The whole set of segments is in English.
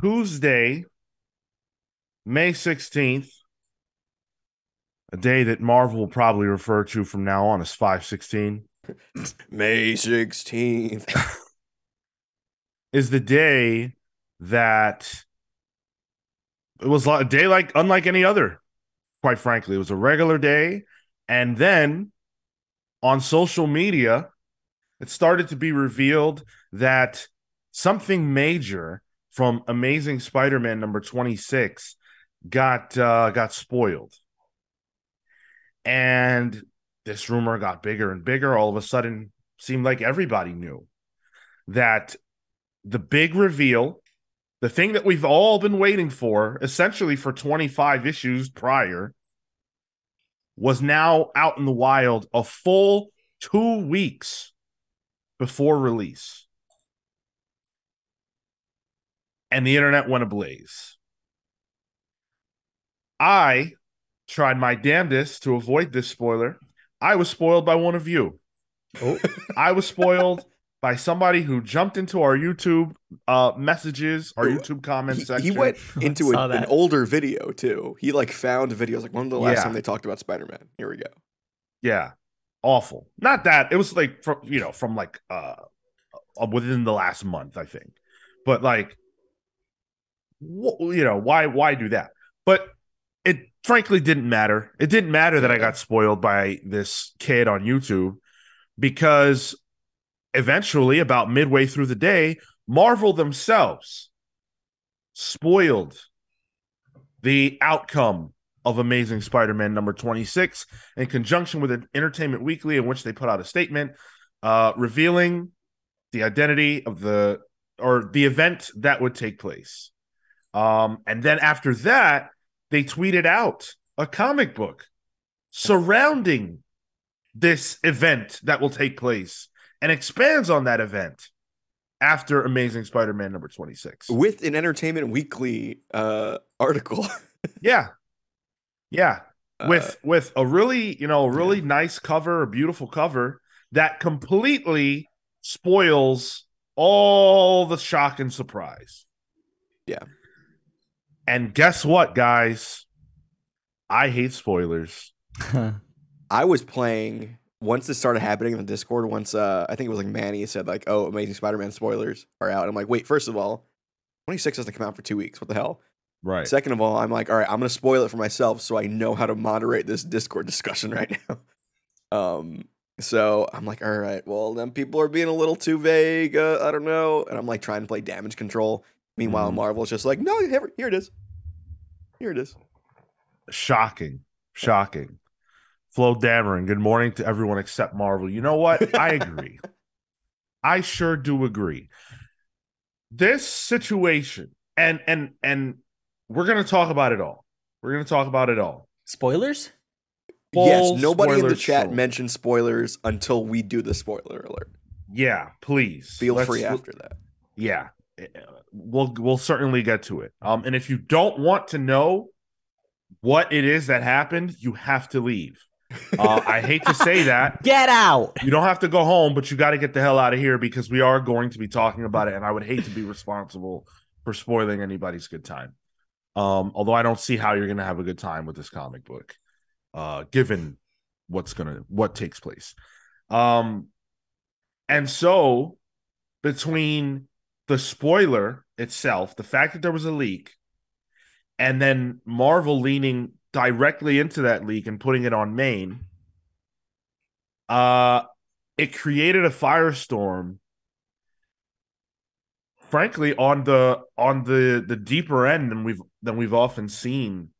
Tuesday, May 16th, a day that Marvel will probably refer to from now on as 516, May 16th. is the day that it was a day like unlike any other, quite frankly. It was a regular day. And then on social media, it started to be revealed that something major from Amazing Spider-Man number 26 got uh, got spoiled. And this rumor got bigger and bigger. All of a sudden, seemed like everybody knew that the big reveal, the thing that we've all been waiting for, essentially for 25 issues prior, was now out in the wild a full two weeks before release. And the internet went ablaze. I tried my damnedest to avoid this spoiler. I was spoiled by one of you. Oh. I was spoiled by somebody who jumped into our YouTube uh, messages, our Ooh, YouTube comment He, section. he went into a- an older video too. He like found videos like when was the last Yeah. time they talked about Spider Man? Here we go. Yeah, awful. Not that it was like from you know from like uh uh, within the last month, I think. But like, wh- you know why why do that? But it frankly didn't matter. It didn't matter that I got spoiled by this kid on YouTube because eventually, about midway through the day, Marvel themselves spoiled the outcome of Amazing Spider-Man number 26 in conjunction with Entertainment Weekly in which they put out a statement uh, revealing the identity of the or the event that would take place. Um, and then after that, they tweeted out a comic book surrounding this event that will take place and expands on that event after Amazing Spider-Man number 26. With an Entertainment Weekly uh, article. Yeah. Yeah. Uh, with with a really you know a really nice cover a beautiful cover that completely spoils all the shock and surprise Yeah. And guess what guys i hate spoilers I was playing once this started happening in the Discord. Once uh, I think it was like Manny said like, "Oh, Amazing Spider-Man spoilers are out." I'm like, "Wait, first of all, 26 doesn't come out for two weeks. What the hell?" right Second of all, I'm like, "All right, I'm gonna spoil it for myself so I know how to moderate this Discord discussion right now." Um, so I'm like, "All right, well then people are being a little too vague. Uh, I don't know," and I'm like trying to play damage control. Meanwhile, Mhm. Marvel's just like, "No, here, here it is. Here it is." shocking shocking flo dameron good morning to everyone except marvel you know what i agree i sure do agree this situation and and and we're gonna talk about it all we're gonna talk about it all Spoilers? Full yes, nobody in the chat zone. mentioned spoilers until we do the spoiler alert. yeah please Feel Let's- free after that. yeah we'll we'll certainly get to it. Um and if you don't want to know what it is that happened you have to leave. Uh, i hate to say that. Get out! you don't have to go home but you got to get the hell out of here because we are going to be talking about it and i would hate to be responsible for spoiling anybody's good time. Um although i don't see how you're gonna have a good time with this comic book uh given what's gonna what takes place. Um and so between the spoiler itself the fact that there was a leak and then marvel leaning directly into that leak and putting it on main uh it created a firestorm frankly on the on the the deeper end than we've than we've often seen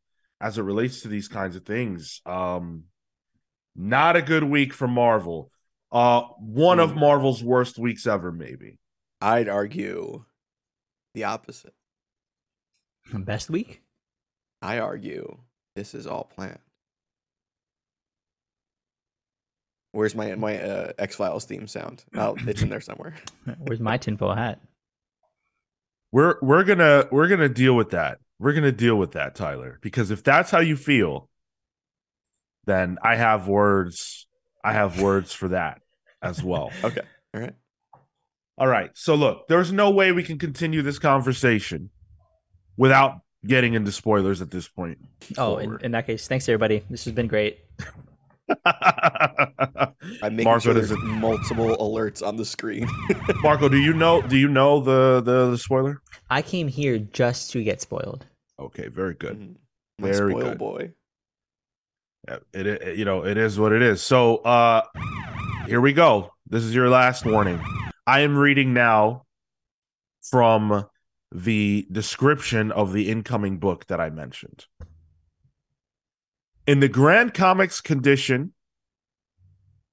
as it relates to these kinds of things. Um not a good week for marvel. Uh one of Mm. marvel's worst weeks ever maybe I'd argue the opposite. Best week? I argue this is all planned. Where's my my uh, X Files theme sound? Oh, it's in there somewhere. Where's my tinfoil hat? we're we're gonna we're gonna deal with that we're gonna deal with that tyler because if that's how you feel then i have words i have words for that as well Okay, all right. All right. So look, there's no way we can continue this conversation without getting into spoilers at this point. Oh, in, in that case, thanks everybody. This has been great. I'm making Marco, sure there's multiple alerts on the screen. Marco, do you know? Do you know the the, the spoiler? I came here just to get spoiled. Okay, very good. Mhm. My Very spoil good. boy. Yeah, It, it you know it is what it is. So uh here we go. This is your last warning. I am reading now from the description of the incoming book that I mentioned. In the Grand Comics condition,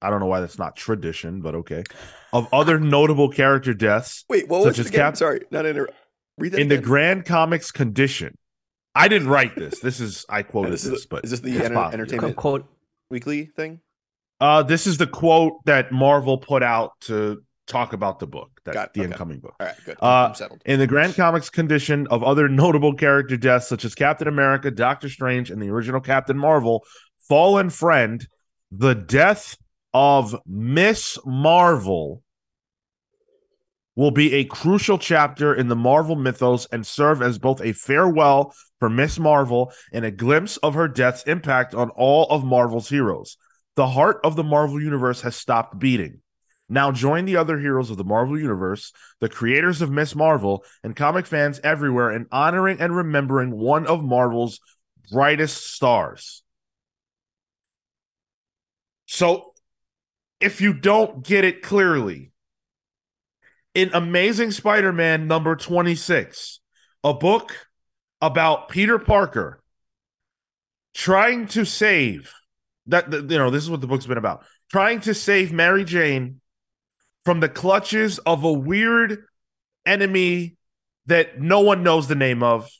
I don't know why that's not tradition, but okay. Of other notable character deaths Wait, what Such was it as again? Cap- Sorry, not inter. Read that in the. Grand Comics condition. I didn't write this. This is I quoted this this, is, but is this the enter- possible. Qu- entertainment Quote. weekly thing? Uh, this is the quote that Marvel put out to talk about the book, that Got it, the okay. incoming book. All right, good. Uh, I'm settled. In the Grand Comics condition of other notable character deaths, such as Captain America, Doctor Strange, and the original Captain Marvel, Fallen Friend, the death of Miss Marvel will be a crucial chapter in the Marvel mythos and serve as both a farewell for Miss Marvel and a glimpse of her death's impact on all of Marvel's heroes. The heart of the Marvel Universe has stopped beating. Now join the other heroes of the Marvel Universe, the creators of Miss Marvel, and comic fans everywhere in honoring and remembering one of Marvel's brightest stars. So, if you don't get it clearly, in Amazing Spider Man number 26, a book about Peter Parker trying to save that, you know, this is what the book's been about trying to save Mary Jane from the clutches of a weird enemy that no one knows the name of.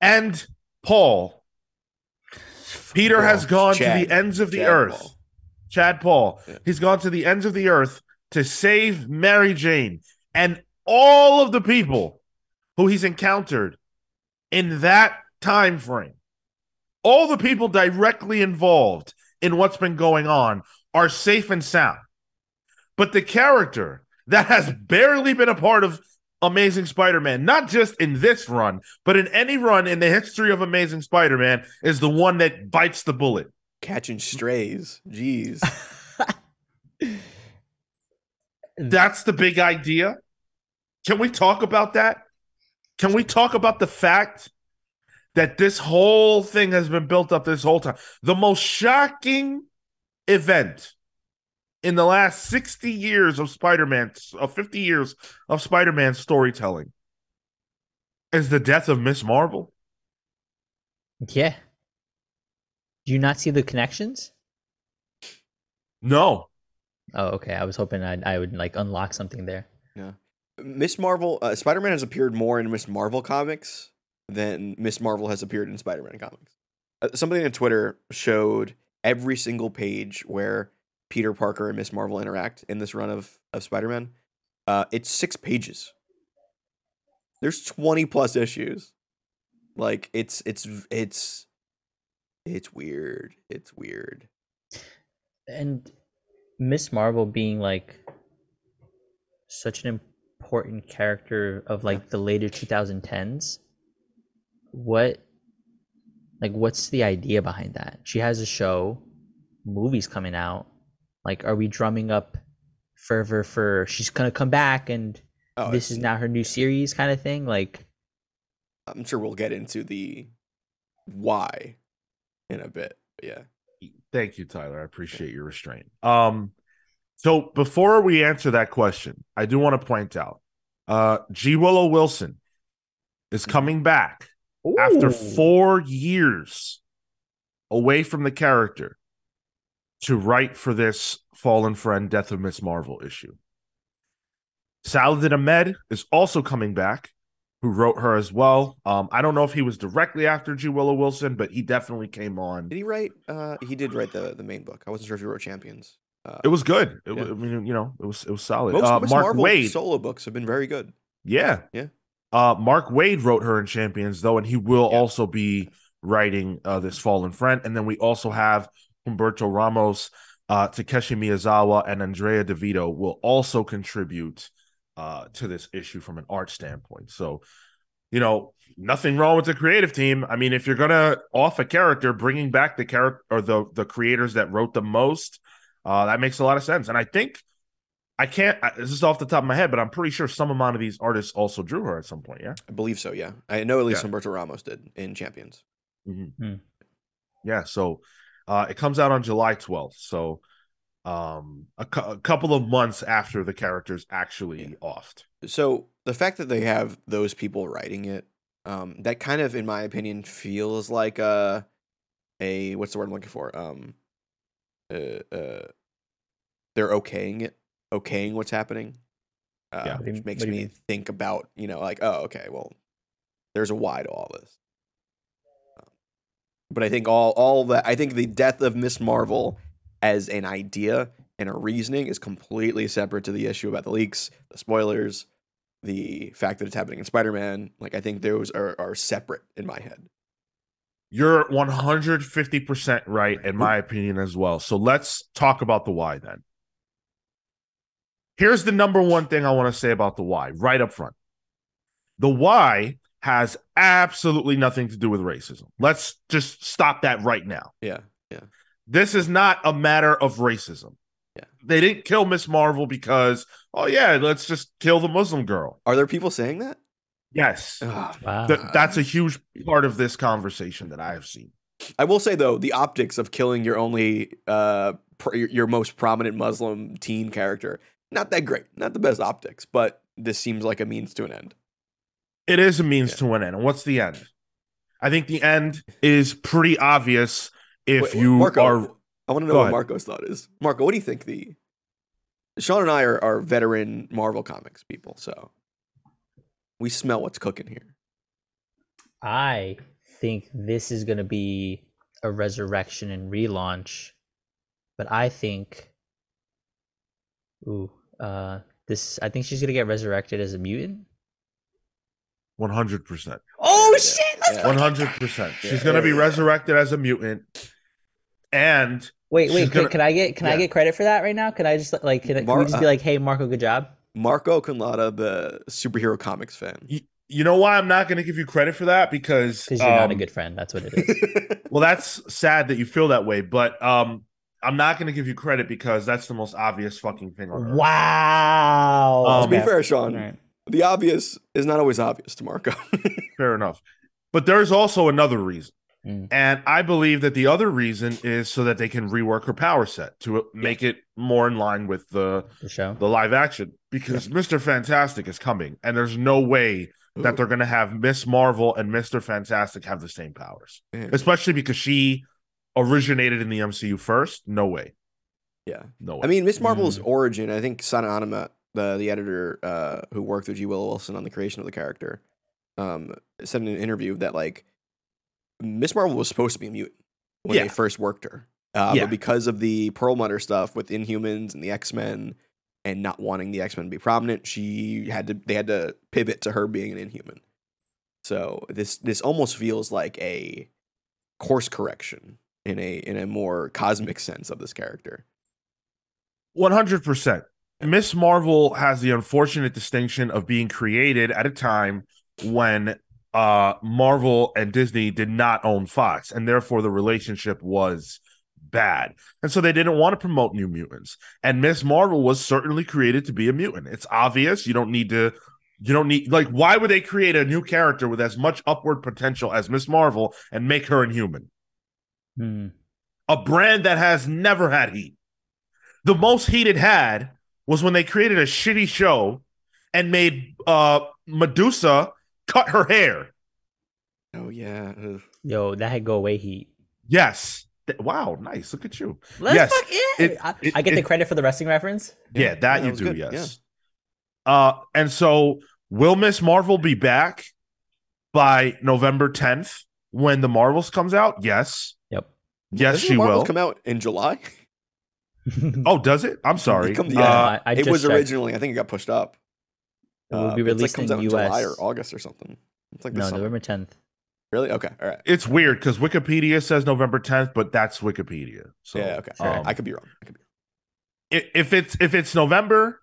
And Paul, Peter has gone Chad, to the ends of the Chad earth. Paul. Chad Paul. Yeah. He's gone to the ends of the earth to save Mary Jane and all of the people who he's encountered in that time frame. All the people directly involved in what's been going on are safe and sound. But the character that has barely been a part of Amazing Spider-Man, not just in this run, but in any run in the history of Amazing Spider-Man, is the one that bites the bullet. Catching strays. Jeez. That's the big idea. Can we talk about that? Can we talk about the fact that this whole thing has been built up this whole time? The most shocking event in the last 60 years of Spider-Man, of 50 years of Spider-Man storytelling is the death of Miss Marvel. Yeah. Do you not see the connections? No. Oh, okay. I was hoping I'd, I would like unlock something there. Yeah. Miss Marvel, uh, Spider Man has appeared more in Miss Marvel comics than Miss Marvel has appeared in Spider Man comics. Uh, somebody on Twitter showed every single page where Peter Parker and Miss Marvel interact in this run of, of Spider Man. Uh, it's six pages. There's 20 plus issues. Like it's it's it's it's weird. It's weird. And Miss Marvel being like such an important character of like the later 2010s. What like what's the idea behind that? She has a show, movies coming out. Like are we drumming up fervor for she's going to come back and Oh, this is now her new series kind of thing? Like I'm sure we'll get into the why in a bit. But yeah. Thank you, Tyler. I appreciate your restraint. Um, so before we answer that question, I do want to point out, uh, G. Willow Wilson is coming back after four years away from the character to write for this Fallen Friend Death of Miss Marvel issue. Saladin Ahmed is also coming back, who wrote her as well. Um, I don't know if he was directly after G. Willow Wilson, but he definitely came on. Did he write? Uh, he did write the the main book. I wasn't sure if he wrote Champions. Uh, It was good. It, Yeah. wa- I mean, you know, it was it was solid. most uh, Mark Marvel Waid, solo books have been very good. yeah, Yeah. Uh, Mark Waid wrote her in Champions though, and he will Yeah. also be writing uh, this Fallen Friend. And then we also have Humberto Ramos, uh, Takeshi Miyazawa, and Andrea Di Vito will also contribute uh, to this issue from an art standpoint. So, you know, nothing wrong with the creative team. I mean, if you're gonna off a character, bringing back the character or the the creators that wrote the most, uh, that makes a lot of sense. And I think I can't. I- This is off the top of my head, but I'm pretty sure some amount of these artists also drew her at some point. Yeah. I believe so. Yeah, I know at least Yeah. Humberto Ramos did in Champions. Yeah. So uh, it comes out on July 12th. So um, a, cou- a couple of months after the character's actually offed. So the fact that they have those people writing it, um, that kind of, in my opinion, feels like a, a what's the word I'm looking for? Um, uh, uh, they're okaying it, okaying what's happening. Uh, Yeah. What do you- which makes what do you me mean? think about you know like oh okay well, there's a why to all this. But I think all all that I think the death of Miss Marvel as an idea and a reasoning is completely separate to the issue about the leaks, the spoilers, the fact that it's happening in Spider-Man. Like I think those are are separate in my head. You're 150% right, in my opinion, as well. So let's talk about the why then. Here's the number one thing I want to say about the why right up front. The why has absolutely nothing to do with racism. Let's just stop that right now. Yeah. Yeah. This is not a matter of racism. Yeah. They didn't kill Miss Marvel because, oh, yeah, let's just kill the Muslim girl. Are there people saying that? Yes. Ugh. Wow. Th- that's a huge part of this conversation that I have seen. I will say though, the optics of killing your only uh pr- your, your most prominent Muslim teen character, not that great. Not the best optics, but this seems like a means to an end. It is a means Yeah. to an end. And what's the end? I think the end is pretty obvious if Wait, you Marco, are. I want to know Go what ahead. Marco's thought is. Marco, what do you think the Sean and I are, are veteran Marvel comics people, so we smell what's cooking here. I think this is going to be a resurrection and relaunch, but I think, ooh, uh, this. I think she's going to get resurrected as a mutant. 100%. Oh Yeah, shit! yeah. Let's One fucking- hundred percent. She's gonna be yeah, yeah. resurrected as a mutant, and Wait, wait. Can, gonna- can I get can I get credit for that right now? Can I just like can, I- can we just be like, hey, Marco, good job? Marco Conlada, the superhero comics fan. you, you know why I'm not gonna give you credit for that because Because you're not a um, good friend. That's what it is. Well, that's sad that you feel that way, but um, I'm not gonna give you credit because that's the most obvious fucking thing on earth. wow. Um, to be fair, Sean, All right. The obvious is not always obvious to Marco. Fair enough. But there's also another reason. Mm. And I believe that the other reason is so that they can rework her power set to make it more in line with the The show. the live action because Mr. Fantastic is coming and there's no way that they're going to have Miss Marvel and Mr. Fantastic have the same powers. Yeah. Especially because she originated in the MCU first. No way. yeah. No way. I mean, Miss Marvel's Mm. origin, I think Sana Amanat, the the editor uh, who worked with G. Willow Wilson on the creation of the character, um, said in an interview that like Miss Marvel was supposed to be a mutant when Yeah. they first worked her, uh, Yeah. but because of the Perlmutter stuff with Inhumans and the X Men, and not wanting the X Men to be prominent, she had to they had to pivot to her being an Inhuman. So this this almost feels like a course correction in a in a more cosmic sense of this character. 100%. Miss Marvel has the unfortunate distinction of being created at a time when uh Marvel and Disney did not own Fox and therefore the relationship was bad. And so they didn't want to promote New Mutants. And Miss Marvel was certainly created to be a mutant. It's obvious. You don't need to you don't need like why would they create a new character with as much upward potential as Miss Marvel and make her inhuman? Hmm. a brand that has never had heat. The most heat it had was when they created a shitty show and made uh Medusa cut her hair. Oh yeah. ugh. Yo, that had go away heat. Yes. Th- Wow, nice. Look at you. Let's Yes, fuck yeah. it- I, it- I get the it- credit for the wrestling reference. Yeah, that that you was do, good, yes. Uh and so will Miss Marvel be back by November 10th when the Marvels comes out? Yes. Yep. Yes, Doesn't she Marvels will. come out in July. Oh, does it? I'm sorry. It comes- Uh. I- I it just was checked. originally. I think it got pushed up. It will Uh, be it's like released comes in out in July or August or something. It's like this no, summer. November 10th. Really? Okay. All right. it's weird because Wikipedia says November 10th, but that's Wikipedia. So yeah. Okay. um, I could be wrong. I could be i- if it's if it's November,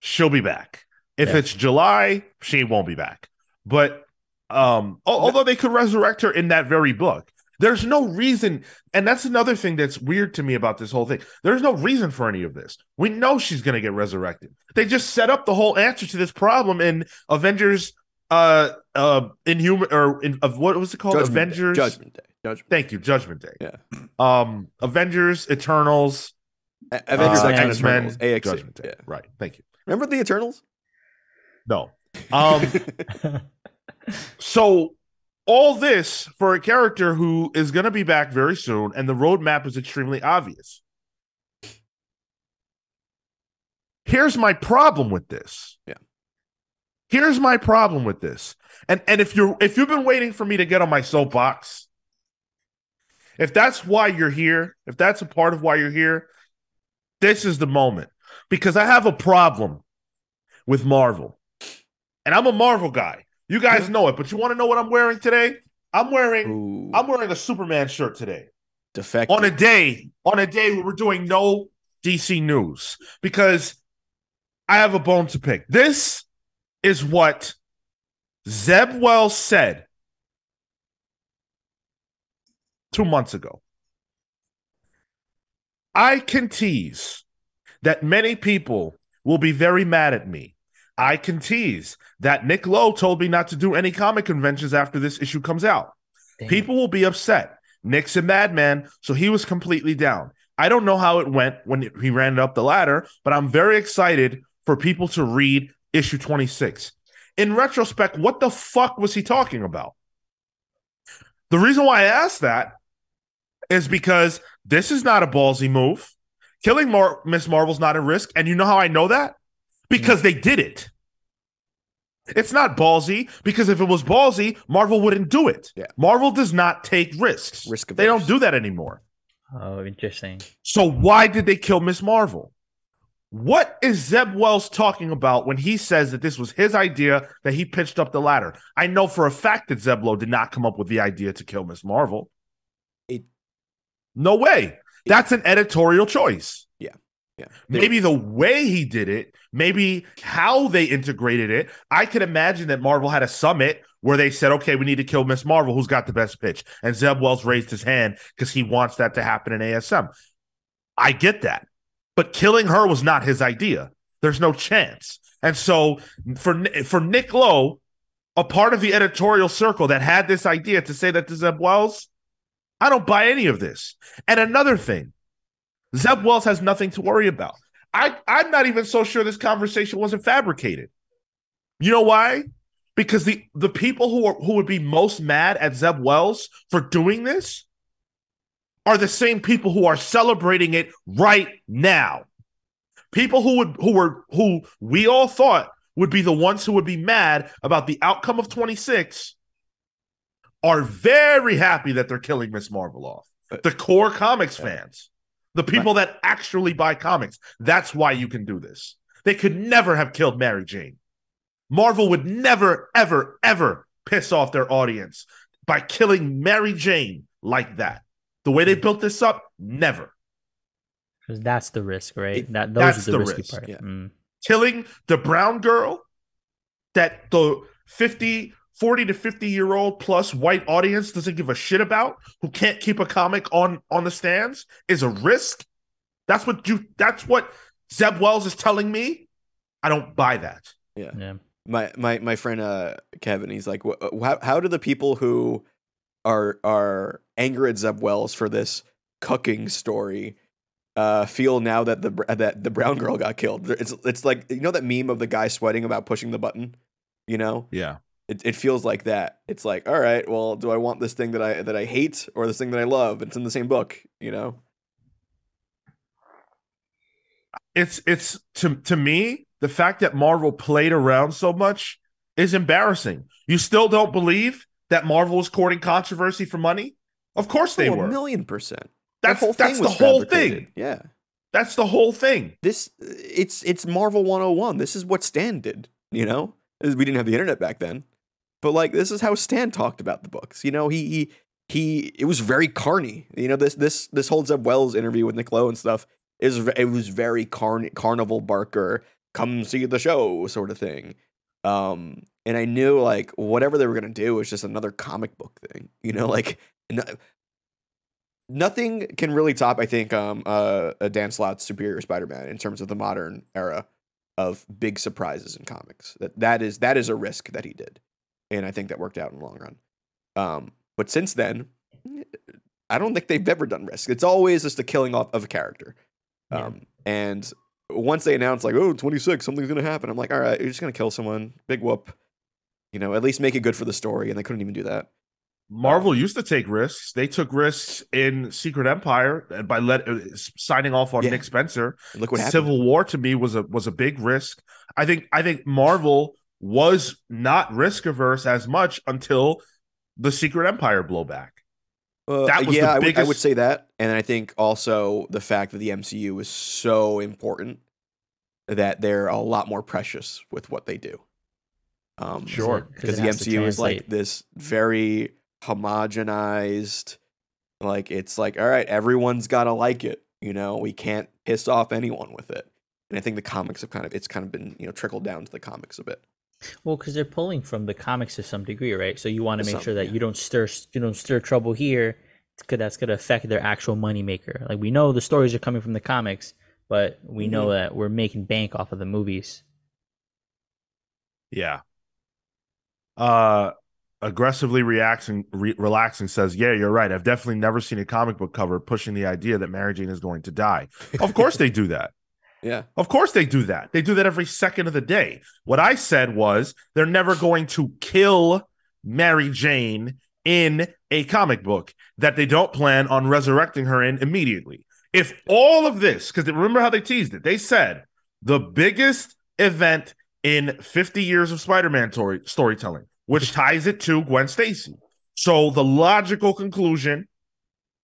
she'll be back. If Yeah. it's July, she won't be back. But Um, al- although they could resurrect her in that very book. There's no reason, and that's another thing that's weird to me about this whole thing. There's no reason for any of this. We know she's gonna get resurrected. They just set up the whole answer to this problem in Avengers, uh, uh, Inhuman or in of what was it called? Judgment Day. Avengers. Judgment Day. Judgment. Thank you, Judgment Day. Yeah. Um, Avengers, Eternals, A- Avengers uh, X-Men, X-Men, Eternals, AXE. Judgment Day. Yeah. Right. Thank you. Remember the Eternals? No. Um. So all this for a character who is going to be back very soon, and the roadmap is extremely obvious. Here's my problem with this. Yeah. Here's my problem with this. And and if you're if you've been waiting for me to get on my soapbox, if that's why you're here, if that's a part of why you're here, this is the moment. Because I have a problem with Marvel. And I'm a Marvel guy. You guys know it, but you want to know what I'm wearing today? I'm wearing Ooh, I'm wearing a Superman shirt today. defective. On a day, on a day where we're doing no DC news because I have a bone to pick. This is what Zeb Wells said two months ago. I can tease that many people will be very mad at me. I can tease that Nick Lowe told me not to do any comic conventions after this issue comes out. Damn. People will be upset. Nick's a madman, so he was completely down. I don't know how it went when he ran up the ladder, but I'm very excited for people to read issue 26. In retrospect, what the fuck was he talking about? The reason why I asked that is because this is not a ballsy move. Killing Mar- Miss Marvel's not a risk. And you know how I know that? Because they did it. It's not ballsy because if it was ballsy, Marvel wouldn't do it. Yeah. Marvel does not take risks. Risk They don't do that anymore. Oh, interesting. So why did they kill Miss Marvel? What is Zeb Wells talking about when he says that this was his idea that he pitched up the ladder? I know for a fact that Zeb Lowe did not come up with the idea to kill Miss Marvel. It- no way. That's an editorial choice. Yeah. Maybe the way he did it, maybe how they integrated it. I could imagine that Marvel had a summit where they said, okay, we need to kill Miss Marvel. Who's got the best pitch? And Zeb Wells raised his hand because he wants that to happen in ASM. I get that. But killing her was not his idea. There's no chance. And so for for Nick Lowe, a part of the editorial circle that had this idea to say that to Zeb Wells, I don't buy any of this. And another thing, Zeb Wells has nothing to worry about. I, I'm not even so sure this conversation wasn't fabricated. You know why? Because the the people who are who would be most mad at Zeb Wells for doing this are the same people who are celebrating it right now. People who would who were who we all thought would be the ones who would be mad about the outcome of 26 are very happy that they're killing Miss Marvel off. The core comics fans, the people that actually buy comics. That's why you can do this. They could never have killed Mary Jane. Marvel would never, ever, ever piss off their audience by killing Mary Jane like that. The way they built this up, never. Because that's the risk, right? It- that those that's are the, the risky risk, part. yeah. Mm. killing the brown girl that the 50 40 to 50 year old plus white audience doesn't give a shit about who can't keep a comic on on the stands is a risk that's what you that's what zeb wells is telling me i don't buy that Yeah. my my my friend uh Kevin, he's like, "Wh- how how do the people who are are angry at Zeb Wells for this cucking story uh feel now that the that the brown girl got killed? It's it's like you know that meme of the guy sweating about pushing the button, you know? yeah It it feels like that. It's like, all right, well, do I want this thing that I that I hate or this thing that I love? It's in the same book, you know? it's it's to to me the fact that marvel played around so much is embarrassing you still don't believe that marvel was courting controversy for money of course they oh, were a million percent. that's that whole that's the whole thing Yeah. that's the whole thing this it's it's Marvel 101. This is what Stan did, you know? We didn't have the internet back then. But like this is how Stan talked about the books. You know, he he, he it was very carny. You know, this this this whole Zeb Wells interview with Nick Lowe and stuff is it was very carn- carnival barker, come see the show sort of thing. Um, and I knew like whatever they were gonna do was just another comic book thing. You know, like no, nothing can really top. I think um uh a Dan Slott's Superior Spider-Man in terms of the modern era of big surprises in comics. That that is that is a risk that he did, and I think that worked out in the long run. Um, but since then, I don't think they've ever done risk. It's always just a killing off of a character. Yeah. Um, and once they announce like, oh, 26, something's gonna happen, I'm like, all right, you're just gonna kill someone. Big whoop. You know, at least make it good for the story, and they couldn't even do that. Marvel used to take risks. They took risks in Secret Empire and by let uh, signing off on Yeah. Nick Spencer. And look what happened. Civil War to me was a was a big risk. I think I think Marvel was not risk averse as much until the Secret Empire blowback. Uh, that was yeah, the I would- I would say that, and I think also the fact that the MCU is so important that they're a lot more precious with what they do. Um, Sure. because the MCU is like this very homogenized, like it's like all right, everyone's got to like it. You know, we can't piss off anyone with it. And I think the comics have kind of it's kind of been you know trickled down to the comics a bit. Well, because they're pulling from the comics to some degree, right? So you want To to make sure that yeah. you don't stir you don't stir trouble here, because that's gonna affect their actual moneymaker. Like we know the stories are coming from the comics, but we know Mm-hmm. that we're making bank off of the movies. Yeah. Uh aggressively reacting re- relaxing says, "Yeah, you're right. I've definitely never seen a comic book cover pushing the idea that Mary Jane is going to die." Of course they do that. Yeah, Of course they do that. They do that every second of the day. What I said was they're never going to kill Mary Jane in a comic book that they don't plan on resurrecting her in immediately. If all of this, because remember how they teased it, they said the biggest event in 50 years of Spider-Man story- storytelling, which ties it to Gwen Stacy. So the logical conclusion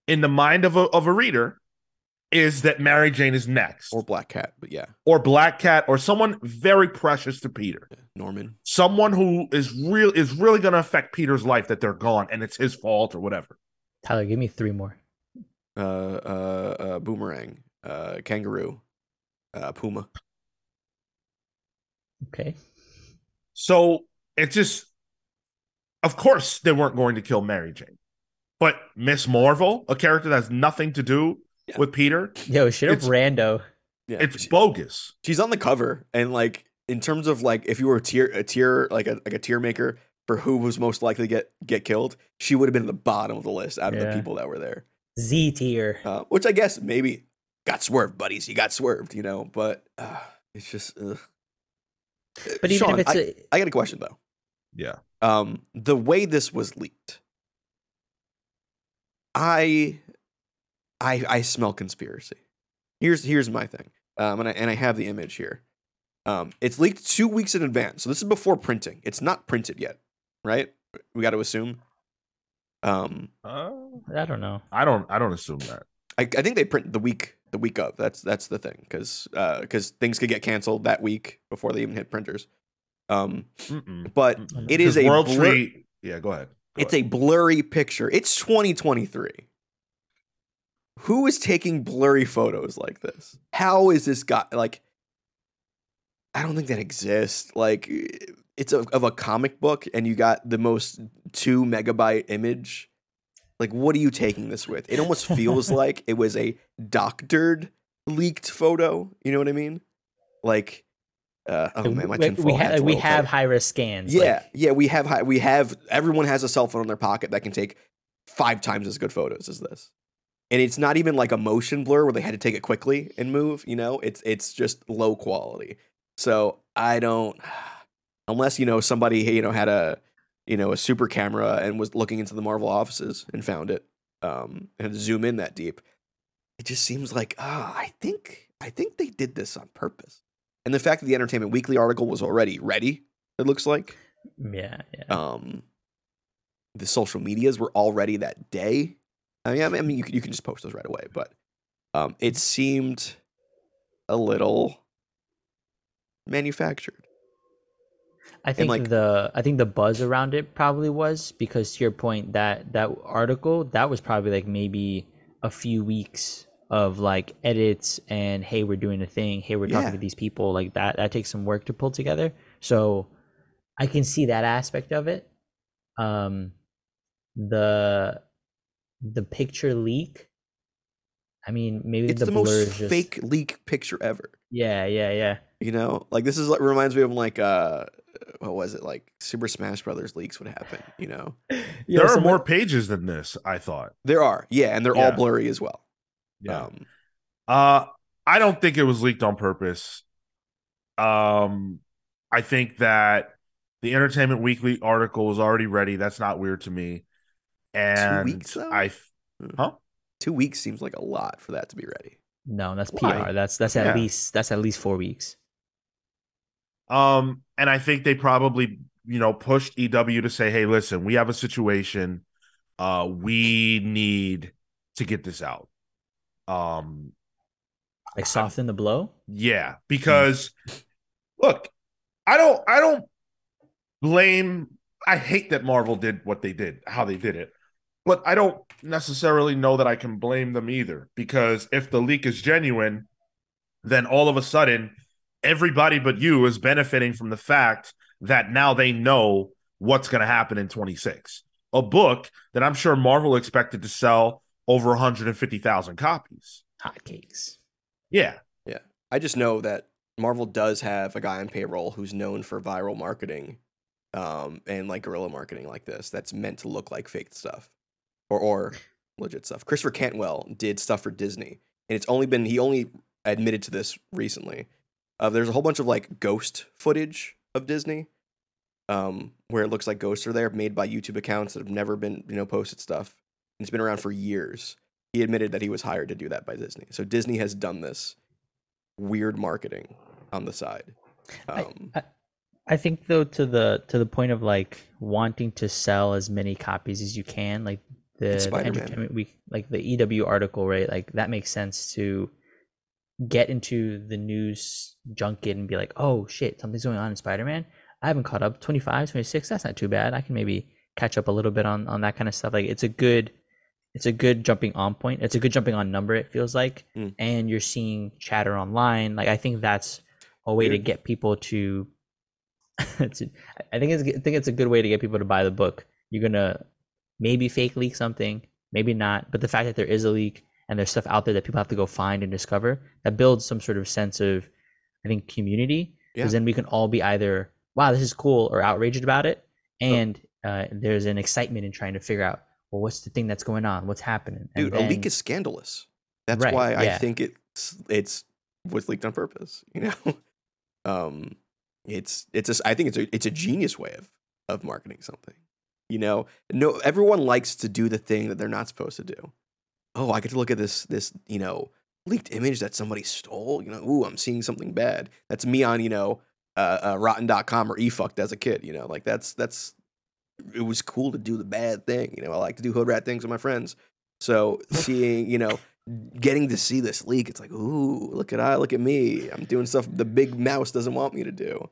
in the mind of a, of a reader is that Mary Jane is next or Black Cat, but yeah, or Black Cat or someone very precious to Peter. Norman. Someone who is real is really going to affect Peter's life that they're gone and it's his fault or whatever. Tyler, give me three more. uh, uh, uh, boomerang, uh, kangaroo, uh, puma. Okay. So it just of course they weren't going to kill Mary Jane. But Miss Marvel, a character that has nothing to do Yeah. with Peter, Yo, shit up rando. Yeah, it's she- bogus. she's on the cover, and like in terms of like if you were a tier, a tier like a like a tier maker for who was most likely to get get killed, she would have been at the bottom of the list out of the people that were there. Z tier. Uh, which I guess maybe got swerved, buddies. You got swerved, you know. But uh, it's just. Ugh. But even Sean, if it's I, a I got a question though. Yeah. um the way this was leaked i i i smell conspiracy here's here's my thing um and i and i have the image here um it's leaked two weeks in advance so this is before printing it's not printed yet right we got to assume um Uh, I don't know. I don't I don't assume that. I, I think they print the week the week of that's that's the thing because because things could get canceled that week before they even hit printers um Mm-mm. but Mm-mm. it is 'Cause a World blur- Tree. Yeah, go ahead. Go It's ahead. a blurry picture. It's 2023. Who is taking blurry photos like this? How is this guy like I don't think that exists. Like it's a, of a comic book and you got the most 2 megabyte image. Like what are you taking this with? It almost feels like it was a doctored leaked photo, you know what I mean? Like uh, oh man, my we, we, ha- we have high risk scans. Yeah, like- yeah, we have high, we have everyone has a cell phone in their pocket that can take five times as good photos as this. And it's not even like a motion blur where they had to take it quickly and move, you know? It's it's just low quality. So, I don't unless you know somebody you know had a you know a super camera and was looking into the Marvel offices and found it um and zoom in that deep. It just seems like ah, I think I think they did this on purpose. And the fact that the Entertainment Weekly article was already ready it looks like. Yeah, yeah. Um, the social medias were already that day. I mean, I mean, I mean, you can, you can just post those right away, but um, it seemed a little manufactured. I think like- the I think the buzz around it probably was because to your point that that article that was probably like maybe a few weeks of like edits and hey we're doing a thing hey we're talking Yeah. to these people like that that takes some work to pull together so I can see that aspect of it. Um, the the picture leak. I mean, maybe It's the, the, blur most is just fake leak picture ever. Yeah, yeah, yeah. You know, like this is like reminds me of like uh, what was it like Super Smash Brothers leaks would happen. You know, Yo, there are someone- more pages than this. I thought. there are yeah, and they're all blurry as well. Yeah. Um, Uh, I don't think it was leaked on purpose. Um, I think that the Entertainment Weekly article was already ready. That's not weird to me. And weeks, though? I, huh? two weeks seems like a lot for that to be ready. No, that's Why? PR. That's that's at Yeah. least that's at least four weeks. Um, and I think they probably, you know, pushed EW to say, "Hey, listen, we have a situation. Uh, we need to get this out." Um, Like soften the blow. Yeah, because look, I don't I don't blame I hate that Marvel did what they did, how they did it. But I don't necessarily know that I can blame them either because if the leak is genuine, then all of a sudden everybody but you is benefiting from the fact that now they know what's going to happen in 26. A book that I'm sure Marvel expected to sell over 150,000 copies. Hotcakes. Yeah. Yeah. I just know that Marvel does have a guy on payroll who's known for viral marketing, um, and like guerrilla marketing like this that's meant to look like fake stuff, or or legit stuff. Christopher Cantwell did stuff for Disney, and it's only been he only admitted to this recently. Uh, there's a whole bunch of like ghost footage of Disney, um, where it looks like ghosts are there, made by YouTube accounts that have never been you know posted stuff. And it's been around for years. He admitted that he was hired to do that by Disney. So Disney has done this weird marketing on the side. I- Um, I, I think though to the to the point of like wanting to sell as many copies as you can, like the, Spider-Man. entertainment week, like the EW article, right? Like that makes sense to get into the news junket and be like, oh shit, something's going on in Spider-Man. I haven't caught up. 25, 26, that's not too bad. I can maybe catch up a little bit on on that kind of stuff. Like it's a good it's a good jumping on point. It's a good jumping on number, it feels like. Mm. And you're seeing chatter online. Like I think that's a way to get people to to- I think it's I think it's a good way to get people to buy the book. You're gonna maybe fake leak something, maybe not, but the fact that there is a leak and there's stuff out there that people have to go find and discover that builds some sort of sense of I think community because Yeah. then we can all be either wow this is cool or outraged about it and uh, there's an excitement in trying to figure out well what's the thing that's going on what's happening And dude, a leak is scandalous. That's Right, why I yeah. think it's it's was leaked on purpose. You know, um, it's it's a, I think it's a it's a genius way of of marketing something. You know, no, everyone likes to do the thing that they're not supposed to do. Oh, I get to look at this this you know leaked image that somebody stole. You know, ooh, I'm seeing something bad. That's me on you know uh, uh, Rotten.com or eFukt as a kid. You know, like that's that's it was cool to do the bad thing. You know, I like to do hood rat things with my friends. So seeing, you know, getting to see this leak, it's like, ooh, look at I, look at me. I'm doing stuff the big mouse doesn't want me to do.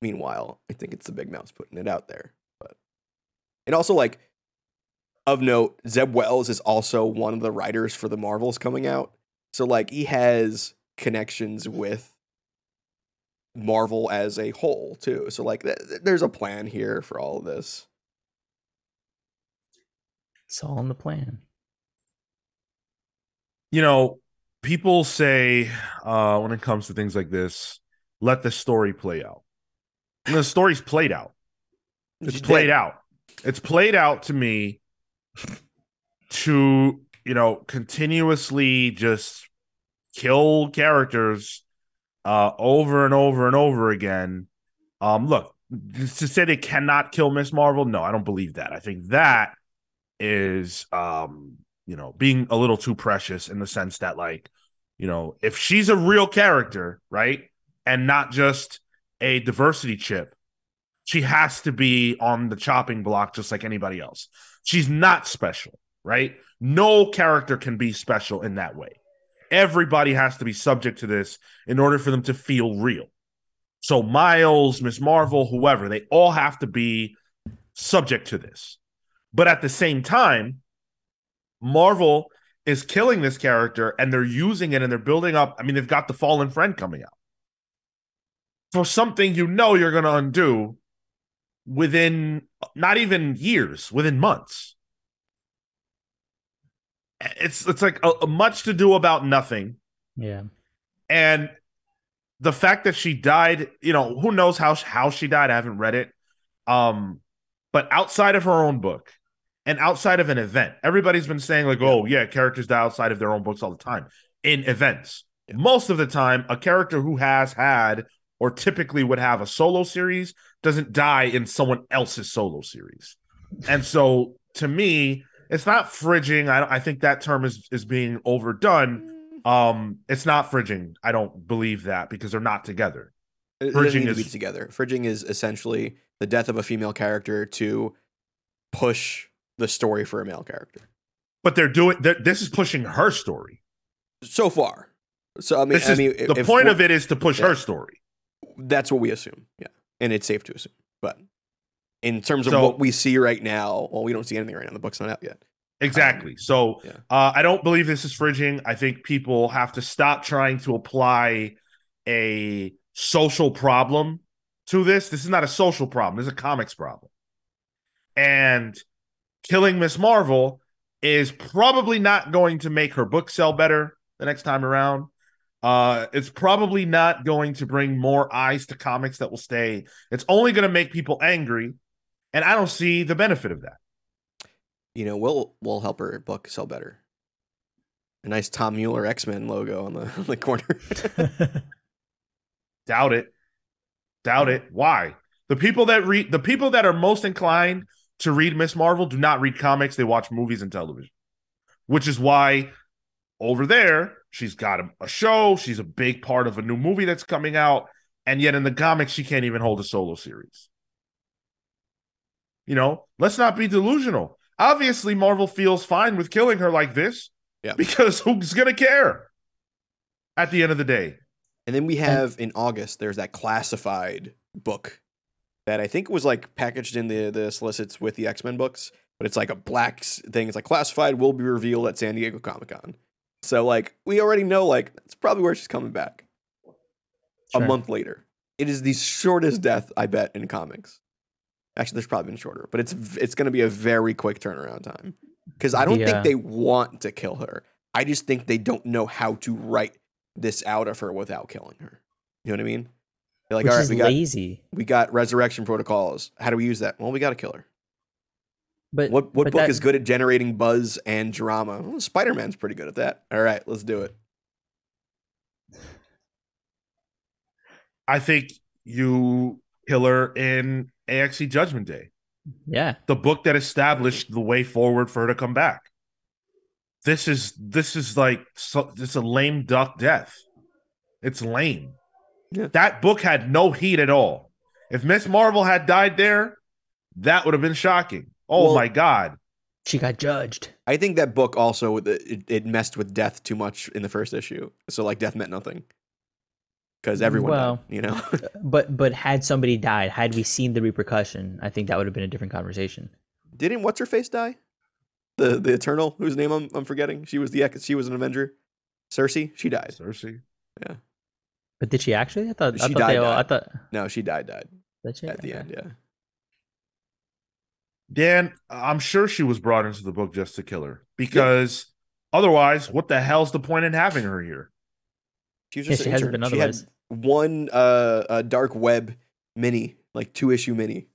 Meanwhile, I think it's the big mouse putting it out there. But and also like of note, Zeb Wells is also one of the writers for the Marvels coming out. So like he has connections with Marvel as a whole too. So like th- th- there's a plan here for all of this. it's all in the plan you know, people say uh, when it comes to things like this, let the story play out. And the story's played out. It's played out. It's played out to me to, you know, continuously just kill characters uh over and over and over again. Um look, to say they cannot kill Miss Marvel, no, I don't believe that. I think that is um you know, being a little too precious in the sense that, like, you know, if she's a real character, right, and not just a diversity chip, she has to be on the chopping block just like anybody else. She's not special, right? No character can be special in that way. Everybody has to be subject to this in order for them to feel real. So, Miles, Miss Marvel, whoever, they all have to be subject to this. But at the same time, Marvel is killing this character and they're using it and they're building up. I mean, they've got the Fallen Friend coming out. For something you know you're going to undo, within not even years, within months. It's it's like a, a much to do about nothing. Yeah. And the fact that she died, you know, who knows how how she died? I haven't read it. Um, but outside of her own book and outside of an event, everybody's been saying like, "Oh, yeah, characters die outside of their own books all the time in events." Most of the time, a character who has had or typically would have a solo series doesn't die in someone else's solo series. And so, to me, it's not fridging. I, I think that term is is being overdone. Um, it's not fridging. I don't believe that because they're not together. Fridging need to is- be together. Fridging is essentially the death of a female character to push the story for a male character. But they're doing. They're, this is pushing her story. So far, so I mean, This I is mean, the if point of it is to push yeah. her story. That's what we assume. Yeah, and it's safe to assume. But in terms of So- what we see right now, well, we don't see anything right now. The book's not out yet. Exactly. So yeah. uh, I don't believe this is fridging. I think people have to stop trying to apply a social problem to this. This is not a social problem. This is a comics problem. And killing Miss Marvel is probably not going to make her book sell better the next time around. Uh, it's probably not going to bring more eyes to comics that will stay. It's only going to make people angry, and I don't see the benefit of that. You know, we'll we'll help her book sell better. A nice Tom Muller X Men logo on the on the corner. Doubt it. Doubt it. Why? The people that read the people that are most inclined to read Miss Marvel do not read comics, they watch movies and television. Which is why over there, she's got a, a show, she's a big part of a new movie that's coming out, and yet in the comics she can't even hold a solo series. You know, let's not be delusional. Obviously Marvel feels fine with killing her like this Yeah. because who's going to care at the end of the day? And then we have in August, there's that classified book that I think was like packaged in the the solicits with the X Men books, but it's like a black thing. It's like classified will be revealed at San Diego Comic Con. So like we already know like that's probably where she's coming back. Sure. A month later, it is the shortest death I bet in comics. Actually, there's probably been shorter, but it's it's going to be a very quick turnaround time because I don't think they want to kill her. I just think they don't know how to write this out of her without killing her. You know what I mean? They're like, Which all right, we got lazy. we got resurrection protocols. How do we use that? Well, we got to kill her. But What what but book that- is good at generating buzz and drama? Well, Spider Man's pretty good at that. All right, let's do it. I think you kill her in AXE Judgment Day, Yeah. the book that established the way forward for her to come back. This is this is like so, it's a lame duck death. It's lame. Yeah. That book had no heat at all. If Miss Marvel had died there, that would have been shocking. Oh Well- my god. She got judged. I think that book also it, it messed with death too much in the first issue. So like death meant nothing because everyone, Well, died, you know. But but had somebody died, had we seen the repercussion, I think that would have been a different conversation. Didn't what's her face die? The the Eternal, whose name I'm I'm forgetting. She was the X- she was an Avenger. Sersi, she died. Sersi. Yeah. But did she actually? I thought I She thought died, they all, I thought No, she died. Died that she at the okay. end. Yeah. Dan, I'm sure she was brought into the book just to kill her because otherwise, what the hell's the point in having her here? She was Yeah, just she an hasn't intern. been She had otherwise. one uh, uh dark web mini, like two issue mini.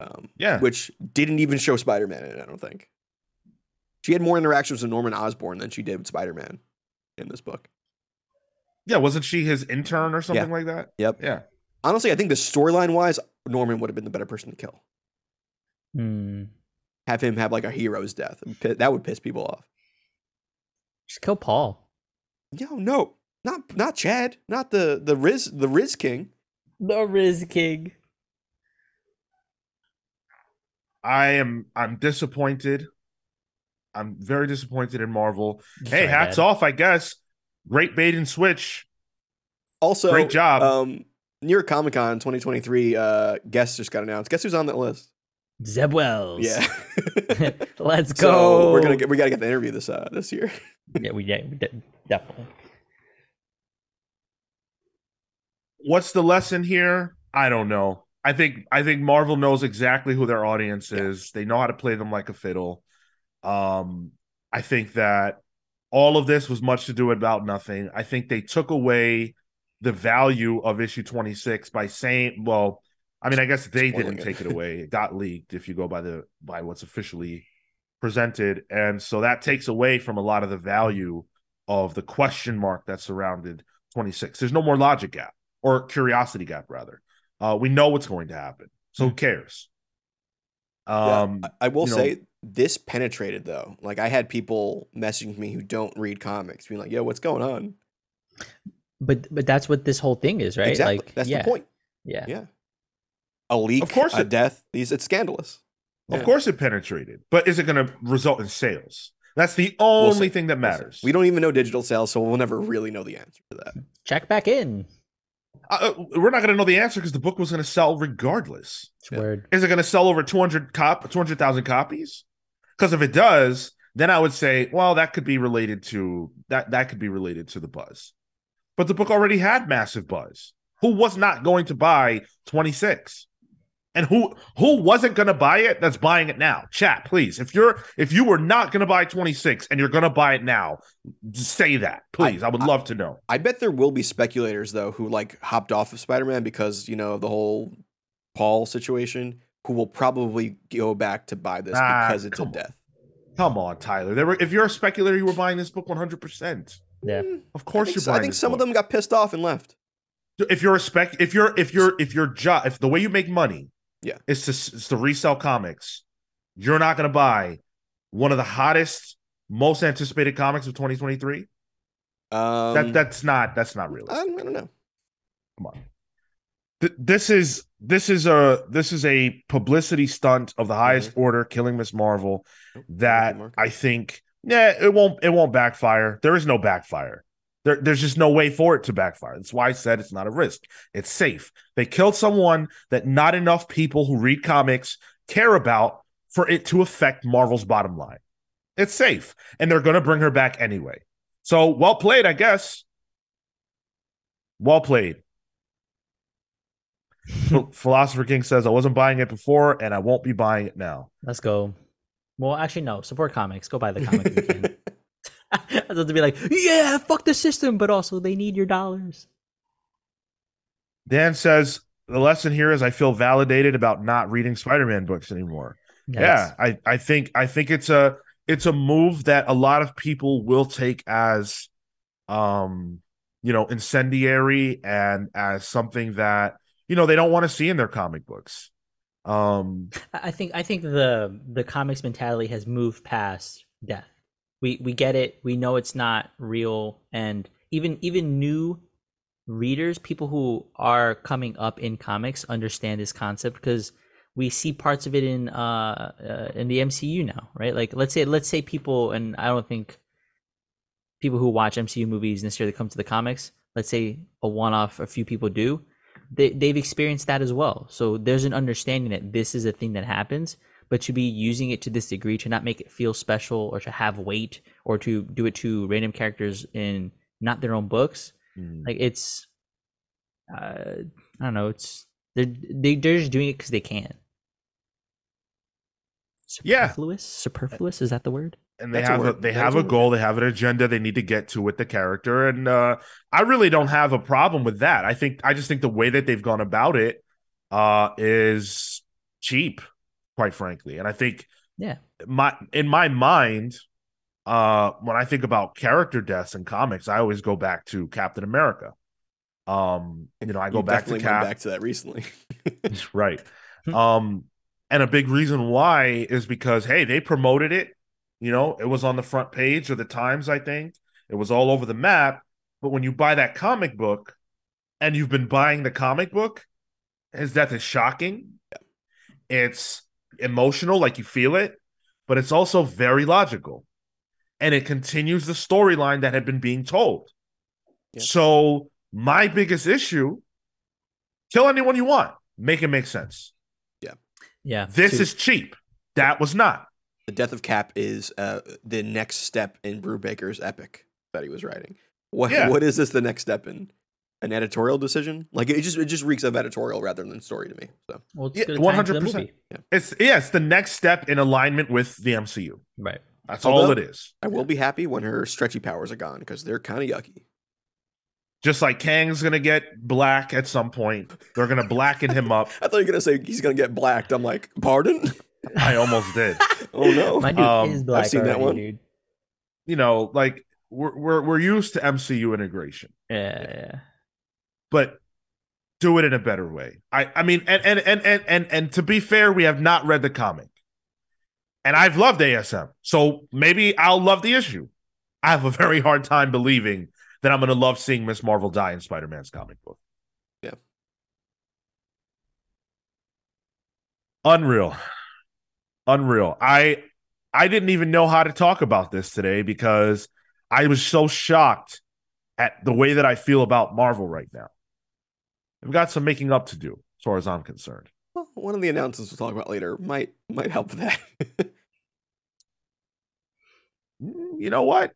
Um, Yeah. which didn't even show Spider Man in it. I don't think. She had more interactions with Norman Osborn than she did with Spider Man in this book. Yeah, wasn't she his intern or something like that? Yep. Yeah. Honestly, I think the storyline wise, Norman would have been the better person to kill. Hmm. Have him have like a hero's death. That would piss people off. Just kill Paul. No, no, not not Chad, not the the Riz the Riz King. The Riz King. I am I'm disappointed. I'm very disappointed in Marvel. Hey, hats Dad. off, I guess. Great bait and switch. Also, Great job. Um, New York Comic Con 2023 uh, guests just got announced. Guess who's on that list? Zeb Wells. Yeah. Let's so go. we're gonna get we gotta get the interview this uh this year. Yeah, we, yeah, we did. Definitely. What's the lesson here? I don't know. I think I think Marvel knows exactly who their audience Yeah. is. They know how to play them like a fiddle. Um, I think that all of this was much to do about nothing. I think they took away the value of issue 26 by saying, well, I mean, I guess they didn't it. take it away. It got leaked if you go by the by what's officially presented. And so that takes away from a lot of the value of the question mark that surrounded 26. There's no more logic gap or curiosity gap rather. Uh, we know what's going to happen. So who cares? Yeah, Um I, I will you know- say this penetrated though. Like I had people messaging me who don't read comics, being like, "Yo, what's going on?" But but that's what this whole thing is, right? Exactly. Like That's yeah, the point. Yeah. Yeah. A leak, Of course a it- death. These it's scandalous. Of Yeah. course it penetrated, but is it going to result in sales? That's the We'll only thing that We'll matters. We don't even know digital sales, so we'll never really know the answer to that. Check back in. Uh, uh, we're not going to know the answer because the book was going to sell regardless. It's Yeah. word. Is it going to sell over 200 cop 200,000 copies? Because if it does, then I would say, well, that could be related to that that could be related to the buzz. But the book already had massive buzz. Who was not going to buy 26? And who who wasn't going to buy it that's buying it now? Chat, please. If you're if you were not going to buy 26 and you're going to buy it now, say that. Please. I, would I- love to know. I bet there will be speculators though who like hopped off of Spider-Man because, you know, the whole Paul situation, who will probably go back to buy this Ah, because it's a come on. death. Come on, Tyler. There were if you're a speculator, you were buying this book 100%. Yeah. Mm, Of course you're so- buying I think this some of them got pissed off and left. if you're a spec if you're if you're if your job if the way you make money Yeah. It's to is to resell comics. You're not going to buy one of the hottest most anticipated comics of 2023 Um, that that's not that's not real I, I don't know. come on. Th- this is this is a this is a publicity stunt of the highest order killing miss marvel Nope, that i think yeah it won't it won't backfire. There is no backfire there, there's just no way for it to backfire. That's why I said it's not a risk. It's safe. They killed someone that not enough people who read comics care about for it to affect Marvel's bottom line. It's safe. And they're going to bring her back anyway. So well played, I guess. Well played. Philosopher King says, I wasn't buying it before and I won't be buying it now. Let's go. Well, actually, no. Support comics. Go buy the comic if you. I was about to be like, yeah, fuck the system, but also they need your dollars. Dan says, the lesson here is I feel validated about not reading Spider-Man books anymore. yeah i i think i think it's a it's a move that a lot of people will take as um you know incendiary and as something that you know they don't want to see in their comic books um I I think I think the the comics mentality has moved past death. We we get it. We know it's not real, and even even new readers, people who are coming up in comics, understand this concept because we see parts of it in uh, uh in the MCU now, right? Like let's say let's say people, and I don't think people who watch MCU movies necessarily come to the comics. Let's say a one off, a few people do they, they've experienced that as well. So there's an understanding that this is a thing that happens, but to be using it to this degree to not make it feel special or to have weight or to do it to random characters in not their own books, mm, like it's, uh, I don't know, it's they're they, they're just doing it because they can. Yeah. Superfluous, superfluous? Is that the word? and they That's have a, they have a a goal they have an agenda they need to get to with the character and uh i really don't have a problem with that. I think i just think the way that they've gone about it uh is cheap quite frankly and i think Yeah. my in my mind uh when i think about character deaths in comics i always go back to captain america um you know i go You back to cap went back to that recently. right. Hmm. Um, and a big reason why is because hey, they promoted it. You know, it was on the front page of the Times, I think. It was all over the map. But when you buy that comic book, and you've been buying the comic book, his death is shocking. It's emotional, like you feel it, but it's also very logical, and it continues the storyline that had been being told. Yeah. So my biggest issue: kill anyone you want, make it make sense. Yeah. Yeah. This to- is cheap. That was not. the death of Cap is uh, the next step in Brubaker's epic that he was writing. What Yeah. what is this the next step in? An editorial decision. Like it just it just reeks of editorial rather than story to me. So Well, it's Yeah, good time for the 100%. movie. It's yeah, it's the next step in alignment with the MCU. Right. That's all it is. I will be happy when her stretchy powers are gone because they're kind of yucky. Just like Kang's gonna get black at some point, they're gonna blacken him up. I thought you were gonna say he's gonna get blacked. I'm like, pardon? I almost did. oh no. My dude Um, is I've black seen that one. dude. You know, like we're we're we're used to MCU integration, Yeah, yeah. But do it in a better way. I I mean, and and and and and, and to be fair, we have not read the comic, and I've loved ASM, so maybe I'll love the issue. I have a very hard time believing that I'm gonna love seeing Miss Marvel die in Spider Man's comic book. Yeah. Unreal. Unreal. I I didn't even know how to talk about this today because I was so shocked at the way that I feel about Marvel right now. I've got some making up to do, as far as I'm concerned. Well, one of the announcements we'll talk about later might might help with that. Mm, You know what?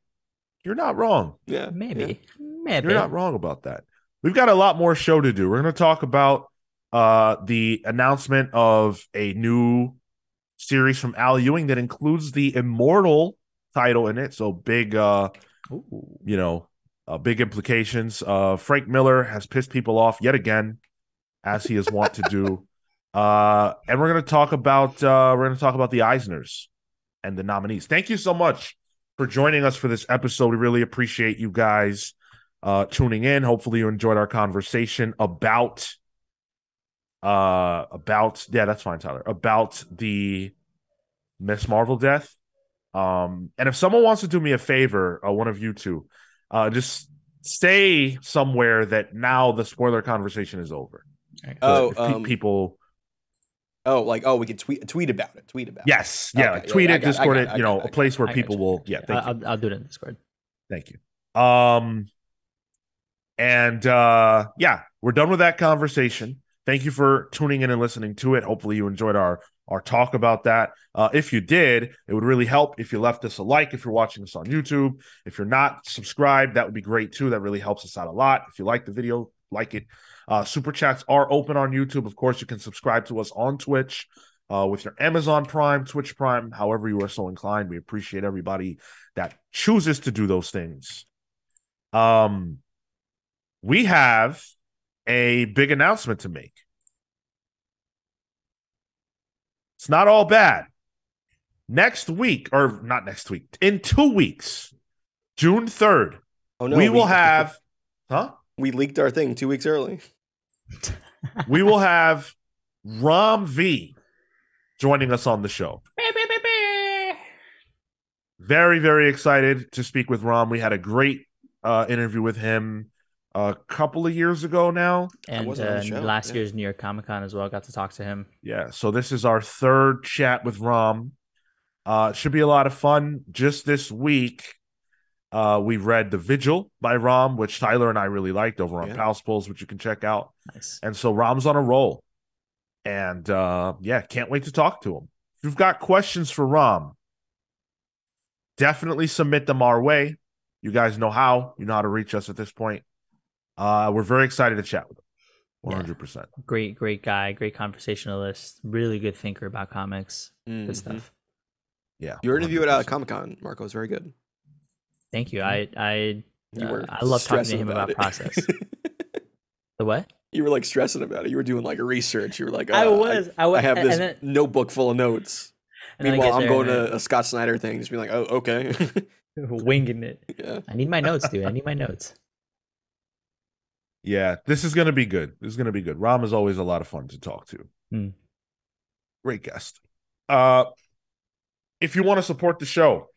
You're not wrong. yeah. Maybe. Maybe. You're not wrong about that. We've got a lot more show to do. We're going to talk about uh, the announcement of a new series from Al Ewing that includes the Immortal title in it. So big, uh, Ooh. you know, uh, big implications. Uh, Frank Miller has pissed people off yet again, as he is wont to do. Uh, and we're going to talk about uh, we're going to talk about the Eisners and the nominees. Thank you so much for joining us for this episode. We really appreciate you guys uh, tuning in. Hopefully, you enjoyed our conversation about uh about yeah, that's fine, Tyler. About the Miss Marvel death. Um, and if someone wants to do me a favor, uh, one of you two, uh, just stay somewhere that now the spoiler conversation is over. Alright. Oh, pe- um, people, Oh, like oh, we could tweet tweet about it. Tweet about it. yes, yeah, Okay, yeah, tweet yeah, it, got Discord got it, it, you know, it, I a got place where people you. will, yeah, thank. I'll, I'll do it in Discord. Thank you. Um and uh yeah, we're done with that conversation. Thank you for tuning in and listening to it. Hopefully you enjoyed our our talk about that. Uh if you did, it would really help if you left us a like if you're watching us on YouTube. If you're not subscribed, that would be great too. That really helps us out a lot. If you like the video, like it. Uh super chats are open on YouTube. Of course, you can subscribe to us on Twitch. Uh, with your Amazon Prime, Twitch Prime, however you are so inclined, we appreciate everybody that chooses to do those things. Um, we have a big announcement to make. It's not all bad. Next week, or not next week, in two weeks, June 3rd, Oh no, we will have, huh? we leaked our thing two weeks early. We will have Ram V joining us on the show. Very, very excited to speak with Ram. We had a great uh, interview with him a couple of years ago now. And wasn't on the uh, last yeah. year's New York Comic Con as well. Got to talk to him. Yeah, so this is our third chat with Ram. Uh, should be a lot of fun. Just this week, uh, we read The Vigil by Ram, which Tyler and I really liked over on Yeah. Pals Pulls, which you can check out. Nice. And so Ram's on a roll. And uh, yeah, can't wait to talk to him. If you've got questions for Ram, definitely submit them our way. You guys know how. You know how to reach us at this point. Uh, we're very excited to chat with him. 100%. Great, great guy. Great conversationalist. Really good thinker about comics. Mhm. Good stuff. Yeah. Your interview at uh, Comic Con, Marco, was very good. Thank you. I I You Uh, I love talking to him about it. process. the what? you were like stressing about it. You were doing like research. You were like, I uh, was. I, I, was. I have this then- notebook full of notes. and then I Meanwhile, I'm there going and to a Scott Snyder thing, just being like, oh, okay. winging it. yeah. I need my notes, dude. I need my notes. Yeah, this is going to be good. This is going to be good. Ram is always a lot of fun to talk to. Hmm. Great guest. Uh, if you want to support the show,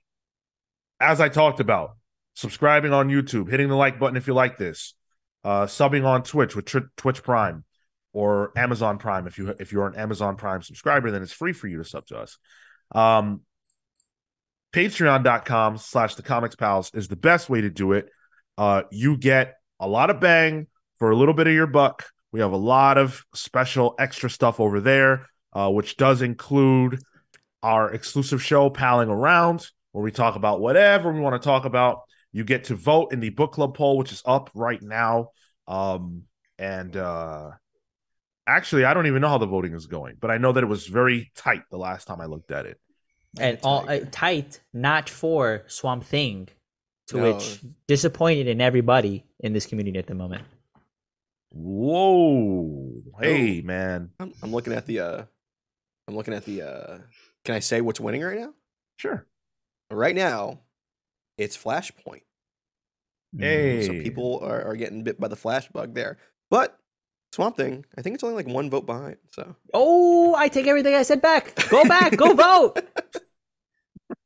as I talked about, subscribing on YouTube, hitting the like button if you like this, uh, subbing on Twitch with Tr- Twitch Prime or Amazon Prime. If you if you're an Amazon Prime subscriber, then it's free for you to sub to us. Um, Patreon.com slash the Comics Pals is the best way to do it. Uh, you get a lot of bang for a little bit of your buck. We have a lot of special extra stuff over there, uh, which does include our exclusive show, Palling Around, where we talk about whatever we want to talk about. You get to vote in the book club poll, which is up right now Um, and uh, actually, I don't even know how the voting is going, but I know that it was very tight the last time I looked at it. and all uh, tight, not for Swamp Thing, to No. which disappointed in everybody in this community at the moment. Whoa, hey man, I'm, I'm looking at the. uh I'm looking at the. uh Can I say what's winning right now? sure. Right now, it's Flashpoint. Hey, So people are, are getting bit by the Flash bug there. But Swamp Thing, I think it's only like one vote behind. So Oh, I take everything I said back. Go back, go vote.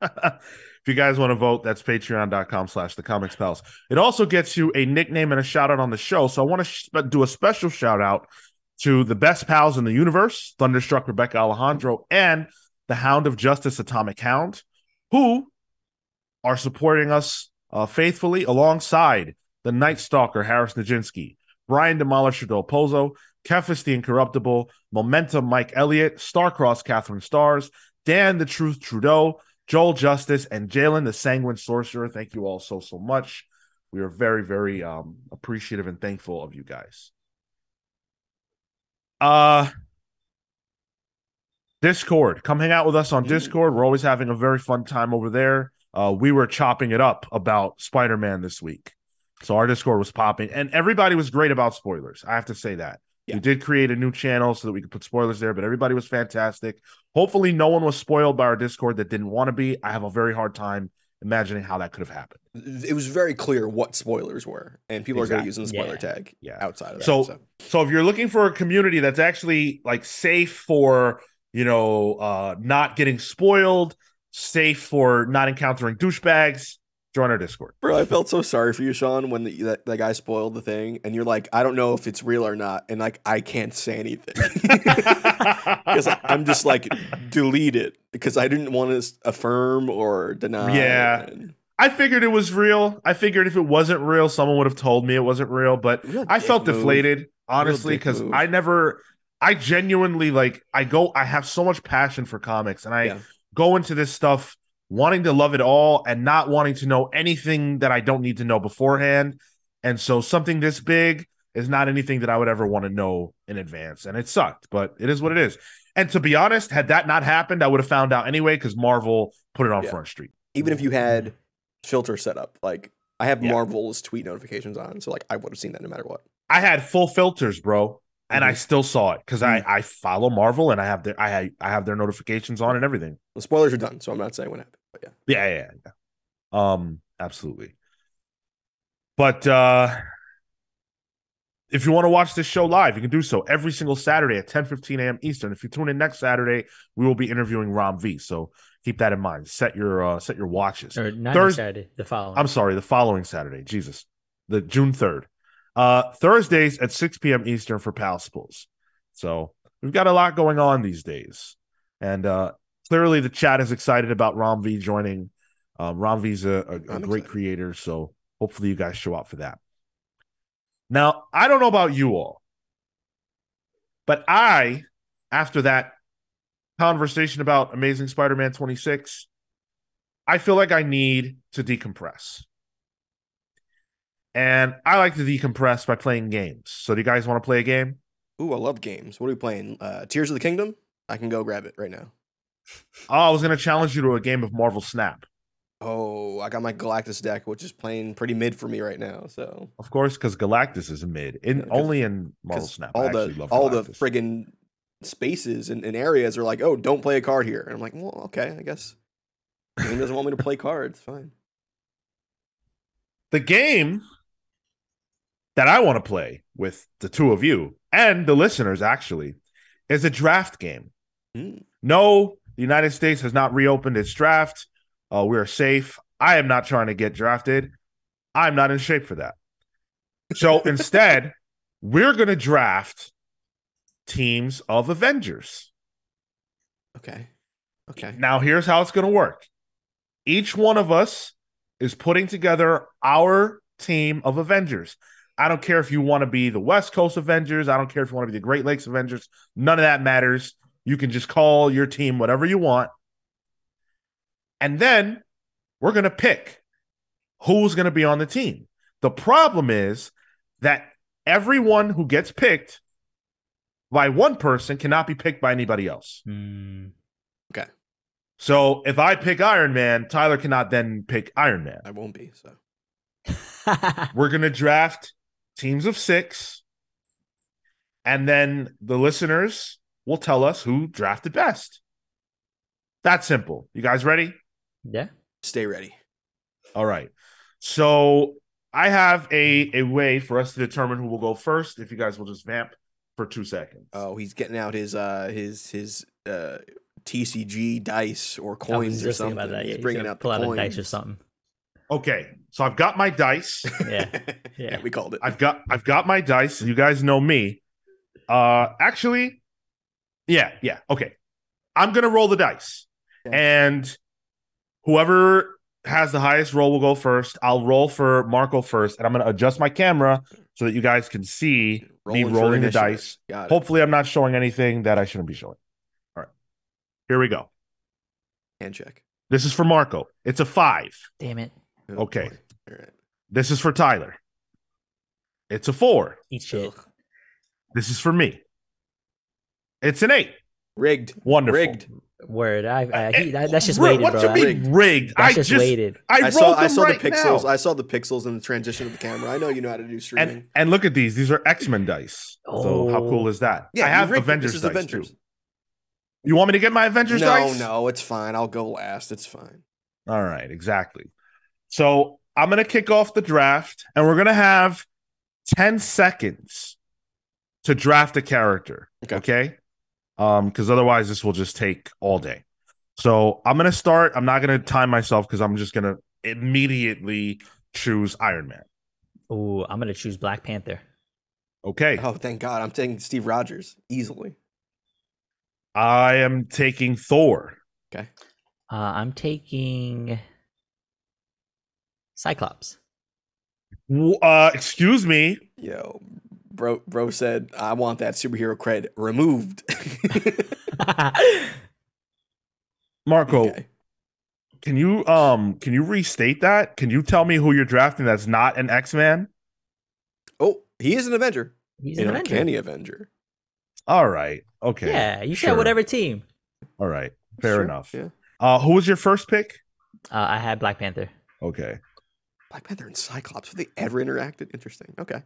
if you guys want to vote, that's patreon.com slash the comics pals. It also gets you a nickname and a shout out on the show. So I want to sh- do a special shout out to the best pals in the universe, Thunderstruck Rebecca Alejandro, and the Hound of Justice Atomic Hound, who are supporting us uh, faithfully alongside the Night Stalker Harris Nijinsky, Brian Demolisher Del Pozo, Kefis the Incorruptible, Momentum Mike Elliott, Starcross Catherine Stars, Dan the Truth Trudeau, Joel Justice, and Jalen the Sanguine Sorcerer. Thank you all so, so much. We are very, very um, appreciative and thankful of you guys. Uh Discord. Come hang out with us on Mm. Discord. We're always having a very fun time over there. Uh, we were chopping it up about Spider-Man this week. So our Discord was popping, and everybody was great about spoilers. I have to say that. Yeah. We did create a new channel so that we could put spoilers there, but everybody was fantastic. Hopefully, no one was spoiled by our Discord that didn't want to be. I have a very hard time imagining how that could have happened. it was very clear what spoilers were, and people are going to use the spoiler Yeah. tag Yeah. outside of that. So- So, So if you're looking for a community that's actually like safe for, you know, uh not getting spoiled, safe for not encountering douchebags, join our Discord. bro, I felt so sorry for you, Sean, when the, that, that guy spoiled the thing, and you're like, I don't know if it's real or not, and like I can't say anything because I'm just like delete it because I didn't want to affirm or deny. Yeah. and- I figured it was real. I figured if it wasn't real, someone would have told me it wasn't real, but Real I felt move. deflated, honestly, because. I never, I genuinely like, I go, I have so much passion for comics, and I Yeah. go into this stuff wanting to love it all and not wanting to know anything that I don't need to know beforehand. And so something this big is not anything that I would ever want to know in advance. And it sucked, but it is what it is. And to be honest, had that not happened, I would have found out anyway because Marvel put it on Yeah. Front Street. Even if you had filter set up, like I have Yeah. Marvel's tweet notifications on, so like I would have seen that no matter what. I had full filters, bro, and I Mhm. still saw it because I I follow Marvel and I have their I I have their notifications on and everything. The spoilers are done, so I'm not saying what happened. But yeah, Yeah, yeah, yeah. Um, absolutely. But uh if you want to watch this show live, you can do so every single Saturday at 10 15 a.m. Eastern. If you tune in next Saturday, we will be interviewing Ram V. So keep that in mind. Set your uh set your watches. Or not Thurs- Saturday, the following. I'm sorry, the following Saturday. Jesus. The June 3rd. Uh Thursdays at 6 p.m. Eastern for Pals Pulls. So we've got a lot going on these days. And uh clearly the chat is excited about Ram V joining. Um Ram V's a, a, a great excited. creator, so hopefully you guys show up for that. Now, I don't know about you all, but I, after that conversation about Amazing Spider-Man 26, I feel like I need to decompress. And I like to decompress by playing games. So do you guys want to play a game? ooh, I love games. What are we playing? Uh, Tears of the Kingdom. I can go grab it right now. Oh, I was going to challenge you to a game of Marvel Snap. Oh, I got my Galactus deck, which is playing pretty mid for me right now. So Of course, because Galactus is a mid. In Yeah, only in Marvel Snap. All the love all the friggin' spaces and, and areas are like, oh, don't play a card here. And I'm like, well, okay, I guess. The game doesn't want me to play cards. Fine. the game that I want to play with the two of you and the listeners actually is a draft game. Mm. No, the United States has not reopened its draft. Uh, we are safe. I am not trying to get drafted. I'm not in shape for that. So instead, we're going to draft teams of Avengers. Okay. Okay. Now, here's how it's going to work each one of us is putting together our team of Avengers. I don't care if you want to be the West Coast Avengers. I don't care if you want to be the Great Lakes Avengers. None of that matters. You can just call your team whatever you want. And then we're going to pick who's going to be on the team. The problem is that everyone who gets picked by one person cannot be picked by anybody else. Hmm. Okay. So if I pick Iron Man, Tyler cannot then pick Iron Man. I won't be. So We're going to draft teams of six. And then the listeners will tell us who drafted best. That simple. You guys ready? yeah. stay ready. All right. So I have a, a way for us to determine who will go first. If you guys will just vamp for two seconds. Oh, he's getting out his uh his his uh TCG dice or coins or just thinking something. about that. Yeah, he's he's bringing gonna out pull the out coins. a dice or something. Okay. So I've got my dice. Yeah, yeah, yeah. we called it. I've got I've got my dice. You guys know me. Uh actually, yeah, yeah. Okay. I'm gonna roll the dice. Okay. And whoever has the highest roll will go first. I'll roll for Marco first, and I'm gonna adjust my camera so that you guys can see me rolling the dice. Hopefully, I'm not showing anything that I shouldn't be showing. All right. Here we go. Hand check. This is for Marco. It's a five. Damn it. Oh, Okay. All right. This is for Tyler. It's a four. Eat shit. This is for me. It's an eight. Rigged. Wonderful. Rigged. Word. I, I he, that, that's just Ri- weighted, what bro. you mean Rigged. rigged? That's I just just weighted. I, I saw I saw right the pixels. now. I saw the pixels in the transition of the camera. I know you know how to do streaming. and and look at these. These are X Men dice. So how Oh. cool is that? yeah, I you have. Avengers This is dice Avengers. too. You want me to get my Avengers no, dice? no, it's fine. I'll go last. It's fine. All right, exactly. So I'm gonna kick off the draft, and we're gonna have ten seconds to draft a character. Okay. Okay. Um, because otherwise this will just take all day. So I'm gonna start. I'm not gonna time myself because I'm just gonna immediately choose Iron Man. oh I'm gonna choose Black Panther. Okay. Oh, thank God. I'm taking Steve Rogers easily. I am taking Thor. Okay. Uh, I'm taking Cyclops. Uh, excuse me. Yo, bro, bro said I want that superhero cred removed. Marco, Okay. can you um can you restate that? Can you tell me who you're drafting that's not an X-Man? Oh, he is an Avenger. He's An an Avenger. uncanny Avenger. All right. Okay. Yeah, you Sure. said whatever team. All right. Fair Sure, enough. Yeah. Uh who was your first pick? Uh, I had Black Panther. Okay. Black Panther and Cyclops. Have they ever interacted? Interesting. Okay.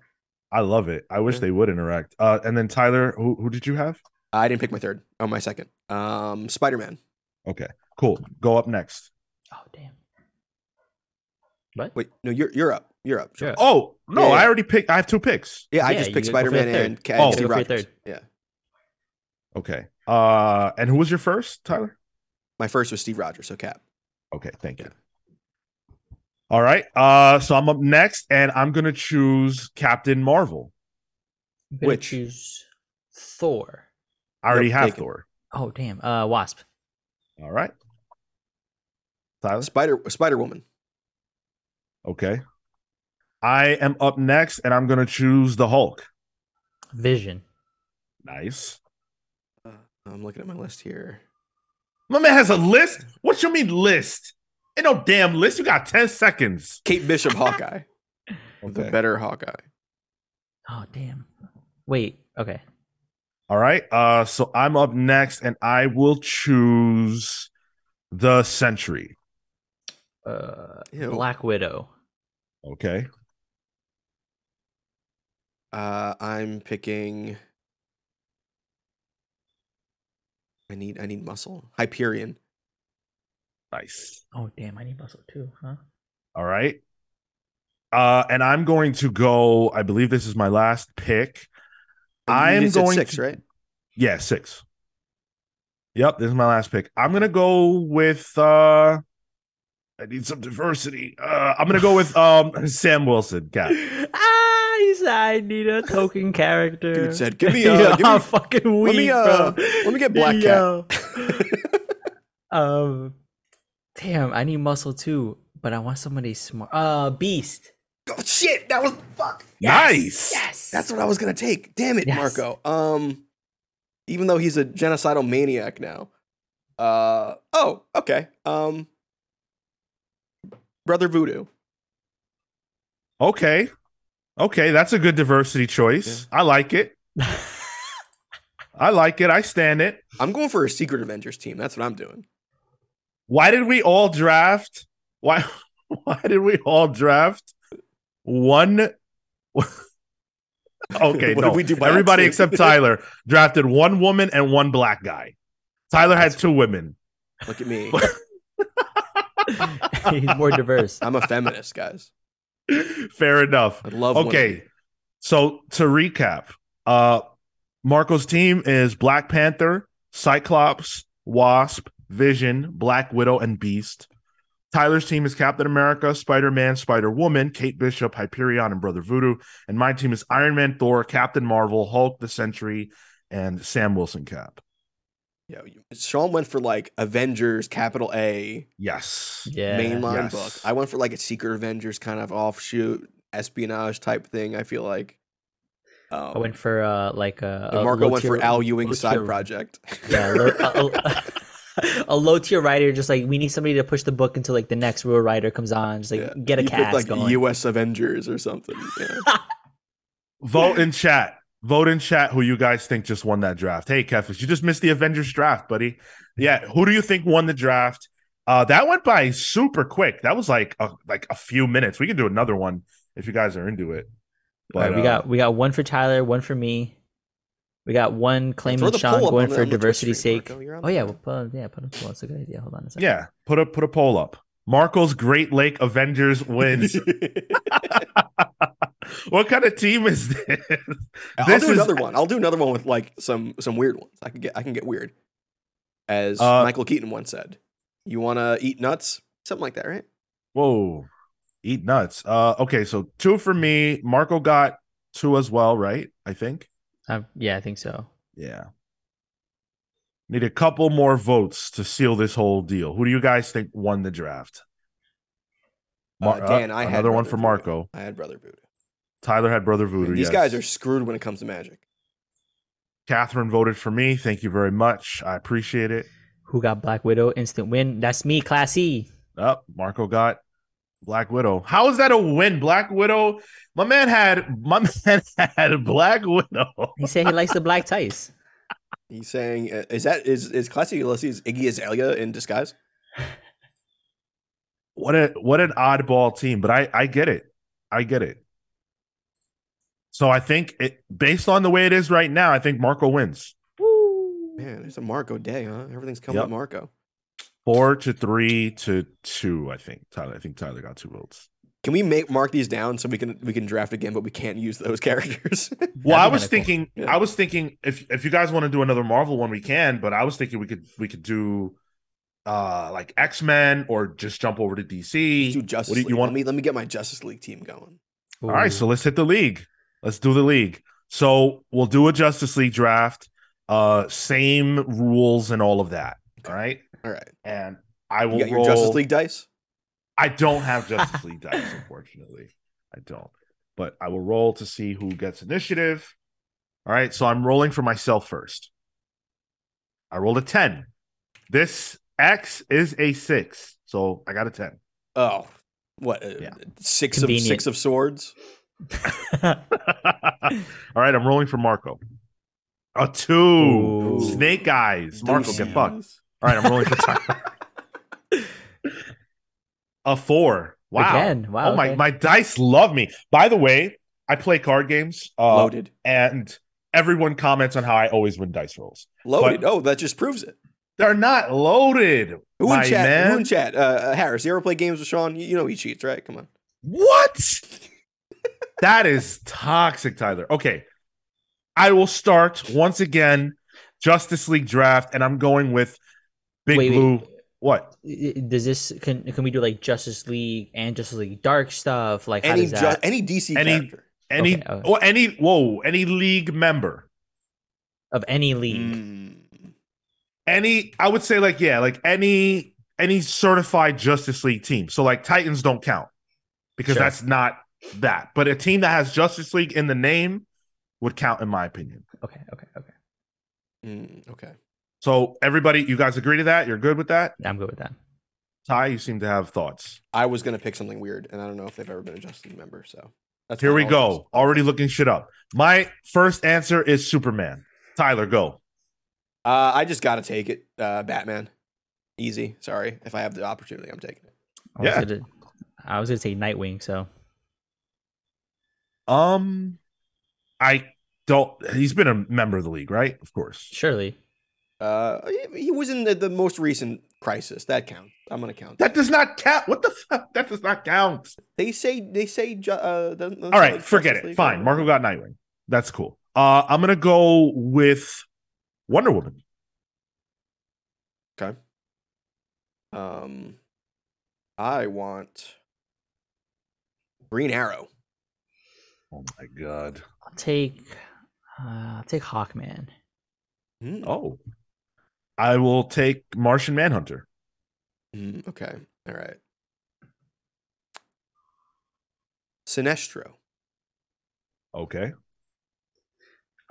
I love it. I wish Yeah. they would interact. Uh and then Tyler, who who did you have? I didn't pick my third. Oh, my second. Um, Spider Man. Okay. Cool. Go up next. Oh damn. What? Wait, no, you're you're up. You're up. Sure. Oh, no, Yeah, yeah. I already picked I have two picks. Yeah, I just picked Spider Man third. and Cat Oh. and Steve Go for your Rogers. third. Yeah. Okay. Uh and who was your first, Tyler? My first was Steve Rogers, so Cap. Okay, thank you. All right. Uh so I'm up next and I'm gonna choose Captain Marvel. I'm gonna Which? choose Thor. I already Yep, have taken. Thor. Oh damn. Uh, Wasp. All right. Tyler. Spider Spider Woman. Okay. I am up next and I'm gonna choose the Hulk. Vision. Nice. Uh, I'm looking at my list here. My man has a list. What you mean list? Ain't no damn list. You got 10 seconds. Kate Bishop, Hawkeye. The better Hawkeye. Oh damn. Wait. Okay. All right. Uh so I'm up next and I will choose the Sentry. Uh, Ew. Black Widow. Okay. Uh, I'm picking. I need I need muscle. Hyperion. Nice. Oh damn. I need muscle too. Huh? All right. Uh and I'm going to go, I believe this is my last pick. I'm just said going six, to- right? Yeah, six. Yep, this is my last pick. I'm gonna go with uh I need some diversity. Uh I'm gonna go with um Sam Wilson, cat. ah, he said I need a token character. Dude said, "Give me, uh, Yo, give me- I'm fucking weak, let me, uh, bro. let me get Black Yo. um, damn, I need muscle too, but I want somebody smart. Uh, Beast. oh shit! That was fuck. Nice. Yes. That's what I was gonna take. Damn it, Yes. Marco. Um, even though he's a genocidal maniac now. Uh oh, okay. Um, Brother Voodoo. Okay. Okay, that's a good diversity choice. I like it. I like it. I stand it. I'm going for a Secret Avengers team. That's what I'm doing. Why did we all draft? Why why did we all draft one Okay, What no. did we do Everybody accident? except Tyler drafted one woman and one black guy. Tyler had two women. Look at me. He's more diverse. I'm a feminist, guys. Fair enough. I love. Okay. women. So to recap, uh Marco's team is Black Panther, Cyclops, Wasp, Vision, Black Widow, and Beast. Tyler's team is Captain America, Spider Man, Spider Woman, Kate Bishop, Hyperion, and Brother Voodoo. And my team is Iron Man, Thor, Captain Marvel, Hulk, the Sentry, and Sam Wilson Cap. Yeah, Sean went for like Avengers, capital A, Yes. Yeah. mainline Yes. book. I went for like a Secret Avengers kind of offshoot espionage type thing. I feel like. Um, I went for uh like a, and a Marco low went for Al low Ewing's side tier- project. Yeah, low, a, a- a low tier writer. Just like we need somebody to push the book until like the next real writer comes on. Just like Yeah. get a You picked, cast like going. U.S. Avengers or something. Yeah. Vote in chat. Vote in chat who you guys think just won that draft. Hey, Kefis, you just missed the Avengers draft, buddy. Yeah, who do you think won the draft? Uh, that went by super quick. That was like a, like a few minutes. We can do another one if you guys are into it. All right, we uh, got we got one for Tyler, one for me. We got one Throw claiming Sean going for on the Twitch diversity's sake. Marco. Oh yeah, we'll put yeah, put a, well, that's a good idea. Hold on a second. yeah. Put a put a poll up. Marco's Great Lake Avengers wins. what kind of team is this? I'll This do is- another one. I'll do another one with like some some weird ones. I can get I can get weird. As Uh, Michael Keaton once said, "You want to eat nuts?" Something like that, right? Whoa, eat nuts. Uh, okay, so two for me. Marco got two as well, right? I think. Uh, yeah, I think so. Yeah. Need a couple more votes to seal this whole deal. Who do you guys think won the draft? Mar- Uh, Dan, I had another one for Voodoo. Marco. I had Brother Voodoo. Tyler had Brother I mean, Voodoo. these yes. guys are screwed when it comes to magic. Catherine voted for me. Thank you very much. I appreciate it. Who got Black Widow? Instant win. That's me, Class E. Up, Marco got Black Widow. How is that a win? Black Widow. My man had my man had Black Widow. He said he likes the black tights. He's saying, uh, "Is that is is Classy Ulysses Iggy Azalea in disguise?" What a what an oddball team, but I I get it. I get it. So I think it based on the way it is right now, I think Marco wins. Man, it's a Marco day, huh? Everything's coming Yep. with Marco. Four to three to two, I think. Tyler, I think Tyler got two votes. Can we make mark these down so we can we can draft again, but we can't use those characters? Well, I was thinking, Yeah. I was thinking if if you guys want to do another Marvel one, we can. But I was thinking we could we could do uh like X Men or just jump over to DC. Let's do Justice what do you, League. you want? Let me let me get my Justice League team going. All right, so let's hit the league. Let's do the league. So we'll do a Justice League draft. Uh, same rules and all of that. Okay. All right, All right, and I will you got your roll. Justice League dice. I don't have Justice League dice, unfortunately. I don't. But I will roll to see who gets initiative. All right, so I'm rolling for myself first. I rolled a 10. This X is a six. So I got a 10. Oh, what? Uh, Yeah. Six Convenient. of six of swords. All right, I'm rolling for Marco. A two. Ooh. Snake eyes. Marco, Deuces. get fucked. All right, I'm rolling for Tyler. a four. Wow. Again, wow, Oh my, okay. my dice love me. By the way, I play card games. Uh, Loaded. and everyone comments on how I always win dice rolls. Loaded. oh, that just proves it. They're not loaded. Who my in chat? man. Who in chat? Uh, uh, Harris, you ever play games with Sean? You, you know he cheats, right? Come on. What? that is toxic, Tyler. Okay. I will start once again Justice League draft, and I'm going with Big Wait, wait. Blue. What? I- I- Does this can can we do like Justice League and Justice League Dark stuff? Like how Any does ju- any DC Any- character. Any Okay, okay. or any whoa, any league member. of any league? Mm. Any I would say like yeah, like any any certified Justice League team. So like Titans don't count because Sure. that's not that. But a team that has Justice League in the name would count in my opinion. Okay, okay, okay. Mm, okay. So everybody, you guys agree to that? You're good with that? I'm good with that. Ty, you seem to have thoughts. I was gonna pick something weird, and I don't know if they've ever been a Justice League member. So That's Here we go. just- Already looking shit up. My first answer is Superman. Tyler, go. Uh, I just got to take it. Uh, Batman. Easy. Sorry. If I have the opportunity, I'm taking it. I was Yeah. gonna, I was gonna say Nightwing. So Um, I don't. He's been a member of the league, right? Of course. surely. Uh, he- he was in the, the most recent crisis. That counts. I'm gonna count. That does not count. What the fuck? That does not count. They say they say. ju- Uh, the, the- All right, like forget it. Fine. Marco got Nightwing. That's cool. Uh, I'm gonna go with Wonder Woman. Okay. Um, I want Green Arrow. Oh my god. I'll take. Uh, I'll take Hawkman. Hmm, Oh, I will take Martian Manhunter. hmm, okay. All right. Sinestro. Okay.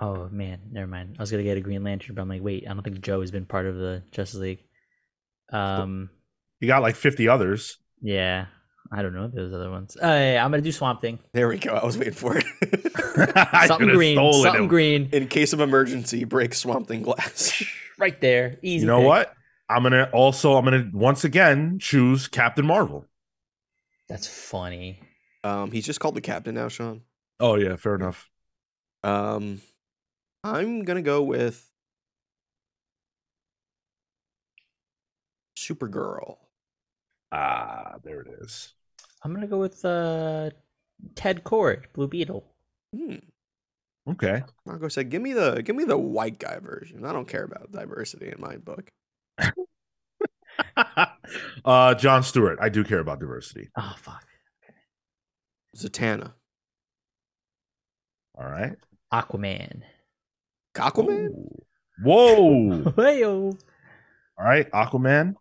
Oh man, never mind. I was gonna get a Green Lantern, but I'm like, wait, I don't think Joe has been part of the Justice League. Um, You got like 50 others. yeah, I don't know those other ones. Uh, yeah, I'm gonna do Swamp Thing. There we go. I was waiting for it. Something green, something him. green, In case of emergency, break Swamp Thing glass. right there. Easy. You know pick. what? I'm gonna also I'm gonna once again choose Captain Marvel. That's funny. um, he's just called the captain now, Sean. Oh yeah, fair enough. Um, I'm gonna go with Supergirl. Ah, there it is. I'm gonna go with uh, Ted Kord, Blue Beetle. Hmm. Okay. Marco said, "Give me the give me the white guy version. I don't care about diversity in my book." uh John Stewart. I do care about diversity. Oh fuck. Zatanna, All right. Aquaman. Aquaman. Ooh. Whoa. Heyo. All right, Aquaman.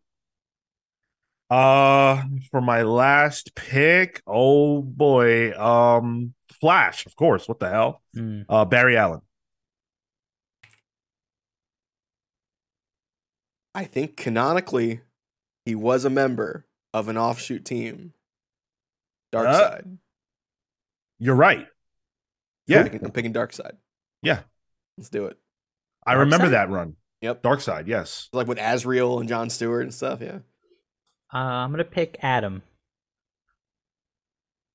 Uh for my last pick, oh boy. Um Flash, of course. What the hell? Mm, Uh Barry Allen. I think canonically, he was a member of an offshoot team. Dark Uh, Side. You're right. I'm Yeah, picking, I'm picking Darkseid. Yeah. let's do it. I Dark remember Side? that run. Yep, Darkseid, yes. like with Azrael and John Stewart and stuff. Yeah, uh, I'm gonna pick Atom.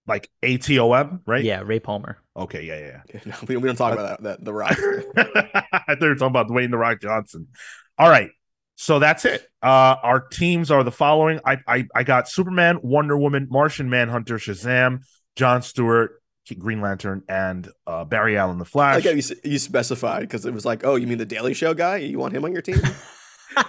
Like ATOM, right? Yeah, Ray Palmer. Okay, yeah, yeah, Yeah, no, we, don't- we don't talk about that. That the Rock. I thought you were talking about Dwayne the Rock Johnson. All right. So that's it. Uh our teams are the following. I I, I got Superman, Wonder Woman, Martian Manhunter, Shazam, John Stewart, Green Lantern, and uh Barry Allen the I Flash. like how you, s- you specified because it was like, oh, you mean the Daily Show guy? You want him on your team?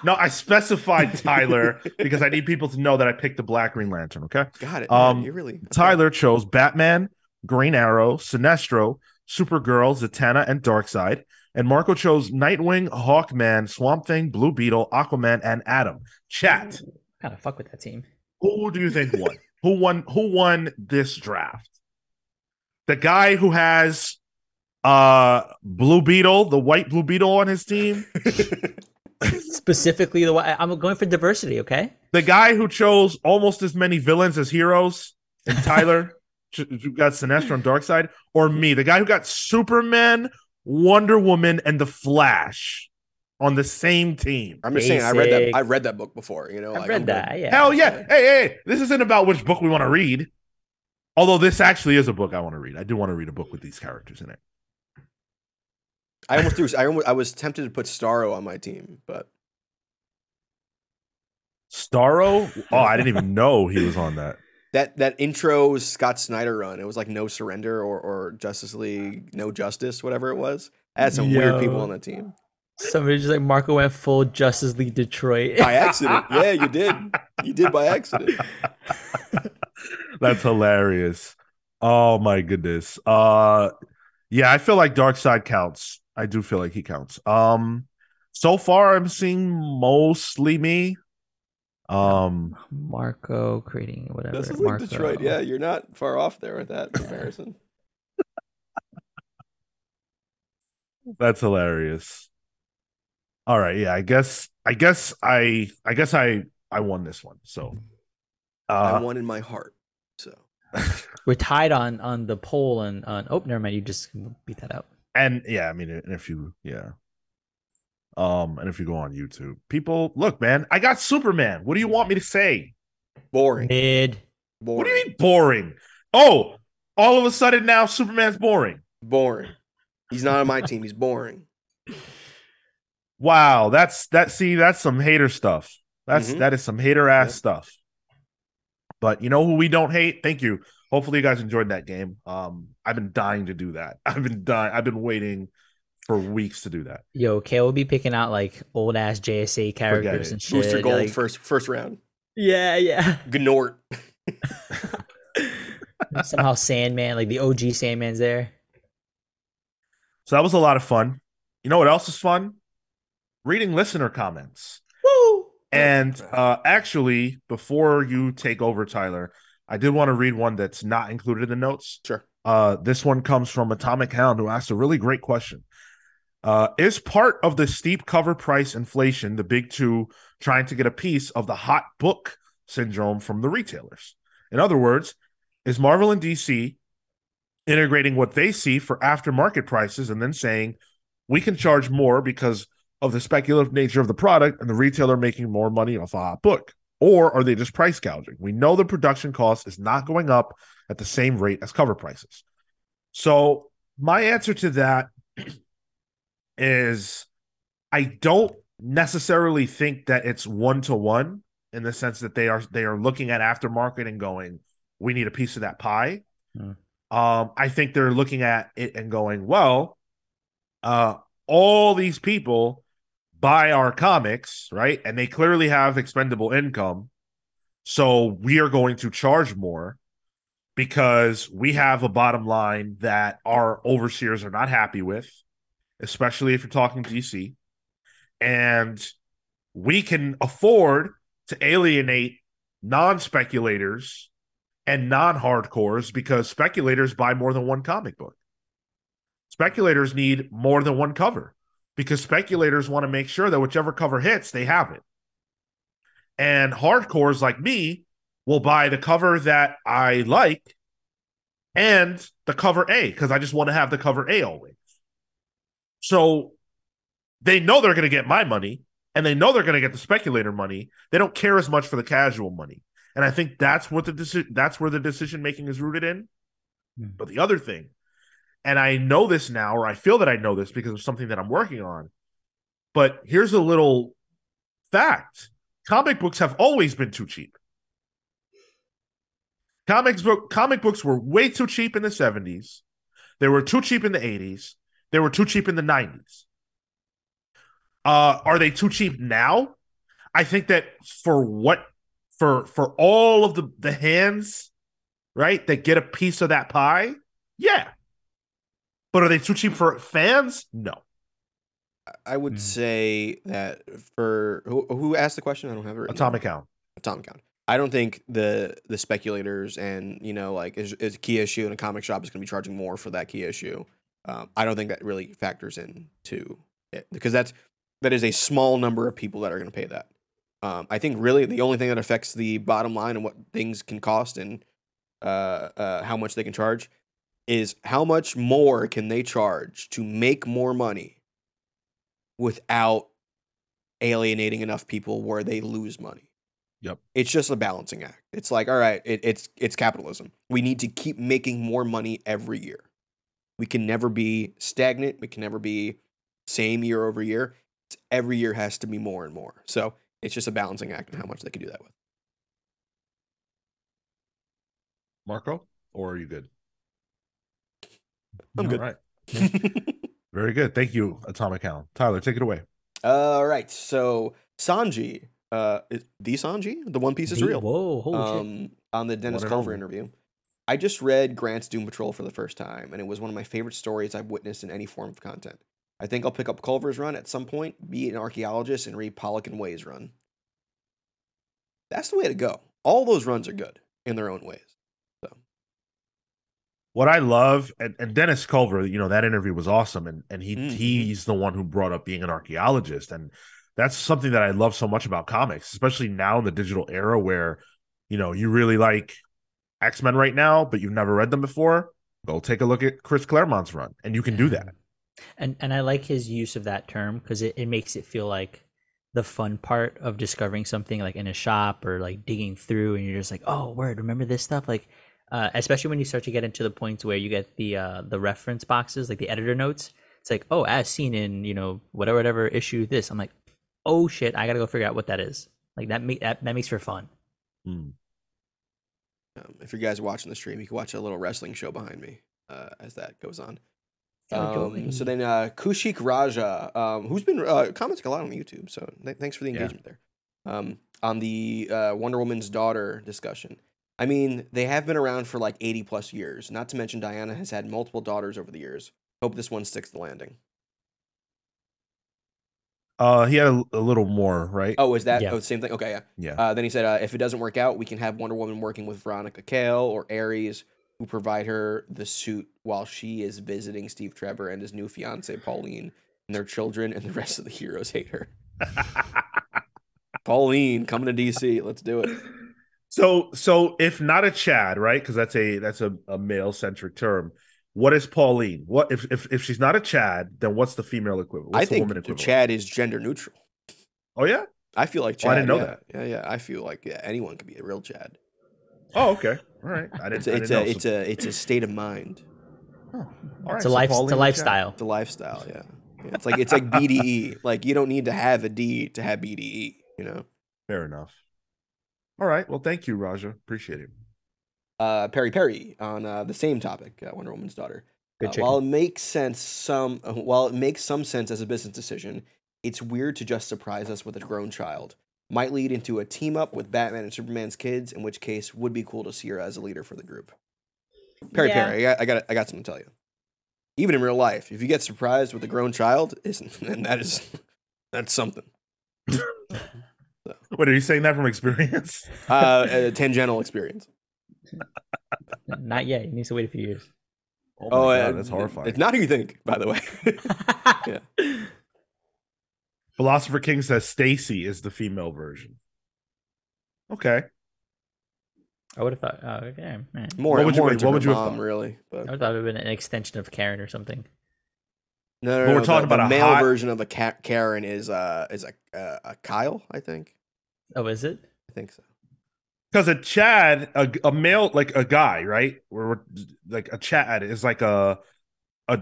No, I specified Tyler because I need people to know that I picked the Black Green Lantern, okay? Got it. Um, man, you really okay. Tyler chose Batman, Green Arrow, Sinestro, Supergirl, Zatanna, and Darkseid. And Marco chose Nightwing, Hawkman, Swamp Thing, Blue Beetle, Aquaman, and Atom. Chat. Kind of fuck with that team. Who do you think won? who won? Who won this draft? The guy who has uh Blue Beetle, the white Blue Beetle on his team. Specifically, the way I'm going for diversity. Okay. the guy who chose almost as many villains as heroes, and Tyler ch- who got Sinestro and Darkseid, or me, the guy who got Superman, Wonder Woman, and the Flash on the same team. I'm just saying, I read that. I read that book before. You know, I've like, read I'm good. that. Yeah. Hell yeah! Hey, hey, hey, this isn't about which book we want to read. Although this actually is a book I want to read. I do want to read a book with these characters in it. I almost threw. I almost. I was tempted to put Starro on my team, but Starro? Oh, I didn't even know he was on that. that that intro Scott Snyder run. It was like No Surrender or or Justice League No Justice, whatever it was. I had some weird people on the team Somebody just like Marco went full Justice League Detroit. by accident. yeah, you did. You did by accident. That's hilarious. Oh my goodness. Uh yeah, I feel like Darkseid counts. I do feel like he counts. Um so far I'm seeing mostly me. Um Marco creating whatever. Justice League Marco. Detroit. Yeah, you're not far off there with that comparison. that's hilarious. All right, yeah, I guess I guess I I guess I I won this one. So I uh won in my heart. So We're tied on on the poll and on. Oh, never mind. You just beat that out. And yeah, I mean, and if you, yeah, um, and if you go on YouTube, people look, man, I got Superman. What do you want me to say? Boring. Mid. Boring. What do you mean boring? Oh, all of a sudden now Superman's boring. Boring. He's not on my team. He's boring. Wow, that's that. See, that's some hater stuff. That's Mhm. that is some hater ass Yep. stuff. But you know who we don't hate? Thank you. Hopefully you guys enjoyed that game. Um, I've been dying to do that. I've been dying. I've been waiting for weeks to do that. Yo, Kale will be picking out like old ass JSA characters and shit. Booster Gold like- first first round. Yeah, yeah. Gnort. Somehow Sandman, like the OG Sandman's there. So that was a lot of fun. You know what else is fun? Reading listener comments. Woo! And uh actually, before you take over, Tyler, I did want to read one that's not included in the notes. Sure. Uh, this one comes from Atomic Hound, who asked a really great question. Uh, is part of the steep cover price inflation the big two trying to get a piece of the hot book syndrome from the retailers? In other words, is Marvel and DC integrating what they see for aftermarket prices and then saying we can charge more because of the speculative nature of the product and the retailer making more money off a hot book? Or are they just price gouging? We know the production cost is not going up at the same rate as cover prices. So, my answer to that is I don't necessarily think that it's one to one in the sense that they are they are looking at aftermarket and going, we need a piece of that pie. Hmm. Um, I think they're looking at it and going, well, uh, all these people buy our comics, right? And they clearly have expendable income. So we are going to charge more because we have a bottom line that our overseers are not happy with, especially if you're talking DC. And we can afford to alienate non speculators and non hardcores because speculators buy more than one comic book. Speculators need more than one cover because speculators want to make sure that whichever cover hits, they have it. And hardcores like me will buy the cover that I like and the cover A because I just want to have the cover A always. So they know they're going to get my money and they know they're going to get the speculator money. They don't care as much for the casual money. And I think that's what the deci- that's where the decision making is rooted in. Hmm. But the other thing, and I know this now, or I feel that I know this because of something that I'm working on. But here's a little fact: comic books have always been too cheap. Comics book comic books were way too cheap in the 70s. They were too cheap in the 80s. They were too cheap in the 90s. Uh, are they too cheap now? I think that for what for for all of the the hands, right, that get a piece of that pie, yeah. But are they too cheap for fans? No. I would Mm. say that for who, who asked the question? I don't have it. written. Atomic Count. Atomic Count. I don't think the the speculators and you know like is, is a key issue in a comic shop is going to be charging more for that key issue. Um, I don't think that really factors into it because that's that is a small number of people that are going to pay that. Um, I think really the only thing that affects the bottom line and what things can cost and uh, uh, how much they can charge is how much more can they charge to make more money without alienating enough people where they lose money. Yep. It's just a balancing act. It's like, all right, it, it's it's capitalism. We need to keep making more money every year. We can never be stagnant. We can never be same year over year. It's, every year has to be more and more. So it's just a balancing act and how much they can do that with. Marco, or are you good? I'm All good. right. Very good. Thank you, Atomic Hound. Tyler, take it away. All right. So Sanji, uh, is the Sanji, the One Piece is The- real. Whoa, holy shit. um, on the Dennis One Culver interview. I just read Grant's Doom Patrol for the first time, and it was one of my favorite stories I've witnessed in any form of content. I think I'll pick up Culver's run at some point, be an archaeologist, and read Pollack and Way's run. That's the way to go. All those runs are good in their own ways. What I love, and, and Dennis Culver, you know, that interview was awesome, and and he Mhm. he's the one who brought up being an archaeologist, and that's something that I love so much about comics, especially now in the digital era where, you know, you really like X Men right now, but you've never read them before, go take a look at Chris Claremont's run, and you can do that. And and I like his use of that term because it, it makes it feel like the fun part of discovering something like in a shop or like digging through and you're just like, oh word, remember this stuff? Like uh, especially when you start to get into the points where you get the uh, the reference boxes, like the editor notes. It's like, oh, as seen in, you know, whatever whatever issue this. I'm like, oh shit, I gotta go figure out what that is. Like that make that, that makes for fun. Hmm. Um, if you guys are watching the stream, you can watch a little wrestling show behind me uh, as that goes on. Um, so then uh, Kushik Raja, um, who's been uh, commenting a lot on YouTube, so th- thanks for the Yeah. engagement there. Um, on the uh, Wonder Woman's daughter discussion. I mean, they have been around for like 80 plus years. Not to mention Diana has had multiple daughters over the years. Hope this one sticks the landing. Uh, he had a, a little more, right? Oh, is that Yeah. oh, the same thing? Okay, yeah. yeah. Uh, then he said, uh, if it doesn't work out, we can have Wonder Woman working with Veronica Cale or Ares, who provide her the suit while she is visiting Steve Trevor and his new fiance Pauline and their children, and the rest of the heroes hate her. Pauline coming to DC, let's do it. So, so if not a Chad, right? Because that's a that's a, a male centric term. What is Pauline? What if, if if she's not a Chad? Then what's the female equivalent? What's I the think woman equivalent? Chad is gender neutral. Oh yeah. I feel like Oh, Chad. I didn't know yeah, that. Yeah, yeah. I feel like yeah, anyone could be a real Chad. Oh okay. All right. I didn't. It's I a, didn't it's know. a it's a it's a state of mind. Oh, all right, it's a so life it's a and Chad. lifestyle. The lifestyle, yeah. Yeah, It's like it's like BDE. Like you don't need to have a D to have BDE. You know. Fair enough. All right. Well, thank you, Raja. Appreciate it. uh, Perry Perry on uh, the same topic, uh, Wonder Woman's daughter. Good Uh, chicken. while it makes sense some, uh, while it makes some sense as a business decision, it's weird to just surprise us with a grown child. Might lead into a team up with Batman and Superman's kids, in which case would be cool to see her as a leader for the group. Perry Yeah. Perry, I got, I got, I got something to tell you. Even in real life, if you get surprised with a grown child, isn't and that is that's something. What are you saying that from experience? Uh, a tangential experience. Not yet. He needs to wait a few years. Oh, my uh, god, that's horrifying. It's not who you think, by the way. Yeah. Philosopher King says Stacy is the female version. Okay. I would have thought. Oh, okay. man. More, What would you- more wait, into what would you have mom, thought? really. But I would have thought it would have been an extension of Karen or something. No, no, But no, we're talking the, about the a male hot- version of a Ka- Karen is uh is a uh, a Kyle, I think. Oh, is it? I think so. Because a Chad, a, a male, like a guy, right? Where like a Chad is like a a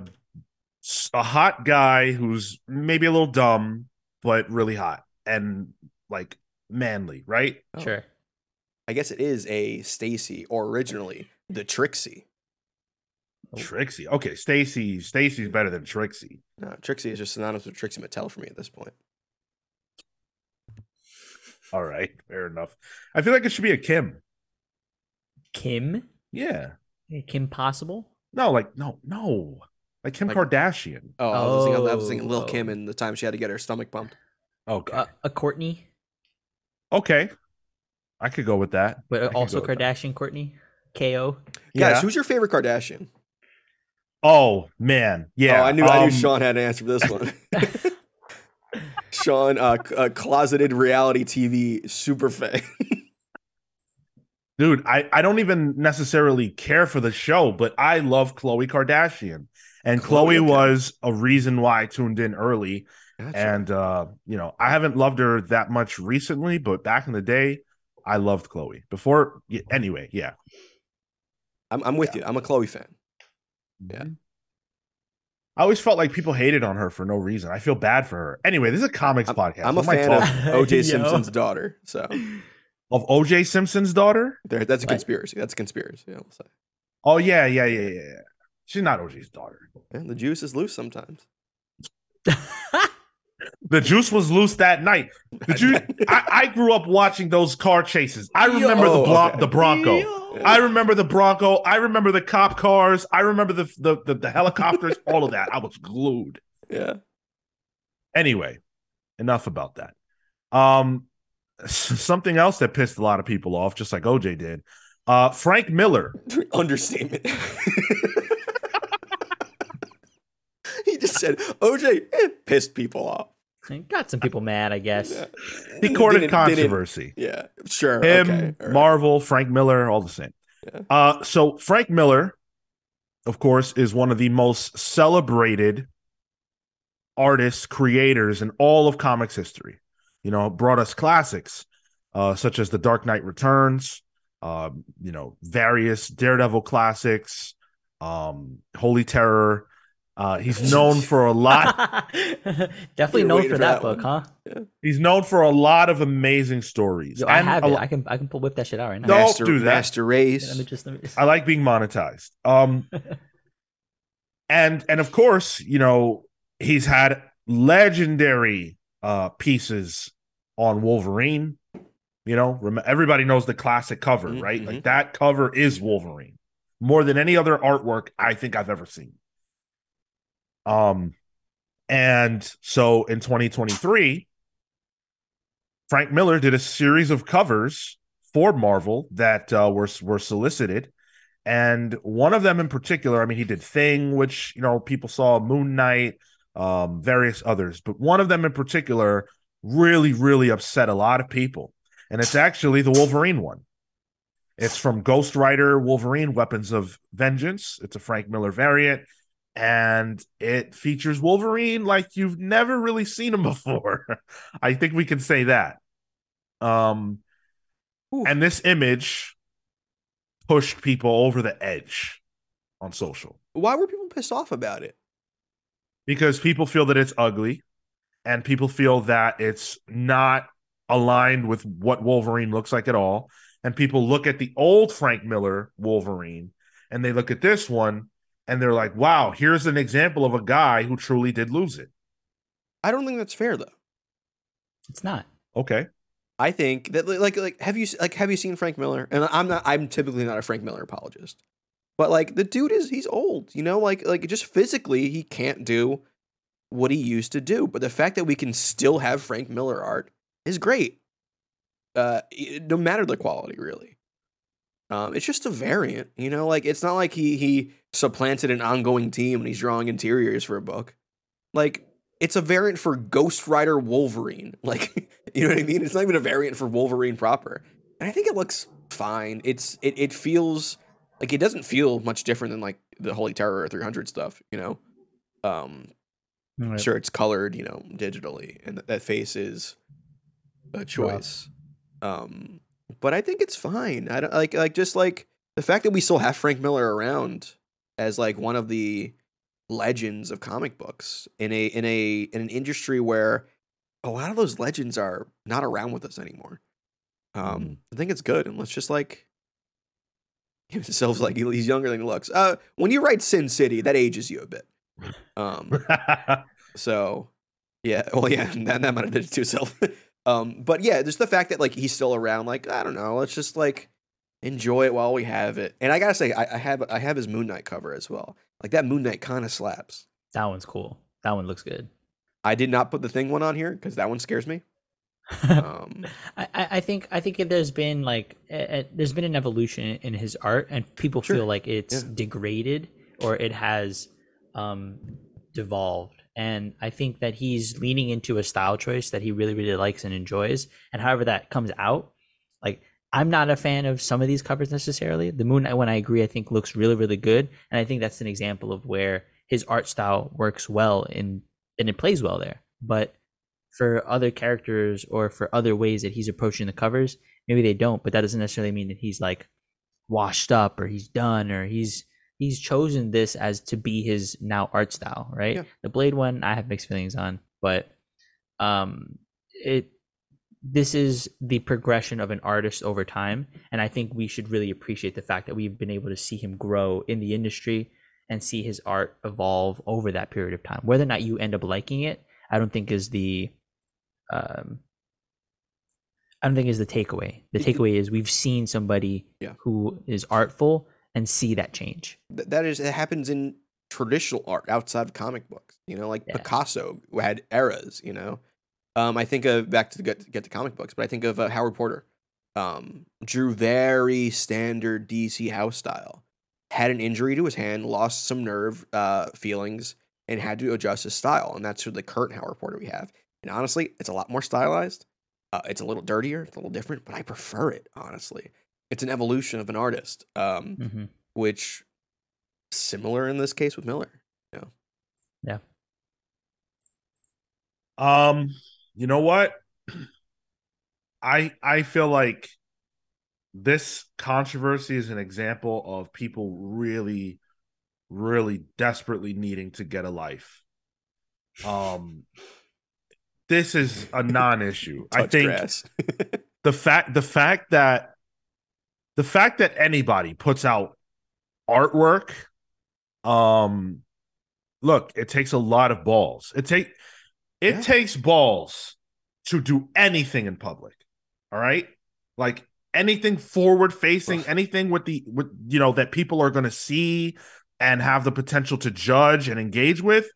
a hot guy who's maybe a little dumb but really hot and like manly, right? Oh. Sure. I guess it is a Stacy or originally the Trixie. Oh. Trixie. Okay, Stacy. Stacy's better than Trixie. No, Trixie is just synonymous with Trixie Mattel for me at this point. All right, fair enough. I feel like it should be a Kim. Kim? Yeah. Kim Possible? No, like no, no, like Kim Like- Kardashian. Oh, I was thinking, I was thinking Lil Oh. Kim and the time she had to get her stomach pumped. Okay, Uh, a Courtney? okay, I could go with that. But could also go with that. Kardashian Courtney? KO? Yeah. Guys, who's your favorite Kardashian? Oh man, yeah. Oh, I knew I knew um, Sean had an answer for this one. Sean, uh, c- uh, closeted reality TV super fan. dude. I I don't even necessarily care for the show, but I love Khloe Kardashian, and Khloe, Chloe was a reason why I tuned in early. Gotcha. And uh, you know, I haven't loved her that much recently, but back in the day, I loved Khloe. Before, anyway, yeah. I'm, I'm with you. I'm a Khloe fan. Yeah. Mhm. I always felt like people hated on her for no reason. I feel bad for her. Anyway, this is a comics podcast. I'm a What am I fan of OJ Simpson's daughter. So of OJ Simpson's daughter. there, that's a What? conspiracy. That's a conspiracy. Yeah, we'll say. Oh yeah, yeah, yeah, yeah. yeah. She's not OJ's daughter. Yeah, the juice is loose sometimes. The juice was loose that night. The juice. I, I grew up watching those car chases. I remember Yo, the blo- okay. the Bronco. I remember the Bronco. I remember the cop cars. I remember the the, the, the helicopters. all of that. I was glued. Yeah. Anyway, enough about that. Um, something else that pissed a lot of people off, just like OJ did. Uh, Frank Miller. Understatement. he just said OJ eh, pissed people off. Got some people mad, I guess. Yeah. He courted didn't- controversy. Yeah, sure. Him, okay, right. Marvel, Frank Miller, all the same. Yeah. Uh, so Frank Miller, of course, is one of the most celebrated artists, creators in all of comics history. You know, brought us classics uh, such as The Dark Knight Returns, uh, you know, various Daredevil classics, um, Holy Terror. Uh, he's known for a lot. Definitely known for for that that book, huh? He's known for a lot of amazing stories. Yo, I have a it. lo- I can I can pull whip that shit out right now. Don't Master, do that. Master Race. Let me just let me just. I like being monetized. Um, and and of course, you know, he's had legendary uh pieces on Wolverine. You know, rem- everybody knows the classic cover, Mhm, right? Like that cover is Wolverine more than any other artwork I think I've ever seen. Um, and so in 2023, Frank Miller did a series of covers for Marvel that uh, were were solicited, and one of them in particular, I mean, he did Thing, which you know people saw, Moon Knight, um, various others, but one of them in particular really, really upset a lot of people, and it's actually the Wolverine one. It's from Ghost Rider Wolverine Weapons of Vengeance. It's a Frank Miller variant, and it features Wolverine like you've never really seen him before. I think we can say that. Um, Oof. and this image pushed people over the edge on social Why were people pissed off about it? because people feel that it's ugly and people feel that it's not aligned with what Wolverine looks like at all. And people look at the old Frank Miller Wolverine and they look at this one and they're like, wow, here's an example of a guy who truly did lose it. I don't think that's fair though. It's not. Okay. I think that like like have you like have you seen Frank Miller? And I'm not I'm typically not a Frank Miller apologist. But like the dude is he's old, you know, like like just physically he can't do what he used to do. But the fact that we can still have Frank Miller art is great. Uh no matter the quality really. Um it's just a variant, you know, like it's not like he he supplanted an ongoing team and he's drawing interiors for a book. Like it's a variant for Ghost Rider Wolverine. Like, you know what I mean? It's not even a variant for Wolverine proper. And I think it looks fine. It's it it feels like it doesn't feel much different than like the Holy Terror or 300 stuff, you know. Um Right. sure it's colored, you know, digitally and that, that face is a choice. Um but I think it's fine. I don't like like just like the fact that we still have Frank Miller around as like one of the legends of comic books in a in a in an industry where a lot of those legends are not around with us anymore. Um, I think it's good, and let's just like give himself like he's younger than he looks. Uh, when you write Sin City, that ages you a bit. Um, so yeah, well, yeah, that, that might have did it to itself. um, but yeah, just the fact that like he's still around, like I don't know, let's just like enjoy it while we have it. And I gotta say, I, I have I have his Moon Knight cover as well. Like that Moon Knight kind of slaps. That one's cool. That one looks good. I did not put the thing one on here because that one scares me. Um, I, I I think I think there's been like a, a- there's been an evolution in his art, and people Sure. feel like it's Yeah. degraded or it has um, devolved. And I think that he's leaning into a style choice that he really really likes and enjoys. And however that comes out, like I'm not a fan of some of these covers necessarily. The Moon one I agree I think looks really really good, and I think that's an example of where his art style works well in and it plays well there. But for other characters or for other ways that he's approaching the covers, maybe they don't, but that doesn't necessarily mean that he's like washed up or he's done or he's he's chosen this as to be his now art style, right? Yeah. The Blade one I have mixed feelings on, but um it this is the progression of an artist over time and I think we should really appreciate the fact that we've been able to see him grow in the industry and see his art evolve over that period of time. Whether or not you end up liking it, I don't think is the um I don't think is the takeaway. The takeaway is we've seen somebody Yeah. who is artful and see that change. that is it happens in traditional art outside of comic books. You know, like Yeah. Picasso had eras. You know, um, I think of back to get get to comic books, but I think of uh, Howard Porter. Um, drew very standard DC house style. Had an injury to his hand, lost some nerve uh, feelings, and had to adjust his style. And that's the current Howard Porter we have. And honestly, it's a lot more stylized. Uh, it's a little dirtier, it's a little different, but I prefer it honestly. It's an evolution of an artist, um, hmm which similar in this case with Miller. Yeah. Yeah. Um, you know what? I I feel like this controversy is an example of people really, really desperately needing to get a life. Um, this is a non-issue. I think the fact the fact that the fact that anybody puts out artwork um look it takes a lot of balls. It take it Yeah. takes balls to do anything in public all right? Like anything forward facing anything with the with you know that people are going to see and have the potential to judge and engage with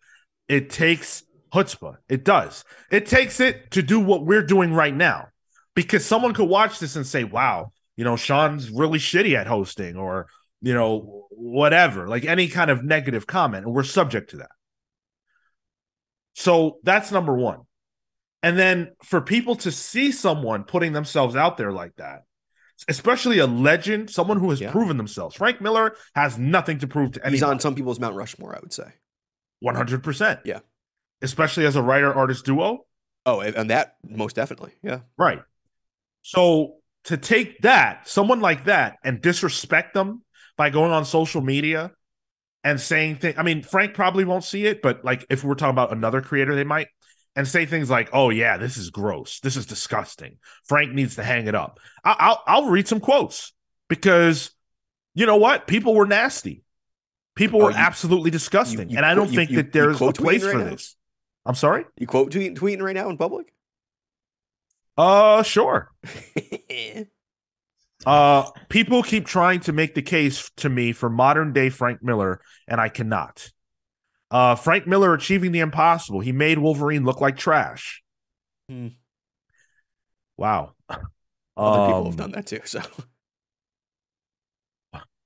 it takes chutzpah. It does. It takes it to do what we're doing right now. Because someone could watch this and say, wow, you know, Sean's really shitty at hosting or, you know, whatever, like any kind of negative comment. And we're subject to that. So that's number one. And then for people to see someone putting themselves out there like that, especially a legend, someone who has Yeah. proven themselves, Frank Miller has nothing to prove to anyone. He's on some people's Mount Rushmore, I would say. 100%. Yeah. Especially as a writer artist duo. Oh, and and that most definitely. Yeah. Right. So to take that, someone like that, and disrespect them by going on social media and saying things. I mean, Frank probably won't see it, but like if we're talking about another creator, they might and say things like, "Oh yeah, this is gross. This is disgusting. Frank needs to hang it up." I- I'll I'll read some quotes because you know what? People were nasty. People Oh, were you- absolutely disgusting, you and I don't you- think you- that there's a place right for now? this. I'm sorry. You quote tweet, tweeting right now in public? Uh, sure. Uh, people keep trying to make the case to me for modern day Frank Miller, and I cannot. Uh, Frank Miller achieving the impossible. He made Wolverine look like trash. Hmm. Wow. Other people have Um, done that too. So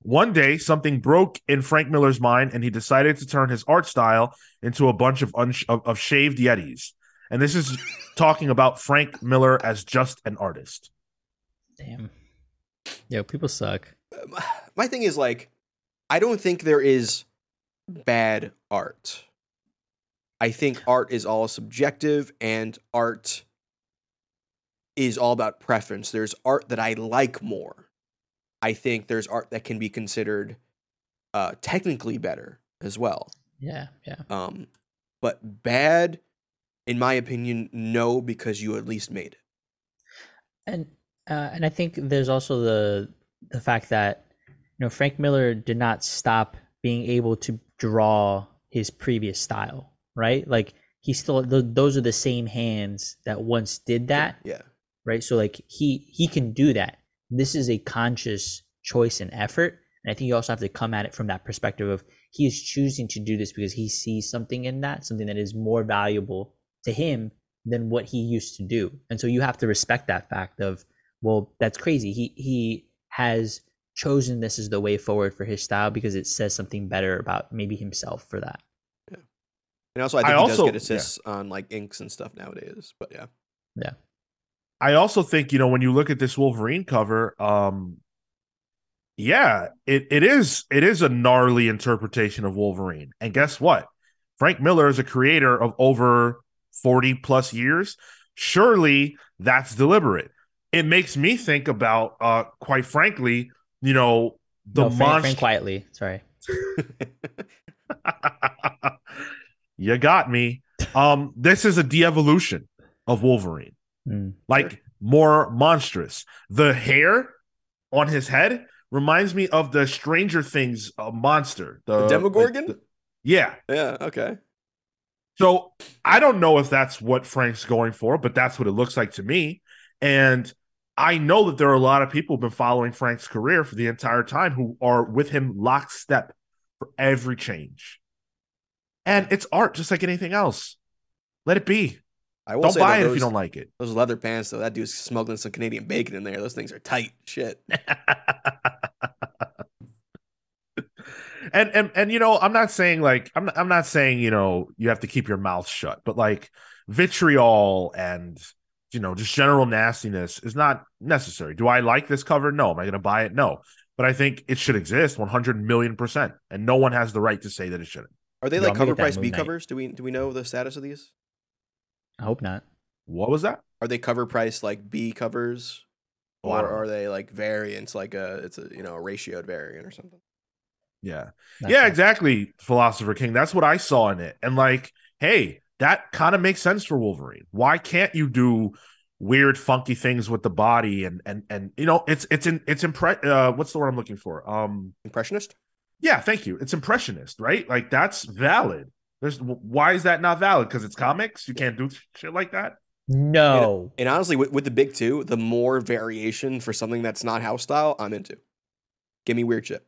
One day, something broke in Frank Miller's mind, and he decided to turn his art style into a bunch of unsh- of, of shaved yetis. And this is talking about Frank Miller as just an artist. Damn. Yo, people suck. Um, my thing is like, I don't think there is bad art. I think art is all subjective, and art is all about preference. There's art that I like more. I think there's art that can be considered uh, technically better as well. Yeah, yeah. Um, but bad, in my opinion, no, because you at least made it. And uh, and I think there's also the the fact that you know Frank Miller did not stop being able to draw his previous style, right? Like he still th- those are the same hands that once did that, Yeah. right? So like he he can do that. This is a conscious choice and effort, and I think you also have to come at it from that perspective of he is choosing to do this because he sees something in that, something that is more valuable to him than what he used to do. And so you have to respect that fact of, well, that's crazy. He he has chosen this as the way forward for his style because it says something better about maybe himself for that. Yeah. And also, I I think he also- does get assists on like inks and stuff nowadays. But yeah. yeah. I also think, you know, when you look at this Wolverine cover, um, yeah, it, it is it is a gnarly interpretation of Wolverine. And guess what? Frank Miller is a creator of over 40 plus years. Surely that's deliberate. It makes me think about uh quite frankly, you know, the no, Frank, monster Frank quietly. Sorry. you got me. Um, this is a de-evolution of Wolverine. Mm. like more monstrous. The hair on his head reminds me of the Stranger Things uh, monster, the, The Demogorgon? like, the- yeah. yeah. Okay. So I don't know if that's what Frank's going for, but that's what it looks like to me. And I know that there are a lot of people who've been following Frank's career for the entire time who are with him lockstep for every change. And it's art just like anything else. Let it be. I will Don't say buy it those, if you don't like it. Those leather pants, though, that dude's smuggling some Canadian bacon in there. Those things are tight. Shit. and and and you know, I'm not saying like I'm I'm not saying you know you have to keep your mouth shut, but like vitriol and you know, just general nastiness is not necessary. Do I like this cover? No. Am I going to buy it? No. But I think it should exist 100 million percent, and no one has the right to say that it shouldn't. Are they like cover price B Knight. covers? Do we do we know the status of these? I hope not. What was that? Are they cover price like B covers, I or are they like variants, like a it's a you know a ratioed variant or something? Yeah. Not yeah, sure. exactly, Philosopher King. That's what I saw in it. And like, hey, that kind of makes sense for Wolverine. Why can't you do weird, funky things with the body and and and you know, it's it's in it's impre- uh what's the word I'm looking for? Um Impressionist? yeah, thank you. It's impressionist, right? Like that's valid. There's why is that not valid? Because it's comics. You can't do shit like that. No. And honestly, with, with the big two, the more variation for something that's not house style, I'm into. Give me weird shit.